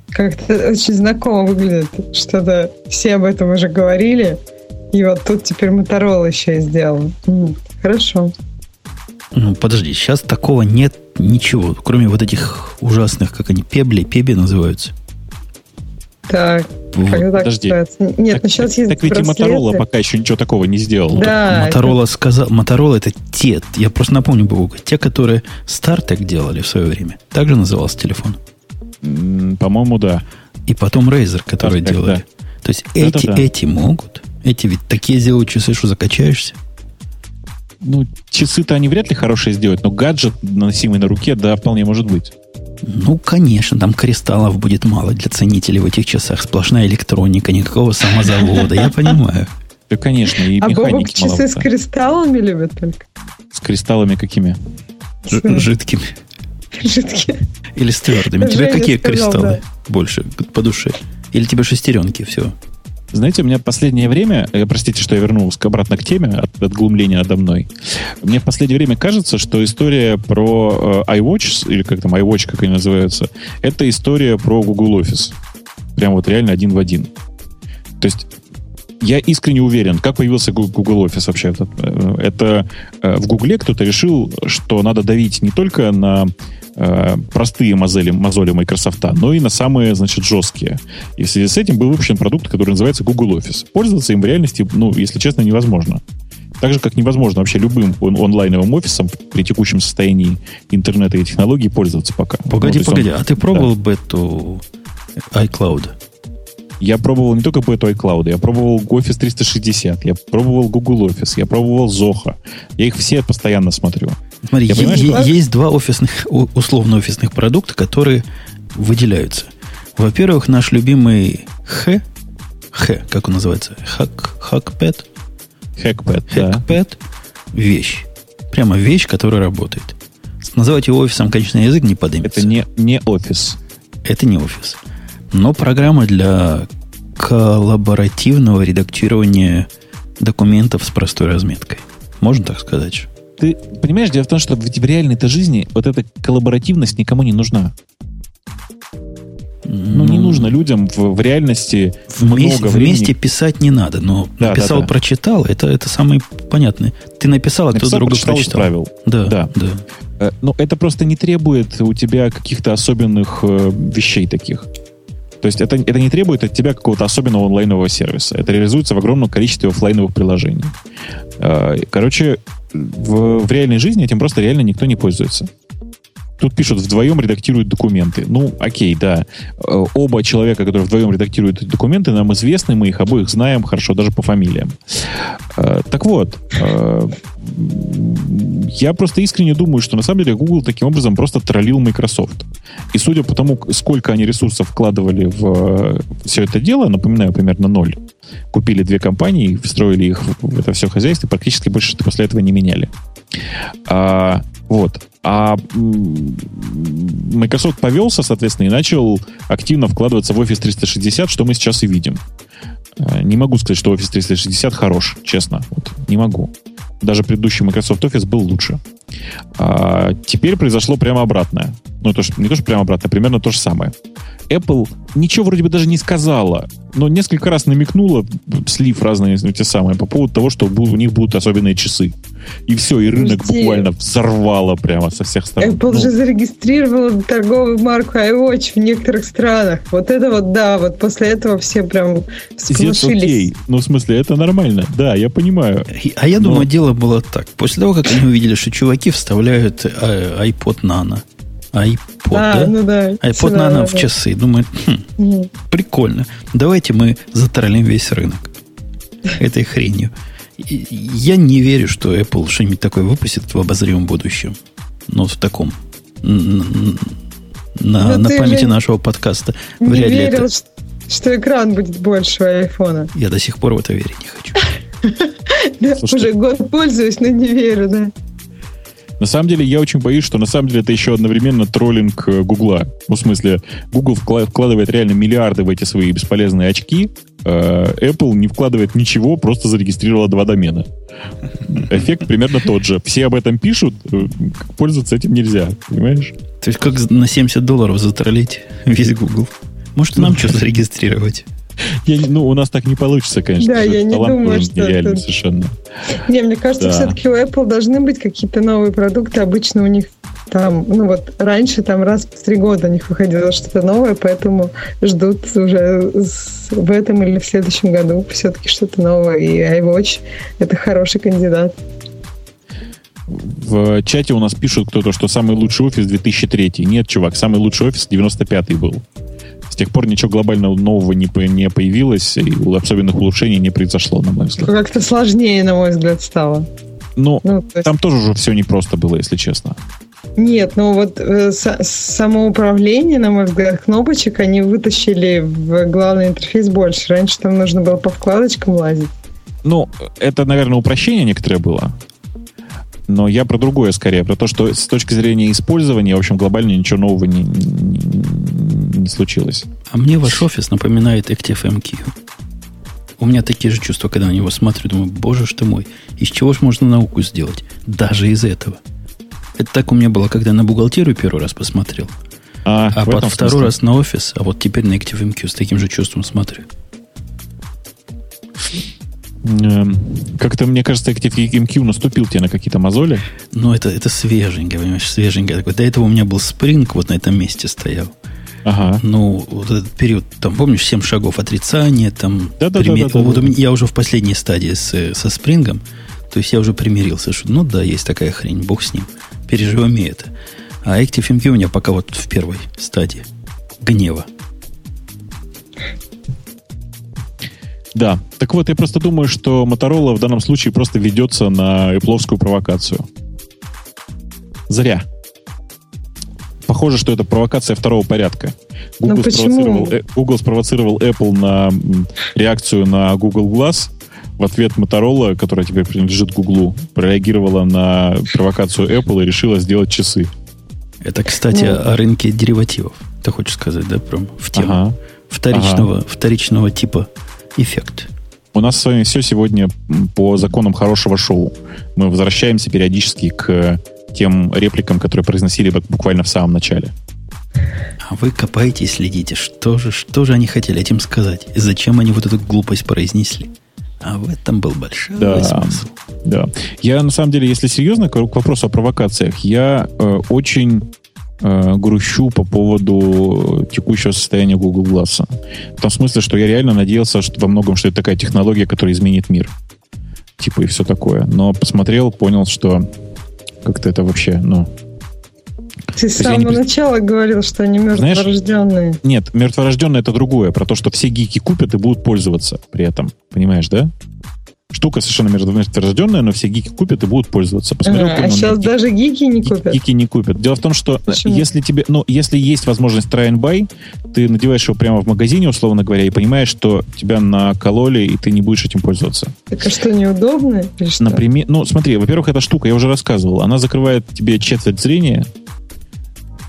Как-то очень знакомо выглядит. Что-то все об этом уже говорили. И вот тут теперь Motorola еще и сделал. Хорошо. Ну, подожди, сейчас такого нет ничего, кроме вот этих ужасных, как они, пебли, пеби называются. Так, вот. как Подожди. так Нет, так, ну сейчас есть Так ведь браслеты. и Моторола пока еще ничего такого не сделал. Да. Моторола это... сказал, Моторола это те, я просто напомню, Богу, те, которые StarTech делали в свое время. Также назывался телефон. по-моему, да. И потом Razer, которые StarTech, делали. Да. То есть да, эти, да, да. эти могут. Эти ведь такие сделают часы, что закачаешься ну, часы-то они вряд ли хорошие сделают, но гаджет, наносимый на руке, да, вполне может быть. Ну, конечно, там кристаллов будет мало для ценителей в этих часах. Сплошная электроника, никакого самозавода, я понимаю. Да, конечно, и а Бобок часы с кристаллами любят только? С кристаллами какими? Жидкими. Жидкими. Или с твердыми. Тебе какие кристаллы больше по душе? Или тебе шестеренки, все? Знаете, у меня последнее время, э, простите, что я вернулся обратно к теме от, от глумления надо мной, мне в последнее время кажется, что история про э, iWatch, или как там iWatch, как они называются, это история про Google Office. Прям вот реально один в один. То есть я искренне уверен, как появился Google Office вообще. Это, э, это э, в Гугле кто-то решил, что надо давить не только на э, простые мозоли, мозоли Microsoft, но и на самые, значит, жесткие. И в связи с этим был выпущен продукт, который называется Google Office. Пользоваться им в реальности, ну, если честно, невозможно. Так же, как невозможно вообще любым он- онлайновым офисом при текущем состоянии интернета и технологий пользоваться пока. Погоди, ну, погоди, он, а ты пробовал да. бету iCloud? Я пробовал не только бету iCloud, я пробовал Office 360, я пробовал Google Office, я пробовал Zoho. Я их все постоянно смотрю. Смотри, я понимаю, что... есть два офисных, условно офисных продукта, которые выделяются. Во-первых, наш любимый Х, Х, как он называется? Хак, хакпэд? Хакпэд, Хакпэд да. вещь. Прямо вещь, которая работает. Называть его офисом, конечно, язык не поднимется. Это не, не офис. Это не офис. Но программа для коллаборативного редактирования документов с простой разметкой. Можно так сказать? Ты понимаешь, дело в том, что в реальной-то жизни вот эта коллаборативность никому не нужна. Ну, не нужно людям в, в реальности вместе, много времени. Вместе писать не надо, но да, написал, да, да. прочитал, это, это самое понятное. Ты написал, а кто другу прочитал. Исправил. Да, да. да. Э, но это просто не требует у тебя каких-то особенных э, вещей таких. То есть это, это не требует от тебя какого-то особенного онлайнового сервиса. Это реализуется в огромном количестве офлайновых приложений. Э, короче, в, в реальной жизни этим просто реально никто не пользуется. Тут пишут, вдвоем редактируют документы. Ну, окей, да. Э, оба человека, которые вдвоем редактируют документы, нам известны, мы их обоих знаем хорошо, даже по фамилиям. Э, так вот, э, я просто искренне думаю, что на самом деле Google таким образом просто троллил Microsoft. И судя по тому, сколько они ресурсов вкладывали в все это дело, напоминаю, примерно ноль, купили две компании, встроили их в это все хозяйство, практически больше после этого не меняли. А, вот. А Microsoft повелся, соответственно, и начал активно вкладываться в Office 360, что мы сейчас и видим. А, не могу сказать, что Office 360 хорош, честно. Вот, не могу. Даже предыдущий Microsoft Office был лучше. А теперь произошло прямо обратное. Ну, то, что, не то, что прямо обратное, а примерно то же самое. Apple ничего вроде бы даже не сказала, но несколько раз намекнула, слив разные эти самые, по поводу того, что у них будут особенные часы. И все, и рынок Подожди. буквально взорвало прямо со всех сторон. Apple ну. же зарегистрировала торговую марку iWatch в некоторых странах. Вот это вот, да, вот после этого все прям всполошились. окей. Ну, в смысле, это нормально. Да, я понимаю. А я думаю, но... дело было так. После того, как они увидели, что чуваки вставляют э, iPod Nano, iPod, а, да? Ну да iPod Nano да, в да. часы. Думаю, хм, угу. прикольно. Давайте мы затроллим весь рынок этой хренью. Я не верю, что Apple что-нибудь такое выпустит в обозримом будущем. Ну, в таком. На, на, на памяти нашего подкаста. Не Вряд верил, это... что экран будет больше у айфона. Я до сих пор в это верить не хочу. Уже год пользуюсь, но не верю, да. На самом деле, я очень боюсь, что на самом деле это еще одновременно троллинг э, Гугла. Ну, в смысле, Google вкладывает реально миллиарды в эти свои бесполезные очки, э, Apple не вкладывает ничего, просто зарегистрировала два домена. Эффект примерно тот же. Все об этом пишут, э, пользоваться этим нельзя, понимаешь? То есть как на 70 долларов затроллить весь Google? Может, нам что-то зарегистрировать? Я, ну, у нас так не получится, конечно. Да, я не думаю, что нереально это... совершенно. Не, мне кажется, да. все-таки у Apple должны быть какие-то новые продукты. Обычно у них там, ну вот раньше там раз в три года у них выходило что-то новое, поэтому ждут уже в этом или в следующем году все-таки что-то новое. И iWatch это хороший кандидат. В чате у нас пишут кто-то, что самый лучший офис 2003. Нет, чувак, самый лучший офис 95 был. С тех пор ничего глобального нового не, не появилось, и особенных улучшений не произошло, на мой взгляд. Как-то сложнее, на мой взгляд, стало. Ну, ну то есть... там тоже уже все непросто было, если честно. Нет, ну вот э, с, самоуправление, на мой взгляд, кнопочек они вытащили в главный интерфейс больше. Раньше там нужно было по вкладочкам лазить. Ну, это, наверное, упрощение некоторое было. Но я про другое скорее, про то, что с точки зрения использования, в общем, глобально ничего нового не, не, не случилось. А мне ваш офис напоминает ActiveMQ. У меня такие же чувства, когда на него смотрю, думаю, боже ж ты мой, из чего ж можно науку сделать? Даже из этого. Это так у меня было, когда на бухгалтерию первый раз посмотрел. А, а под второй смысле? раз на офис, а вот теперь на ActiveMQ с таким же чувством смотрю. Эм, как-то, мне кажется, ActiveMQ наступил тебе на какие-то мозоли. Ну, это, это свеженько, понимаешь, свеженько. Такой. До этого у меня был Spring вот на этом месте стоял. Ага. Ну, вот этот период, там, помнишь, 7 шагов отрицания, там, да, да, пример... да, да, вот да, да. я уже в последней стадии с, со спрингом, то есть я уже примирился, что, ну да, есть такая хрень, бог с ним, переживем и это. А ActiveMQ у меня пока вот в первой стадии гнева. Да. Так вот, я просто думаю, что Motorola в данном случае просто ведется на Apple провокацию. Зря. Похоже, что это провокация второго порядка. Google, спровоцировал, э, Google спровоцировал Apple на реакцию на Google Glass. В ответ Motorola, которая теперь принадлежит Google, прореагировала на провокацию Apple и решила сделать часы. Это, кстати, ну. о рынке деривативов. Ты хочешь сказать, да, прям в тему ага. вторичного, ага. вторичного типа эффект. У нас с вами все сегодня по законам хорошего шоу. Мы возвращаемся периодически к тем репликам, которые произносили буквально в самом начале. А вы копаете и следите, что же, что же они хотели этим сказать? И зачем они вот эту глупость произнесли? А в этом был большой да, смысл. Да. Я, на самом деле, если серьезно, к вопросу о провокациях, я э, очень э, грущу по поводу текущего состояния Google Glass. В том смысле, что я реально надеялся, что во многом, что это такая технология, которая изменит мир. Типа и все такое. Но посмотрел, понял, что как-то это вообще, ну, ты с самого не... начала говорил, что они мертворожденные. Знаешь, нет, мертворожденные это другое, про то, что все гики купят и будут пользоваться при этом. Понимаешь, да? Штука совершенно мертворожденная, но все гики купят и будут пользоваться. Посмотрел, а, а сейчас гики, даже гики не купят? Гики не купят. Дело в том, что Почему? если тебе, ну, если есть возможность try and buy, ты надеваешь его прямо в магазине, условно говоря, и понимаешь, что тебя накололи, и ты не будешь этим пользоваться. Так а что, неудобно? Например, ну, смотри, во-первых, эта штука, я уже рассказывал, она закрывает тебе четверть зрения,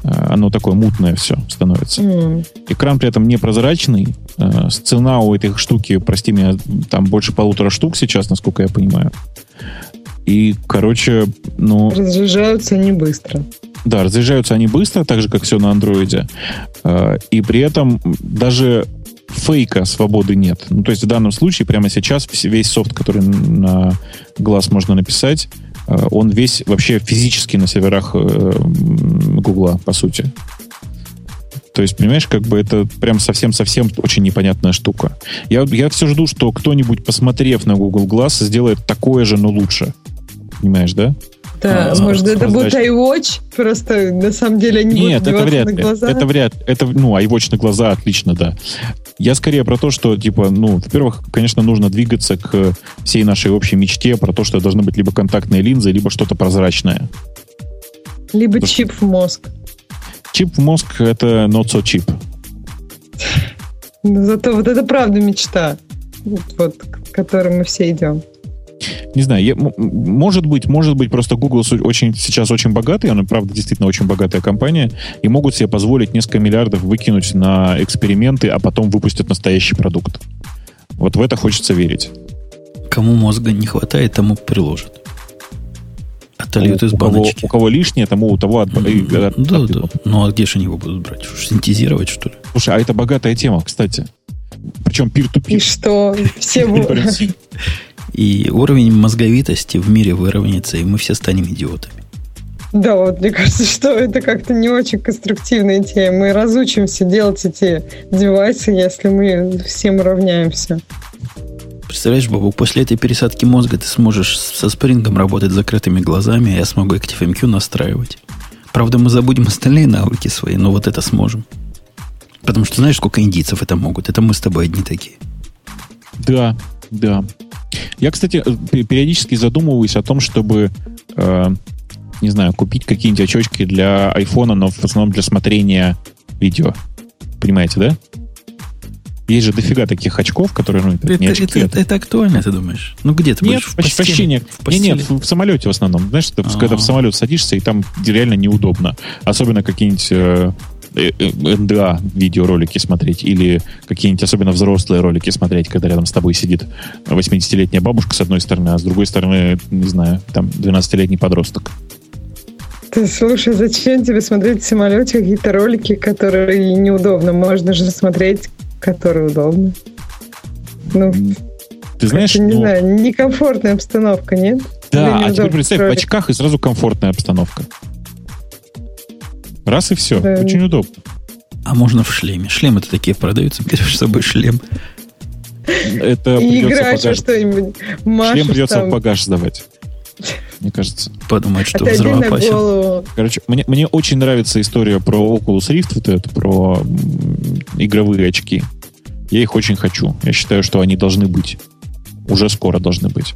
Э, оно такое мутное все становится. Mm. Экран при этом непрозрачный. Э, цена у этой штуки, прости меня, там больше полутора штук сейчас, насколько я понимаю. И, короче, ну... Разряжаются они быстро. Да, разряжаются они быстро, так же, как все на андроиде. Э, и при этом даже фейка свободы нет. Ну, то есть в данном случае прямо сейчас весь софт, который на глаз можно написать, Э, он весь вообще физически на серверах Гугла, по сути. То есть, понимаешь, как бы это прям совсем-совсем очень непонятная штука. Я, я все жду, что кто-нибудь, посмотрев на Google Glass, сделает такое же, но лучше. Понимаешь, да? Да, а, может, это будет iWatch, просто на самом деле они Нет, будут это вряд ли. Это вряд Это, ну, iWatch на глаза, отлично, да. Я скорее про то, что, типа, ну, во-первых, конечно, нужно двигаться к всей нашей общей мечте про то, что должны быть либо контактные линзы, либо что-то прозрачное. Либо Потому чип в мозг. Чип в мозг — это not so cheap. Но зато вот это правда мечта, вот, к которой мы все идем не знаю, я, может быть, может быть, просто Google очень, сейчас очень богатый, она, правда, действительно очень богатая компания, и могут себе позволить несколько миллиардов выкинуть на эксперименты, а потом выпустят настоящий продукт. Вот в это хочется верить. Кому мозга не хватает, тому приложат. Отольют из баночки. Кого, у кого лишнее, тому у того от, от, да, от, да. Ну, а где же они его будут брать? Синтезировать, что ли? Слушай, а это богатая тема, кстати. Причем пир-ту-пир. И что? Все будут... И уровень мозговитости в мире выровняется, и мы все станем идиотами. Да, вот мне кажется, что это как-то не очень конструктивная тема. Мы разучимся делать эти девайсы, если мы всем равняемся. Представляешь, Бабу, после этой пересадки мозга ты сможешь со спрингом работать с закрытыми глазами, а я смогу ActiveMQ настраивать. Правда, мы забудем остальные навыки свои, но вот это сможем. Потому что знаешь, сколько индийцев это могут? Это мы с тобой одни такие. Да, да. Я, кстати, периодически задумываюсь о том, чтобы, э, не знаю, купить какие-нибудь очечки для айфона, но в основном для смотрения видео. Понимаете, да? Есть же дофига таких очков, которые... Ну, это, не очки, это, это, это актуально, ты думаешь? Ну, где ты нет, будешь? В постели? Почти нет. В постели? Нет, в, в самолете в основном. Знаешь, ты, когда в самолет садишься, и там реально неудобно. Особенно какие-нибудь э, Э, э, НДА видеоролики смотреть или какие-нибудь особенно взрослые ролики смотреть, когда рядом с тобой сидит 80-летняя бабушка с одной стороны, а с другой стороны, не знаю, там 12-летний подросток. Ты слушай, зачем тебе смотреть в самолете какие-то ролики, которые неудобно? Можно же смотреть, которые удобно. Ну, ты знаешь, не ну, знаю, некомфортная обстановка, нет? Да, а теперь представь, в очках и сразу комфортная обстановка. Раз и все. Да. Очень удобно. А можно в шлеме. Шлемы-то такие продаются. Берешь с собой шлем. Это и играешь багаж... что-нибудь. Шлем придется там. в багаж сдавать. Мне кажется. Подумать, что взрывоопасен. Короче, мне, мне очень нравится история про Oculus Rift, вот это, про игровые очки. Я их очень хочу. Я считаю, что они должны быть. Уже скоро должны быть.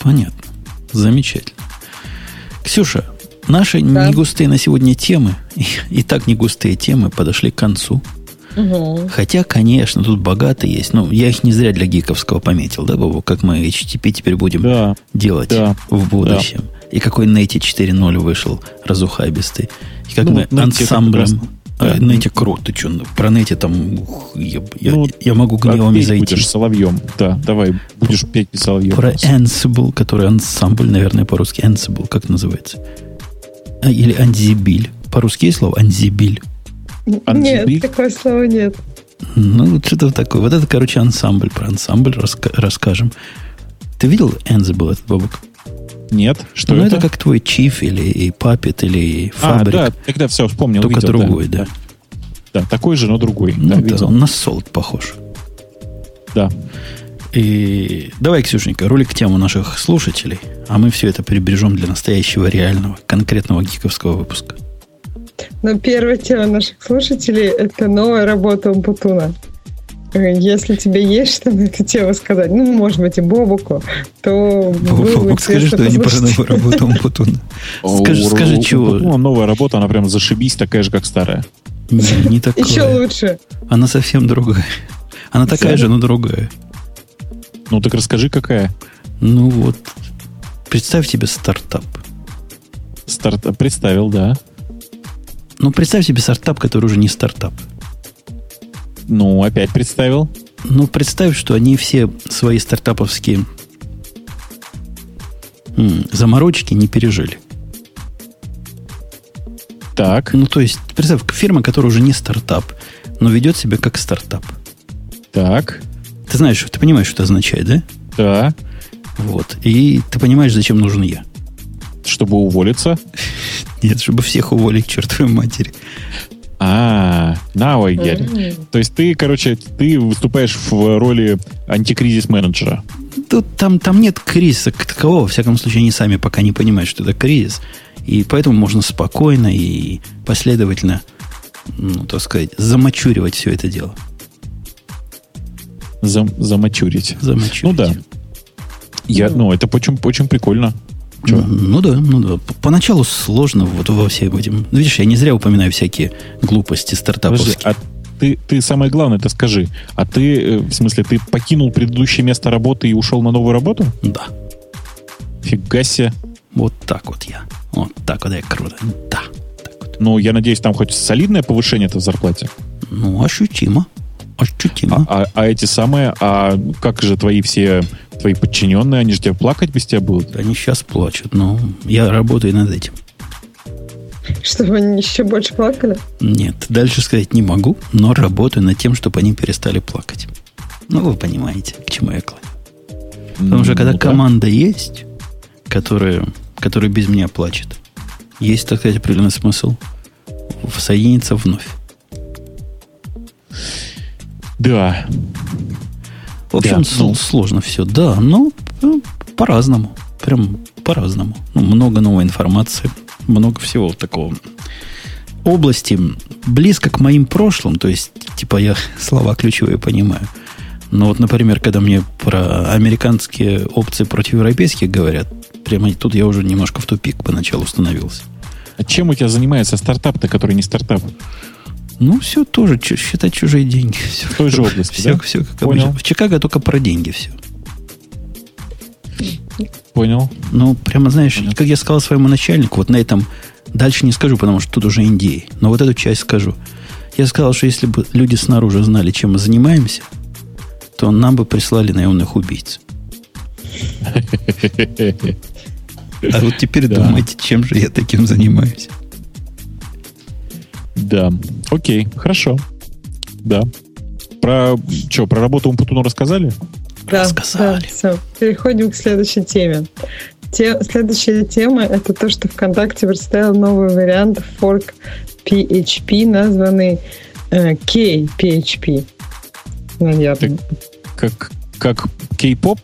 Понятно. Замечательно. Ксюша, Наши да. не густые на сегодня темы, и, так не густые темы подошли к концу. Угу. Хотя, конечно, тут богато есть. Ну, я их не зря для гиковского пометил, да, Бабу, как мы HTTP теперь будем да. делать да. в будущем. Да. И какой Neti 4.0 вышел разухабистый. И как ну, мы ансамблем... А, да. Ты что, про Нете там ух, я, ну, я, могу гневами зайти. будешь соловьем, да, давай, будешь петь соловьем. Про Ansible, который ансамбль, наверное, по-русски Ansible, как называется? А, или анзибиль. По-русски есть слово анзибиль? Нет, такого слова нет. Ну, что-то такое. Вот это, короче, ансамбль. Про ансамбль раска- расскажем. Ты видел Ansible этот бабок? Нет, что ну, это? это как твой чиф или папет или А, фабрик. да, тогда все, вспомнил. только видел, другой, да. Да, такой же, но другой. Ну, да, да, видел. он на солд похож. Да. И давай, Ксюшенька, ролик тему наших слушателей, а мы все это прибережем для настоящего, реального, конкретного гиковского выпуска. Но первая тема наших слушателей – это новая работа Умпутуна. Если тебе есть что на эту тему сказать, ну, может быть, и Бобуку, то Бобок, скажи, что интересно я не про новую работу Умпутуна. Скажи, скажи, чего? Новая работа, она прям зашибись, такая же, как старая. Не, не такое. Еще лучше. Она совсем другая. Она такая же, но другая. Ну так расскажи, какая. Ну вот, представь себе стартап. Старт представил, да. Ну, представь себе стартап, который уже не стартап. Ну, опять представил. Ну, представь, что они все свои стартаповские м, заморочки не пережили. Так, Ну, то есть, представь, фирма, которая уже не стартап, но ведет себя как стартап. так, Ты знаешь, ты понимаешь, что это означает, да? да. Вот. И ты понимаешь, зачем нужен я. Чтобы уволиться. Нет, чтобы всех уволить чертовой матери. А, now I get it. М. То есть ты, короче, ты выступаешь в роли антикризис менеджера. Тут там, там нет кризиса как такового. Во всяком случае, они сами пока не понимают, что это кризис. И поэтому можно спокойно и последовательно, ну, так сказать, замочуривать все это дело. Зам, замачурить. Замочуривать. Ну да. Я, ну, это очень, очень прикольно. Чё? Ну да, ну да. Поначалу сложно вот во всем этим. Ну, Видишь, я не зря упоминаю всякие глупости Подожди, стартаповские. а ты, ты самое главное это скажи. А ты, э, в смысле, ты покинул предыдущее место работы и ушел на новую работу? Да. Фига себе. Вот так вот я. Вот так вот я круто. Да. Вот. Ну, я надеюсь, там хоть солидное повышение-то в зарплате. Ну, ощутимо. Ощутимо. А, а эти самые, а как же твои все, твои подчиненные, они же тебя плакать без тебя будут? Они сейчас плачут, но я работаю над этим. Чтобы они еще больше плакали. Нет, дальше сказать не могу, но работаю над тем, чтобы они перестали плакать. Ну, вы понимаете, к чему я клоню. Потому что когда Ну, да. команда есть, которая, которая без меня плачет, есть, так сказать, определенный смысл в- соединиться вновь. Да. В общем, Да, ну. сложно все. Да, но ну, по-разному. Прям по-разному. Ну, много новой информации, много всего такого. Области близко к моим прошлым, то есть, типа, я слова ключевые понимаю. Но вот, например, когда мне про американские опции против европейских говорят, прямо тут я уже немножко в тупик поначалу становился. А чем у тебя занимается стартап-то, который не стартап? Ну, все тоже, считать чужие деньги. Все, В той же области, все, да? все как Понял. обычно. В Чикаго только про деньги все. Понял. Ну, прямо знаешь, Понятно. как я сказал своему начальнику, вот на этом дальше не скажу, потому что тут уже Индии, но вот эту часть скажу. Я сказал, что если бы люди снаружи знали, чем мы занимаемся, то нам бы прислали наемных убийц. А вот теперь думайте, чем же я таким занимаюсь. Да. Окей, хорошо. Да. Про что, про работу Умпутуну рассказали? Да, Рассказали. да, все. Переходим к следующей теме. Те- следующая тема это то, что ВКонтакте представил новый вариант форк PHP, названный э, K-PHP. Наверное. Как, как кей-поп?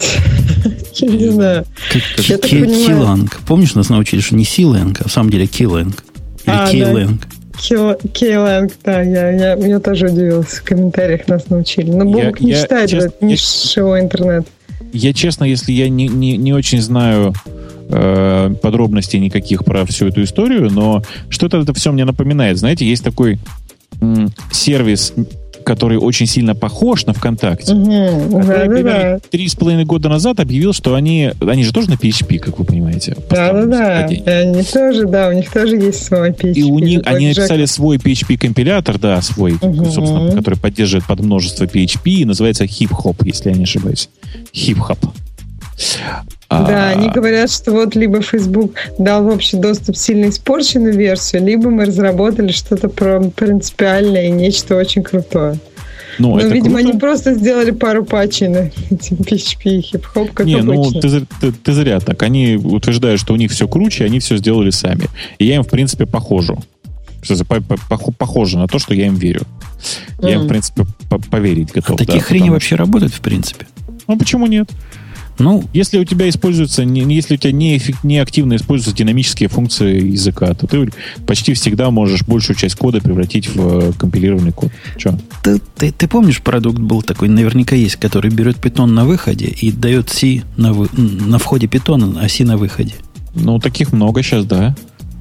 Я не знаю. Как Я так понимаю. Помнишь, нас научили, что не Силэнг, а в самом деле Килэнг. Или А, да. Кейлэнг. Кейлэнг, да, я, я, я тоже удивилась. В комментариях нас научили. Но Бог не я, читает нишевой интернет. Я честно, если я не, не, не очень знаю э, подробностей никаких про всю эту историю, но что-то это все мне напоминает. Знаете, есть такой м, сервис, который очень сильно похож на ВКонтакте. Угу, который да, да. три с половиной года назад объявил, что они, они же тоже на PHP, как вы понимаете. Да, да, да. Они тоже, да, у них тоже есть свой PHP. И у них, они написали свой PHP-компилятор, да, свой, Мгм. собственно, который поддерживает под множество PHP, и называется HipHop, если я не ошибаюсь. HipHop. Да, А, они говорят, что вот либо Facebook дал в общий доступ сильно испорченную версию, либо мы разработали что-то принципиальное и нечто очень крутое. Ну, Но, видимо, круто. они просто сделали пару патчей на PHP и хип-хоп, как Не, обычно. ну, ты, ты, ты зря так. Они утверждают, что у них все круче, они все сделали сами. И я им, в принципе, похожу. Похоже на то, что я им верю. Я им, в принципе, поверить готов. А такие да, хрени вообще работают, в принципе? Ну, почему нет? Ну, если у тебя используются, если у тебя не, не активно используются динамические функции языка, то ты почти всегда можешь большую часть кода превратить в э, компилированный код. Че? Ты, ты, ты помнишь, продукт был такой, наверняка есть, который берет питон на выходе и дает C на, вы, на входе питона, а C на выходе. Ну, таких много сейчас, да.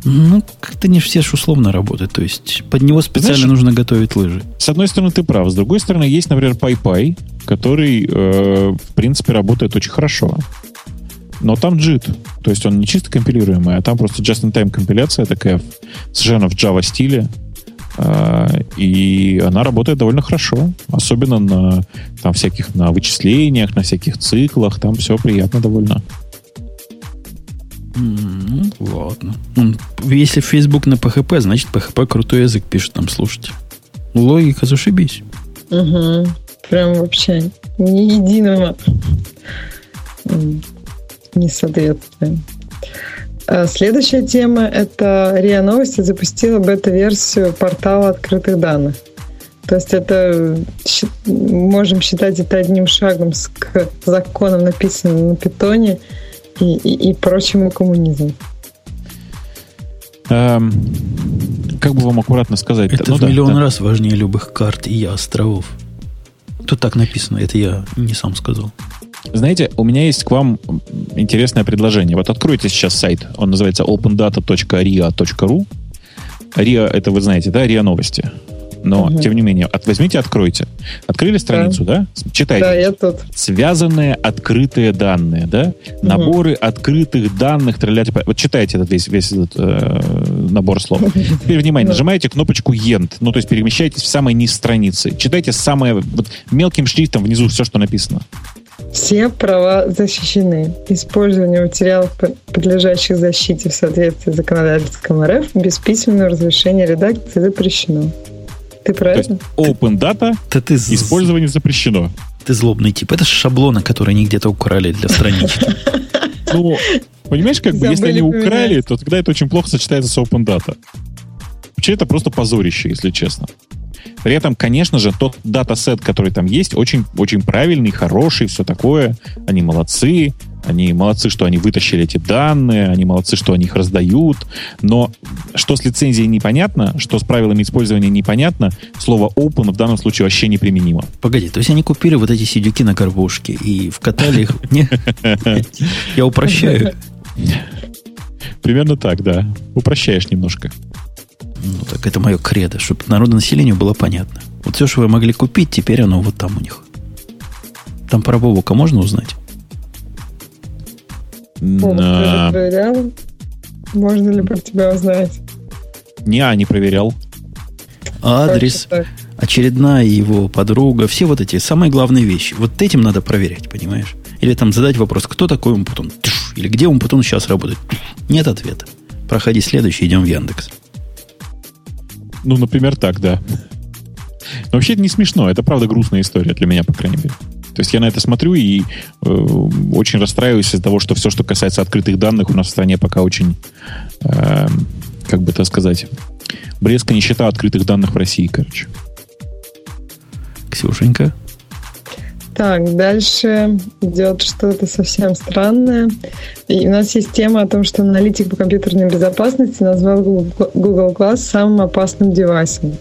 Ну, как-то не все ж условно работают. То есть под него специально Знаешь, нужно готовить лыжи. С одной стороны, ты прав. С другой стороны, есть, например, PyPy, который, э, в принципе, работает очень хорошо. Но там JIT. То есть он не чисто компилируемый, а там просто just-in-time компиляция такая совершенно в Java стиле. Э, и она работает довольно хорошо. Особенно на там, всяких на вычислениях, на всяких циклах. Там все приятно довольно. Ну, ладно. Если Facebook на PHP, значит PHP крутой язык пишет там, слушайте. Логика зашибись. Угу. Прям вообще ни единого не соответствует. А следующая тема – это РИА Новости запустила бета-версию портала открытых данных. То есть это можем считать это одним шагом к законам, написанным на питоне – и, и, и прочему коммунизму. Эм, как бы вам аккуратно сказать? Это ну, в да, миллион да. раз важнее любых карт и островов. Тут так написано, это я не сам сказал. Знаете, у меня есть к вам интересное предложение. Вот откройте сейчас сайт, он называется opendata.ria.ru. RIA, это вы знаете, да, RIA новости. Но, угу. тем не менее, от, возьмите, откройте. Открыли страницу, да? да? Читайте. Да, я тут. Связанные открытые данные, да? Угу. Наборы открытых данных. Траля, типа, вот читайте этот весь, весь этот э, набор слов. Теперь, внимание, нажимаете кнопочку END, ну, то есть перемещаетесь в самой низ страницы. Читайте самое, вот мелким шрифтом внизу все, что написано. Все права защищены. Использование материалов, подлежащих защите в соответствии с законодательством РФ без письменного разрешения редакции запрещено. Ты правильно? То есть open data ты, ты, использование запрещено. Ты злобный тип. Это шаблоны, которые они где-то украли для странички. Ну, понимаешь, как бы, если они украли, то тогда это очень плохо сочетается с open data. Вообще это просто позорище, если честно. При этом, конечно же, тот датасет, который там есть, очень, очень правильный, хороший, все такое. Они молодцы. Они молодцы, что они вытащили эти данные, они молодцы, что они их раздают. Но что с лицензией непонятно, что с правилами использования непонятно, слово open в данном случае вообще неприменимо. Погоди, то есть они купили вот эти сидюки на горбушке и вкатали их... Я упрощаю. Примерно так, да. Упрощаешь немножко. Ну, так это мое кредо, чтобы народонаселению было понятно. Вот все, что вы могли купить, теперь оно вот там у них. Там про Бобука можно узнать? Бобук, ты проверял? Можно ли про тебя узнать? Не, а не проверял. Адрес, очередная его подруга, все вот эти самые главные вещи. Вот этим надо проверять, понимаешь? Или там задать вопрос, кто такой Умпутун? Или где Умпутун сейчас работает? Нет ответа. Проходи следующий, идем в Яндекс. Ну, например, так, да. Но вообще это не смешно, это правда грустная история для меня, по крайней мере. То есть я на это смотрю и э, очень расстраиваюсь из-за того, что все, что касается открытых данных, у нас в стране пока очень, э, как бы это сказать, блеска нищета открытых данных в России, короче. Ксюшенька? Так, дальше идет что-то совсем странное. И у нас есть тема о том, что аналитик по компьютерной безопасности назвал Google Glass самым опасным девайсом.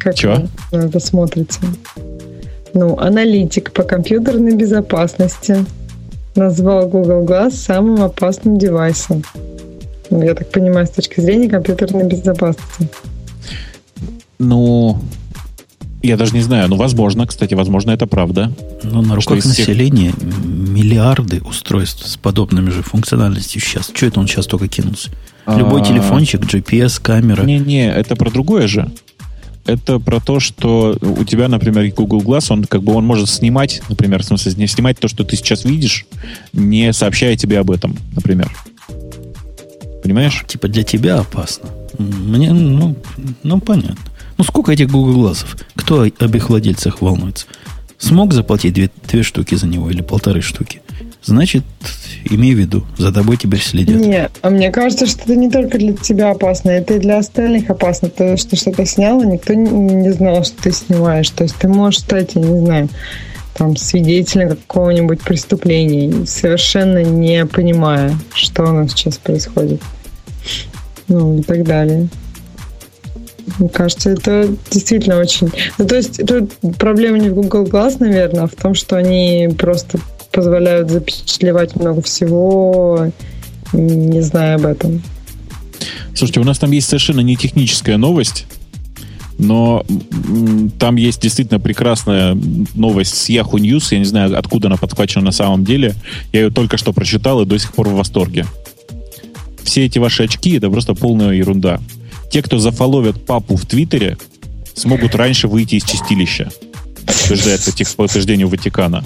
Как Чего? вы это смотрите? Ну, аналитик по компьютерной безопасности назвал Google Glass самым опасным девайсом. Ну, я так понимаю, с точки зрения компьютерной безопасности. Ну, я даже не знаю, но возможно, кстати, возможно, это правда. Но на руках населения всех... миллиарды устройств с подобными же функциональностью сейчас. Что это он сейчас только кинулся? Любой а... телефончик, GPS, камера. Не-не, это про другое же. Это про то, что у тебя, например, Google Glass, он как бы он может снимать, например, в смысле, не снимать то, что ты сейчас видишь, не сообщая тебе об этом, например. Понимаешь? Типа для тебя опасно. Мне, ну, ну понятно. Ну сколько этих Google глазов? Кто об их владельцах волнуется? Смог заплатить две, две штуки за него или полторы штуки? Значит, имей в виду, за тобой теперь следят. Нет, а мне кажется, что это не только для тебя опасно, это и для остальных опасно. То, что что-то снял, никто не знал, что ты снимаешь. То есть ты можешь стать, я не знаю, там, свидетелем какого-нибудь преступления, совершенно не понимая, что у нас сейчас происходит. Ну, и так далее. Мне кажется, это действительно очень... Ну, то есть тут проблема не в Google Glass, наверное, а в том, что они просто позволяют запечатлевать много всего, не зная об этом. Слушайте, у нас там есть совершенно не техническая новость, но там есть действительно прекрасная новость с Yahoo News. Я не знаю, откуда она подхвачена на самом деле. Я ее только что прочитал и до сих пор в восторге. Все эти ваши очки — это просто полная ерунда. Те, кто зафоловят папу в Твиттере, смогут раньше выйти из чистилища. Утверждает по утверждению Ватикана.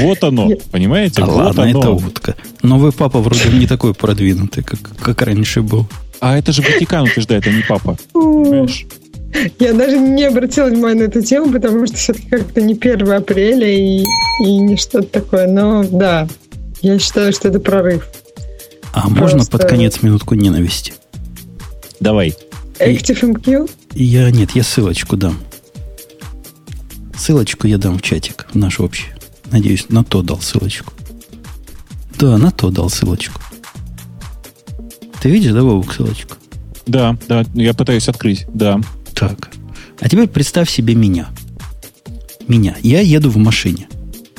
Вот оно, понимаете? А вот ладно, оно. это утка. Новый папа вроде не такой продвинутый, как, как раньше был. А это же Ватикан утверждает, а не папа. Понимаешь? Я даже не обратила внимания на эту тему, потому что все-таки как-то не 1 апреля и, и не что-то такое. Но да, я считаю, что это прорыв. А можно под конец минутку ненависти? Давай. ActiveMQ? Я, нет, я ссылочку дам. Ссылочку я дам в чатик, в наш общий. Надеюсь, на то дал ссылочку. Да, на то дал ссылочку. Ты видишь, да, Вовок, ссылочку? Да, да, я пытаюсь открыть, да. Так. А теперь представь себе меня. Меня. Я еду в машине.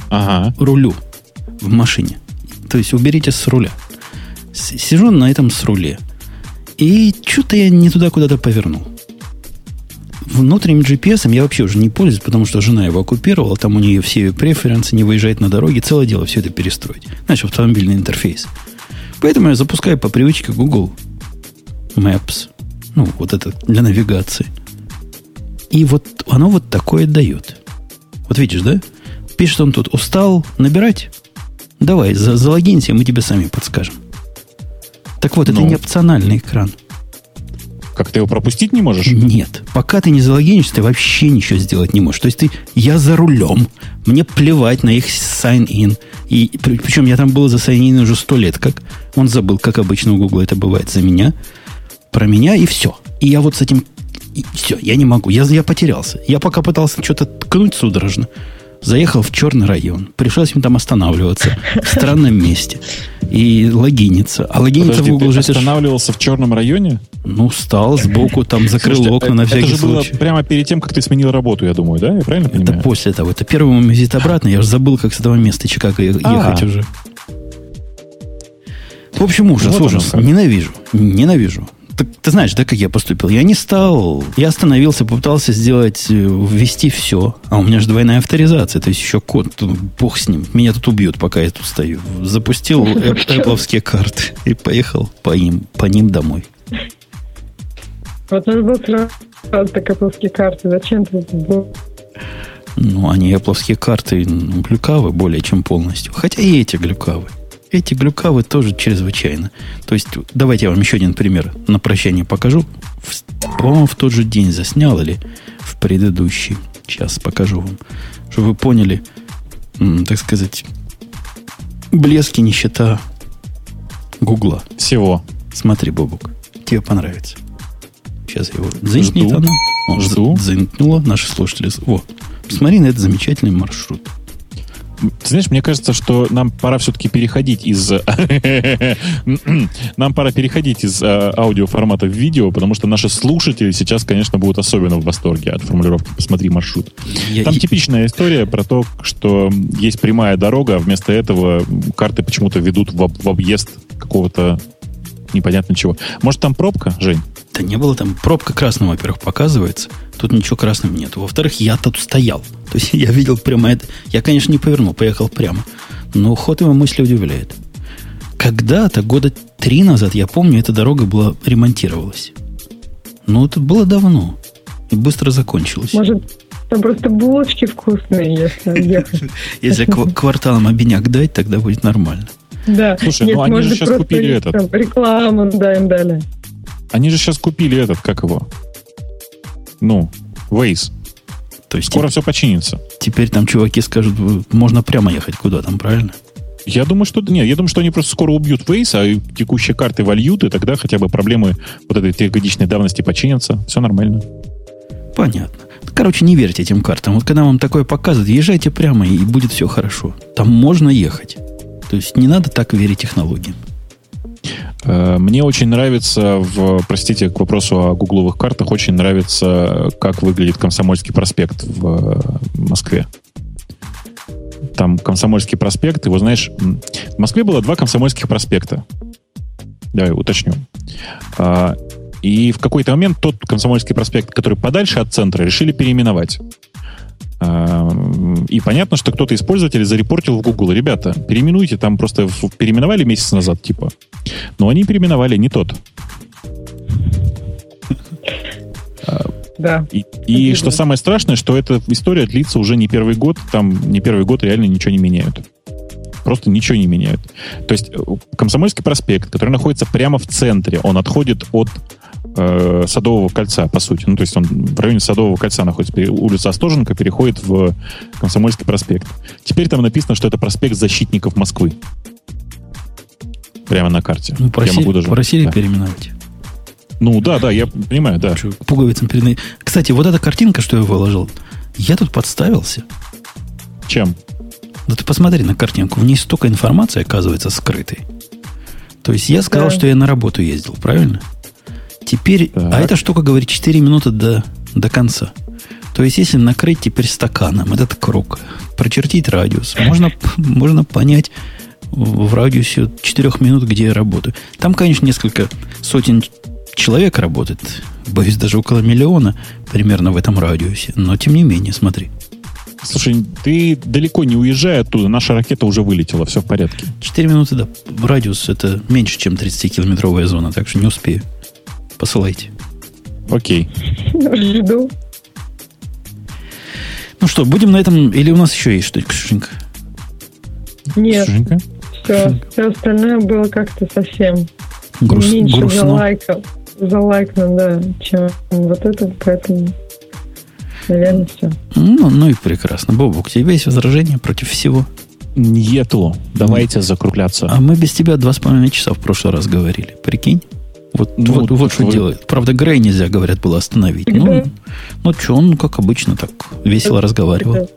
Ага. Рулю в машине. То есть уберите с руля. Сижу на этом с руле. И что-то я не туда куда-то повернул. Внутренним GPS я вообще уже не пользуюсь, потому что жена его оккупировала, там у нее все преференсы, не выезжает на дороге, целое дело все это перестроить. Значит, автомобильный интерфейс. Поэтому я запускаю по привычке Google Maps. Ну, вот это для навигации. И вот оно вот такое дает. Вот видишь, да? Пишет он тут, устал набирать? Давай, за, залогинься, мы тебе сами подскажем. Так вот, это Ну. не опциональный экран. Как ты его пропустить не можешь? Нет. Пока ты не залогинишься, ты вообще ничего сделать не можешь. То есть ты, я за рулем, мне плевать на их sign-in. И, при- причем я там был за sign-in уже сто лет, как он забыл, как обычно у Гугла это бывает, за меня, про меня и все. И я вот с этим, все, я не могу, я, я потерялся. Я пока пытался что-то ткнуть судорожно, заехал в черный район, пришлось им там останавливаться в странном месте и логиниться. А логиниться Подожди, в Google ты уже это ж- останавливался в черном районе? ну, встал сбоку, там закрыл Слушайте, окна на это всякий же было случай. прямо перед тем, как ты сменил работу, я думаю, да? Я правильно Это понимаю? после того. Это первый мой визит обратно. Я уже забыл, как с этого места Чикаго А. ехать уже. В общем, ужас, Вот оно ужас. Ненавижу. Ненавижу. Так, ты знаешь, да, как я поступил? Я не стал, я остановился, попытался сделать, э, ввести все. А у меня же двойная авторизация, то есть еще код, ну, бог с ним. Меня тут убьют, пока я тут стою. Запустил Apple карты и поехал по им, по ним домой. Вот надо было сразу так Apple карты. Зачем ты был? Ну, они Apple карты ну, глюкавы более чем полностью. Хотя и эти глюкавы. Эти глюкавы тоже чрезвычайно. То есть, давайте я вам еще один пример на прощание покажу. По-моему, в тот же день заснял или в предыдущий. Сейчас покажу вам. Чтобы вы поняли, так сказать, блески нищета Гугла. Всего. Смотри, Бобук, тебе понравится. Сейчас его заинкнет Жду. оно. О, Жду. Заинкнуло наши слушатели. Вот. Посмотри на этот замечательный маршрут. Ты знаешь, мне кажется, что нам пора все-таки переходить из... Нам пора переходить из э, аудиоформата в видео, потому что наши слушатели сейчас, конечно, будут особенно в восторге от формулировки «посмотри маршрут». Я- Там типичная история про то, что есть прямая дорога, а вместо этого карты почему-то ведут в, об- в объезд какого-то непонятно чего. Может, там пробка, Жень? Да не было там. Пробка красным, во-первых, показывается. Тут ничего красным нет. Во-вторых, я тут стоял. То есть я видел прямо это. Я, конечно, не повернул, поехал прямо. Но ход его мысли удивляет. Когда-то, года три назад, я помню, эта дорога была ремонтировалась. Ну, это было давно. И быстро закончилось. Может, там просто булочки вкусные, если ехать. Если кв- кварталом обиняк дать, тогда будет нормально. Да. Слушай, Нет, ну они же сейчас купили этот. Рекламу, да, им дали. Они же сейчас купили этот, как его? Ну, Waze. То есть Скоро теп- все починится. теперь там чуваки скажут, «Вы- можно прямо ехать куда там, правильно? Я думаю, что нет, я думаю, что они просто скоро убьют Waze, а текущие карты вольют, и тогда хотя бы проблемы вот этой трехгодичной давности починятся. Все нормально. Понятно. Короче, не верьте этим картам. Вот когда вам такое показывают, езжайте прямо, и будет все хорошо. Там можно ехать. То есть не надо так верить технологиям. Э, Мне очень нравится, в, простите, к вопросу о гугловых картах, очень нравится, как выглядит Комсомольский проспект в э, Москве. Там Комсомольский проспект, его знаешь, в Москве было два Комсомольских проспекта. Давай уточню. А, И в какой-то момент тот Комсомольский проспект, который подальше от центра, решили переименовать. А, И понятно, что кто-то из пользователей зарепортил в Google. Ребята, переименуйте, там просто переименовали месяц назад, типа. Но они переименовали не тот. Да. И, и что самое страшное, что эта история длится уже не первый год, там не первый год реально ничего не меняют. Просто ничего не меняют. То есть э, Комсомольский проспект, который находится прямо в центре, он отходит от э, Садового кольца, по сути. Ну, то есть он в районе Садового кольца находится. Улица Остоженко переходит в Комсомольский проспект. Теперь там написано, что это проспект защитников Москвы. Прямо на карте. Ну, Я просили, могу даже- просили да. переименовать. Ну да, да, я понимаю, да. Чё, Пуговицам перед... Кстати, вот эта картинка, что я выложил, я тут подставился. Чем? Да ты посмотри на картинку. В ней столько информации, оказывается, скрытой. То есть я сказал, Да. что я на работу ездил, правильно? Теперь... Так. А эта штука говорит 4 минуты до, до конца. То есть если накрыть теперь стаканом этот круг, прочертить радиус, можно, можно понять в радиусе 4 минут, где я работаю. Там, конечно, несколько сотен человек работает. Боюсь, даже около миллиона примерно в этом радиусе. Но тем не менее, смотри. Слушай, ты далеко не уезжай оттуда, наша ракета уже вылетела, все в порядке. 4 минуты, да. Радиус это меньше, чем 30-километровая зона, так что не успею. Посылайте. Окей. Жду. Ну что, будем на этом, или у нас еще есть что-то, Ксюшенька? Нет, Слушай-ка. все. Все остальное было как-то совсем Грус- меньше грустно. залайков. Залайкно, да, чем вот это, поэтому, наверное, все. Ну, ну и прекрасно. Бобок, у тебя есть возражения против всего? Нету. Давайте закругляться. А мы без тебя два с половиной часа в прошлый раз говорили. Прикинь? Вот, Ну, вот, вот что вы- делает. Правда, Грей нельзя, говорят, было остановить. Ну, Да. ну что, он, как обычно, так весело разговаривал.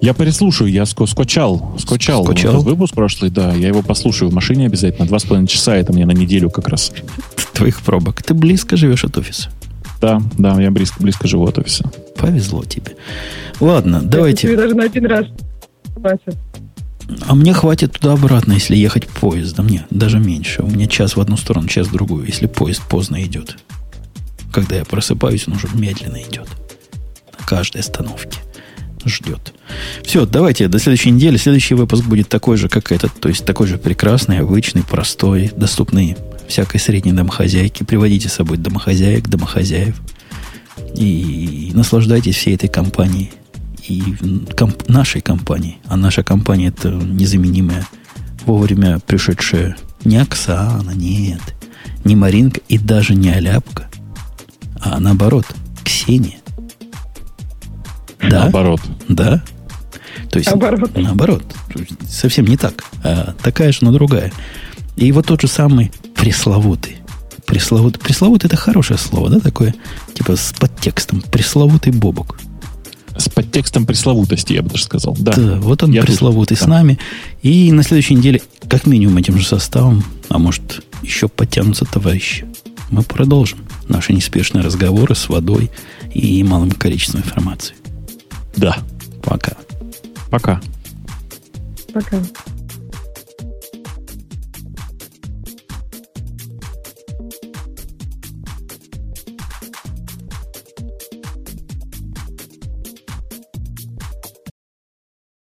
Я переслушаю, я ско-. Скачал. Скачал? этот выпуск прошлый, да. Я его послушаю в машине обязательно. Два с половиной часа, это мне на неделю как раз. Твоих пробок. Ты близко живешь от офиса. Да, да, я близко, близко живу от офиса. Повезло тебе. Ладно, Тебе давайте. даже на один раз хватит. А мне хватит туда-обратно, если ехать поездом. Нет, даже меньше. У меня час в одну сторону, час в другую, если поезд поздно идет. Когда я просыпаюсь, он уже медленно идет. На каждой остановке. Ждет. Все, давайте до следующей недели. Следующий выпуск будет такой же, как этот. То есть такой же прекрасный, обычный, простой, доступный всякой средней домохозяйке. Приводите с собой домохозяек, домохозяев. И наслаждайтесь всей этой компанией. И комп- нашей компанией. А наша компания это незаменимая, вовремя пришедшая не Оксана, нет, не Маринка и даже не Аляпка, а наоборот, Ксения. Да? Наоборот. Да? То есть, Наоборот. Наоборот. Совсем не так. А такая же, но другая. И вот тот же самый пресловутый. Пресловутый. Пресловутый это хорошее слово, да, такое? Типа с подтекстом. Пресловутый бобок. С подтекстом пресловутости, я бы даже сказал. Да. Да, вот он Я тут. пресловутый с Да. нами. И на следующей неделе, как минимум, этим же составом, а может, еще подтянутся товарищи. Мы продолжим наши неспешные разговоры с водой и малым количеством информации. Да. Пока. Пока. Пока.